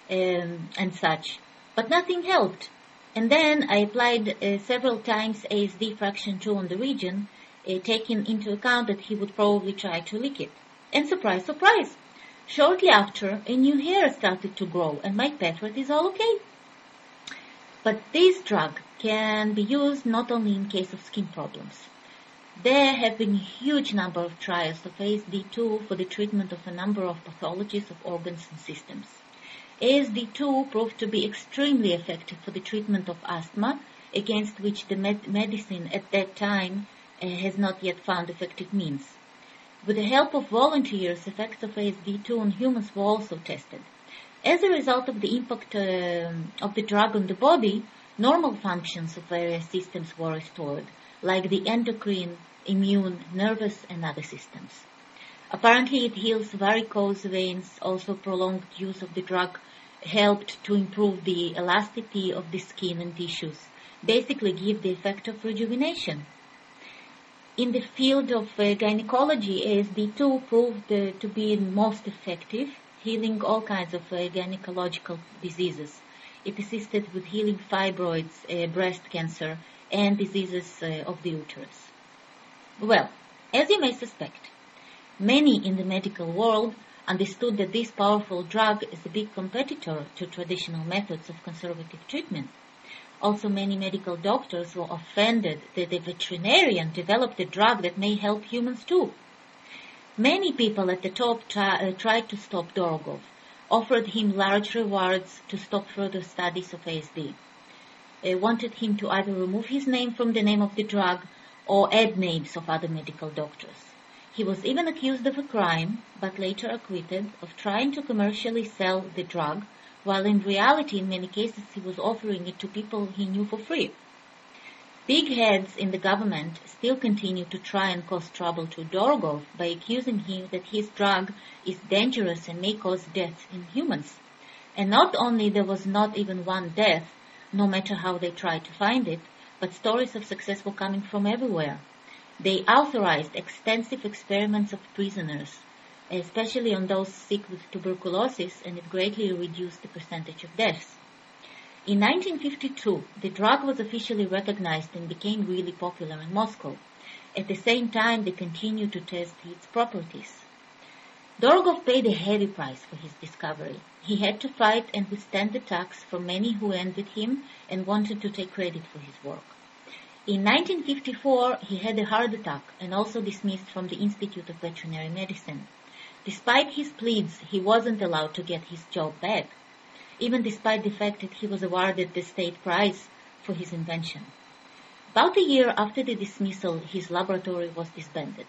um, and such. But nothing helped. And then I applied uh, several times ASD fraction 2 on the region, uh, taking into account that he would probably try to lick it. And surprise, surprise! Shortly after, a new hair started to grow and my pet rat is all okay. But this drug can be used not only in case of skin problems. There have been a huge number of trials of ASD2 for the treatment of a number of pathologies of organs and systems. ASD2 proved to be extremely effective for the treatment of asthma, against which the med- medicine at that time uh, has not yet found effective means. With the help of volunteers, effects of ASD2 on humans were also tested. As a result of the impact uh, of the drug on the body, normal functions of various systems were restored, like the endocrine, immune, nervous, and other systems. Apparently, it heals varicose veins. Also, prolonged use of the drug helped to improve the elasticity of the skin and tissues, basically give the effect of rejuvenation. In the field of uh, gynecology, ASD2 proved uh, to be most effective, healing all kinds of uh, gynecological diseases. It assisted with healing fibroids, uh, breast cancer, and diseases uh, of the uterus. Well, as you may suspect, many in the medical world understood that this powerful drug is a big competitor to traditional methods of conservative treatment. Also, many medical doctors were offended that a veterinarian developed a drug that may help humans too. Many people at the top try, uh, tried to stop Dorogov, offered him large rewards to stop further studies of ASD. They wanted him to either remove his name from the name of the drug or add names of other medical doctors. He was even accused of a crime, but later acquitted, of trying to commercially sell the drug while in reality in many cases he was offering it to people he knew for free. Big heads in the government still continue to try and cause trouble to Dorogov by accusing him that his drug is dangerous and may cause death in humans. And not only there was not even one death, no matter how they tried to find it, but stories of success were coming from everywhere. They authorized extensive experiments of prisoners especially on those sick with tuberculosis, and it greatly reduced the percentage of deaths. In 1952, the drug was officially recognized and became really popular in Moscow. At the same time, they continued to test its properties. Dorogov paid a heavy price for his discovery. He had to fight and withstand attacks from many who envied him and wanted to take credit for his work. In 1954, he had a heart attack and also dismissed from the Institute of Veterinary Medicine. Despite his pleas, he wasn't allowed to get his job back, even despite the fact that he was awarded the state prize for his invention. About a year after the dismissal, his laboratory was disbanded.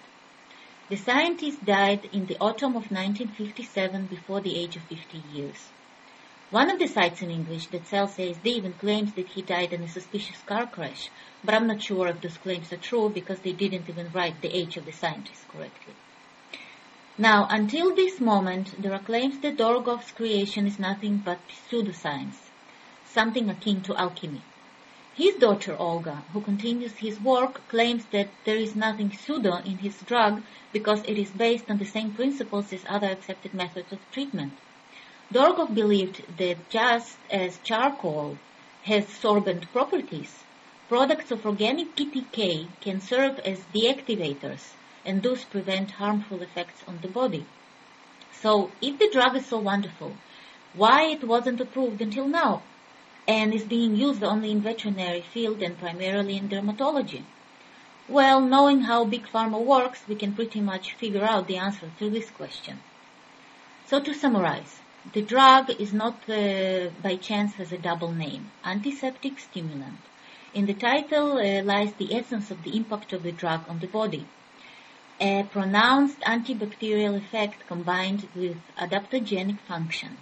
The scientist died in the autumn of 1957 before the age of 50 years. One of the sites in English that sells ASD even claims that he died in a suspicious car crash, but I'm not sure if those claims are true because they didn't even write the age of the scientist correctly. Now, until this moment, there are claims that Dorogov's creation is nothing but pseudoscience, something akin to alchemy. His daughter Olga, who continues his work, claims that there is nothing pseudo in his drug because it is based on the same principles as other accepted methods of treatment. Dorogov believed that just as charcoal has sorbent properties, products of organic KTK can serve as deactivators and thus prevent harmful effects on the body. So if the drug is so wonderful, why it wasn't approved until now and is being used only in veterinary field and primarily in dermatology? Well, knowing how big pharma works, we can pretty much figure out the answer to this question. So to summarize, the drug is not uh, by chance has a double name, antiseptic stimulant. In the title uh, lies the essence of the impact of the drug on the body a pronounced antibacterial effect combined with adaptogenic function.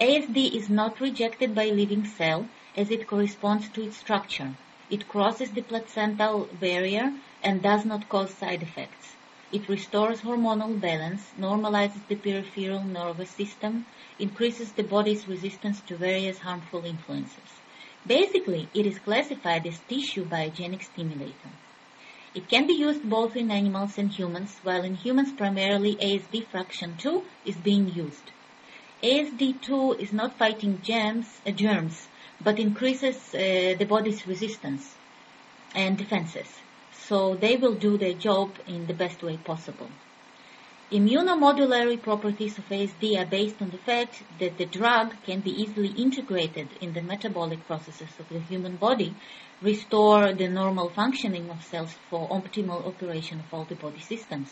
ASD is not rejected by living cell as it corresponds to its structure. It crosses the placental barrier and does not cause side effects. It restores hormonal balance, normalizes the peripheral nervous system, increases the body's resistance to various harmful influences. Basically, it is classified as tissue biogenic stimulator. It can be used both in animals and humans, while in humans primarily ASD fraction 2 is being used. ASD2 is not fighting germs, uh, germs but increases uh, the body's resistance and defenses. So they will do their job in the best way possible. Immunomodulatory properties of ASD are based on the fact that the drug can be easily integrated in the metabolic processes of the human body, restore the normal functioning of cells for optimal operation of all the body systems.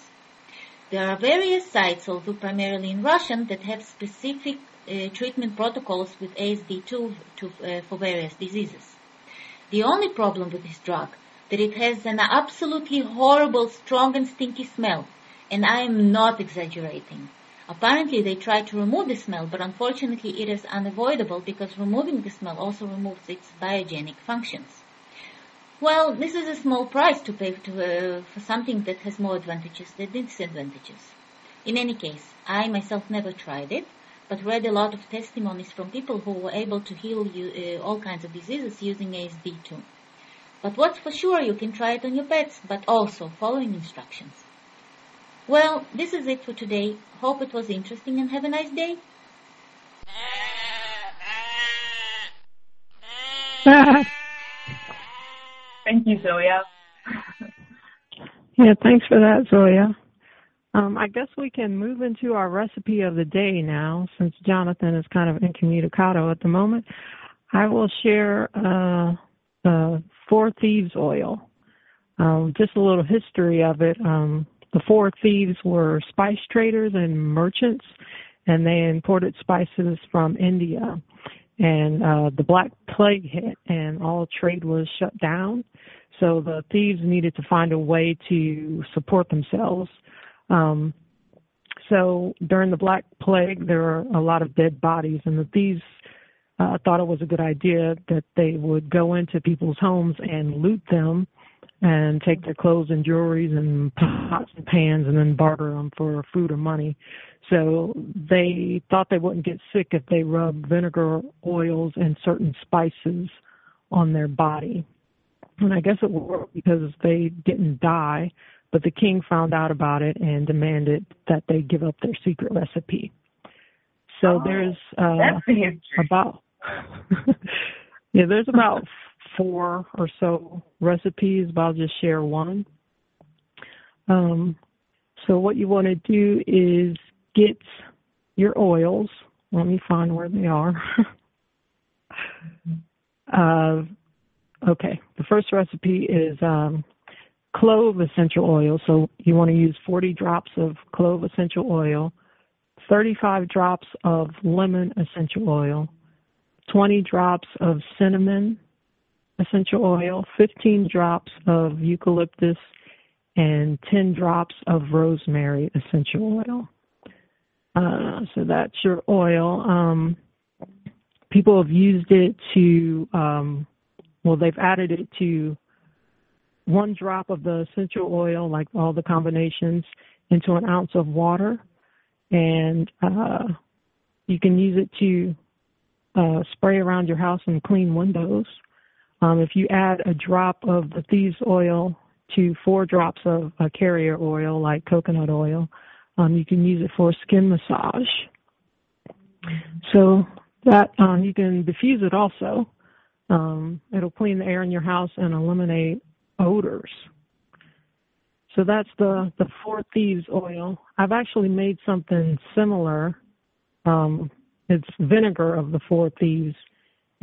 There are various sites, although primarily in Russian, that have specific uh, treatment protocols with ASD2 to, uh, for various diseases. The only problem with this drug that it has an absolutely horrible, strong and stinky smell, and I am not exaggerating. Apparently they tried to remove the smell, but unfortunately it is unavoidable because removing the smell also removes its biogenic functions. Well, this is a small price to pay to, uh, for something that has more advantages than disadvantages. In any case, I myself never tried it, but read a lot of testimonies from people who were able to heal you, uh, all kinds of diseases using ASD2. But what's for sure, you can try it on your pets, but also following instructions. Well, this is it for today. Hope it was interesting and have a nice day. *laughs* *laughs* Thank you, Zoya. *laughs* yeah, thanks for that, Zoya. Um, I guess we can move into our recipe of the day now, since Jonathan is kind of incommunicado at the moment. I will share uh, uh, Four Thieves oil. Um, just a little history of it. Um, the four thieves were spice traders and merchants, and they imported spices from India. And uh, the Black Plague hit, and all trade was shut down. So the thieves needed to find a way to support themselves. Um, so during the Black Plague, there were a lot of dead bodies, and the thieves uh, thought it was a good idea that they would go into people's homes and loot them and take their clothes and jewelries and pots and pans and then barter them for food or money. So they thought they wouldn't get sick if they rubbed vinegar oils and certain spices on their body. And I guess it worked because they didn't die, but the king found out about it and demanded that they give up their secret recipe. So oh, there's uh, about *laughs* yeah, there's about *laughs* four or so recipes, but I'll just share one. Um, so what you want to do is get your oils. Let me find where they are. *laughs* uh, okay, the first recipe is um, clove essential oil. So you want to use 40 drops of clove essential oil, 35 drops of lemon essential oil, 20 drops of cinnamon essential oil, 15 drops of eucalyptus, and 10 drops of rosemary essential oil. Uh, so that's your oil. Um, people have used it to, um, well, they've added it to one drop of the essential oil, like all the combinations, into an ounce of water. And uh, you can use it to uh, spray around your house and clean windows. Um, if you add a drop of the thieves oil to four drops of a carrier oil like coconut oil, um, you can use it for skin massage. So that um, you can diffuse it also. Um, it'll clean the air in your house and eliminate odors. So that's the the four thieves oil. I've actually made something similar. Um, it's vinegar of the four thieves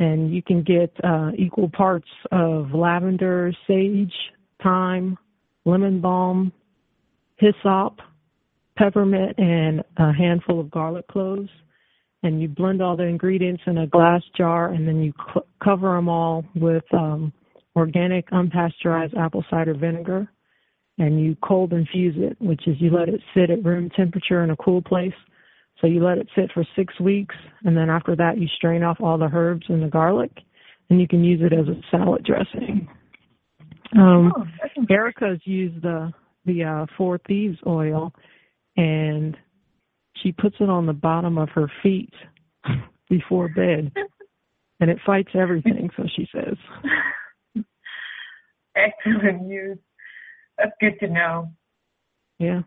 and you can get uh, equal parts of lavender, sage, thyme, lemon balm, hyssop, peppermint, and a handful of garlic cloves. And you blend all the ingredients in a glass jar, and then you cl- cover them all with um, organic unpasteurized apple cider vinegar. And you cold infuse it, which is you let it sit at room temperature in a cool place so you let it sit for six weeks, and then after that, you strain off all the herbs and the garlic, and you can use it as a salad dressing. Um, oh, Erica's used the the uh, Four Thieves oil, and she puts it on the bottom of her feet *laughs* before bed, and it fights everything. So she says. *laughs* Excellent news. That's good to know. Yeah.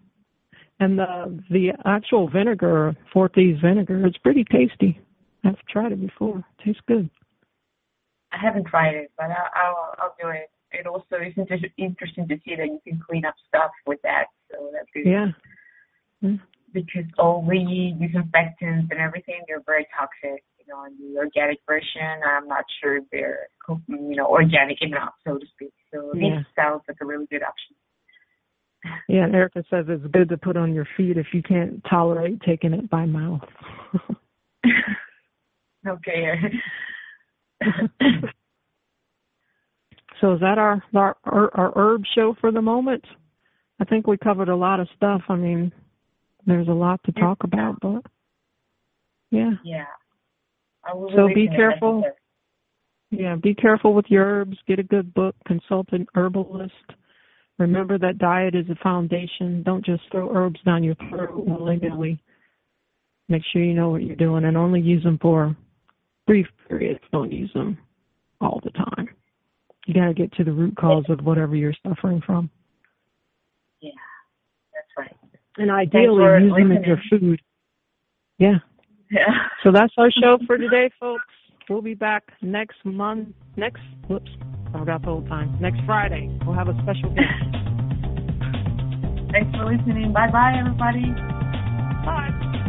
And the the actual vinegar, Four Thieves vinegar, it's pretty tasty. I've tried it before. It tastes good. I haven't tried it, but I, I'll I'll do it. It also is interesting to see that you can clean up stuff with that. So that's good. Yeah. Yeah. Because oh, all the disinfectants and everything, they're very toxic. You know, in the organic version, I'm not sure if they're you know organic enough, so to speak. So yeah. it sounds like a really good option. Yeah, and Erica says it's good to put on your feet if you can't tolerate taking it by mouth. *laughs* okay. *laughs* so is that our, our our herb show for the moment? I think we covered a lot of stuff. I mean, there's a lot to talk about, but yeah. Yeah. so be careful. Yeah, be careful with your herbs. Get a good book. Consult an herbalist. Remember that diet is a foundation. Don't just throw herbs down your throat willy nilly. Make sure you know what you're doing and only use them for brief periods. Don't use them all the time. You got to get to the root cause of whatever you're suffering from. Yeah, that's right. And ideally, use them in your food. Yeah. Yeah. So that's our show for today, folks. We'll be back next month. Next, whoops, I forgot the whole time. Next Friday, we'll have a special guest. *laughs* Thanks for listening. Bye bye, everybody. Bye.